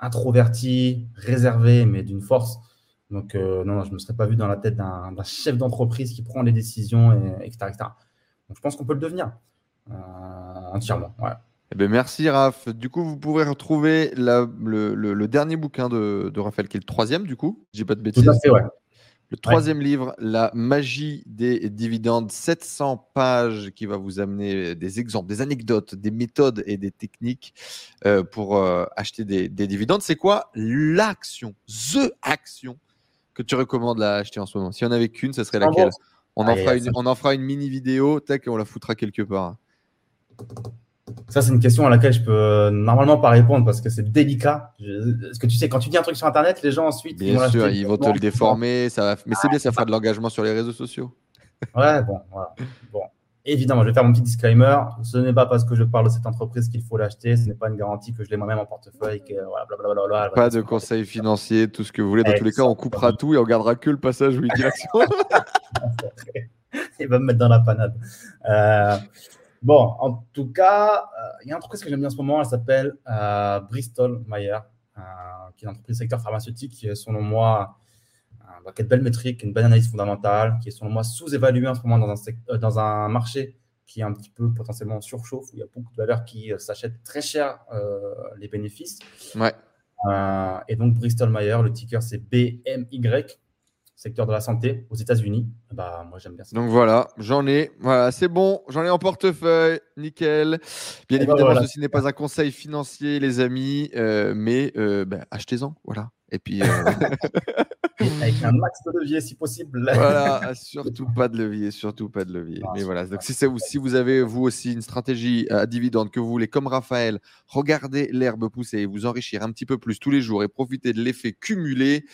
introverti, réservé, mais d'une force. Donc, euh, non, je ne me serais pas vu dans la tête d'un chef d'entreprise qui prend les décisions, et, etc., Donc, je pense qu'on peut le devenir euh, entièrement. Ouais. Eh ben, merci, Raph. Du coup, vous pouvez retrouver le, dernier bouquin de, Raphaël, qui est le troisième, du coup. J'ai pas de bêtises. Tout à fait, ouais. Le troisième livre, La magie des dividendes, 700 pages qui va vous amener des exemples, des anecdotes, des méthodes et des techniques euh, pour euh, acheter des, dividendes. C'est quoi l'action, the action que tu recommandes à acheter en ce moment? Si on avait qu'une, ce serait laquelle? on en, fera une, on en fera une mini vidéo, tac, et on la foutra quelque part. Ça, c'est une question à laquelle je peux euh, normalement pas répondre parce que c'est délicat. Est-ce que tu sais, quand tu dis un truc sur Internet, les gens ensuite. Bien ils sûr, ils vont te le déformer. Ça Mais c'est bien, ça fera de l'engagement sur les réseaux sociaux. Ouais, bon, voilà. Bon. Évidemment, je vais faire mon petit disclaimer. Ce n'est pas parce que je parle de cette entreprise qu'il faut l'acheter. Ce n'est pas une garantie que je l'ai moi-même en portefeuille. Que, voilà, pas de conseils financiers, tout ce que vous voulez. Dans tous les cas, on coupera tout et on gardera que le passage où il <laughs> dit l'action. il va me mettre dans la panade. Euh, Bon, en tout cas, euh, il y a une entreprise que j'aime bien en ce moment, elle s'appelle euh, Bristol Myers, euh, qui est une entreprise secteur pharmaceutique qui est selon moi, bah, qui a de belles métriques, une belle analyse fondamentale, qui est selon moi sous-évaluée en ce moment dans un, dans un marché qui est un petit peu potentiellement surchauffe, où il y a beaucoup de valeurs qui s'achètent très cher les bénéfices. Ouais. et donc Bristol Myers, le ticker c'est BMY, secteur de la santé aux États-Unis. Bah, moi, j'aime bien ça. Donc voilà, j'en ai. Voilà, c'est bon, j'en ai en portefeuille. Nickel. Bien bah, évidemment, ceci n'est pas un conseil financier, les amis, euh, mais euh, bah, achetez-en. Voilà. Et puis. Euh, <laughs> Avec un max de levier, si possible. voilà, <laughs> surtout pas de levier, surtout pas de levier. mais voilà, donc si, vous, si vous avez, vous aussi, une stratégie à dividende que vous voulez, comme Raphaël, regardez l'herbe pousser et vous enrichir un petit peu plus tous les jours et profiter de l'effet cumulé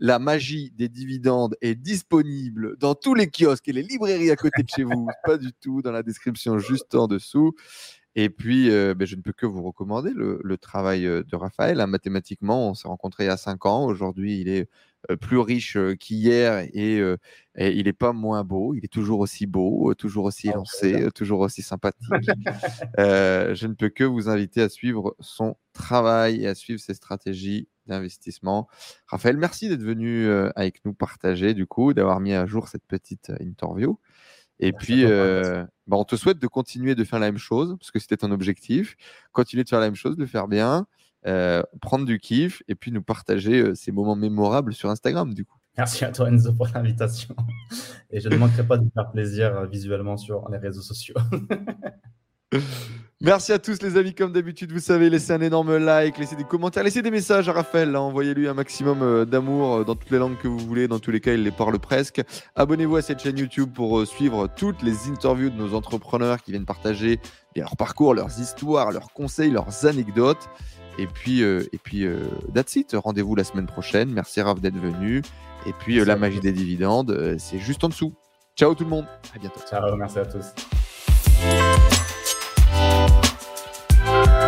la magie des dividendes est disponible dans tous les kiosques et les librairies à côté de chez vous, <laughs> pas du tout dans la description juste en dessous. Et puis, euh, ben, je ne peux que vous recommander le, travail euh, de Raphaël. Hein, mathématiquement, on s'est rencontrés il y a cinq ans. Aujourd'hui, il est euh, plus riche qu'hier et, il n'est pas moins beau. Il est toujours aussi beau, toujours aussi ah, élancé, toujours aussi sympathique. <laughs> je ne peux que vous inviter à suivre son travail et à suivre ses stratégies d'investissement. Raphaël, merci d'être venu avec nous partager, du coup, d'avoir mis à jour cette petite interview. Et puis, euh, bah, on te souhaite de continuer de faire la même chose, parce que c'était ton objectif. Continuer de faire la même chose, de le faire bien, euh, prendre du kiff, et puis nous partager ces moments mémorables sur Instagram, du coup. Merci à toi, Enzo, pour l'invitation. Et je ne manquerai pas de faire plaisir visuellement sur les réseaux sociaux. <laughs> Merci à tous les amis, comme d'habitude, vous savez, laissez un énorme like, laissez des commentaires, laissez des messages à Raphaël, hein. envoyez-lui un maximum euh, d'amour euh, dans toutes les langues que vous voulez, dans tous les cas, il les parle presque. Abonnez-vous à cette chaîne YouTube pour euh, suivre toutes les interviews de nos entrepreneurs qui viennent partager leur parcours, leurs histoires, leurs conseils, leurs anecdotes. Et puis, et puis that's it, rendez-vous la semaine prochaine. Merci Raph d'être venu. Et puis, la magie des dividendes, c'est juste en dessous. Ciao tout le monde, à bientôt. Ciao, merci à tous. Thank you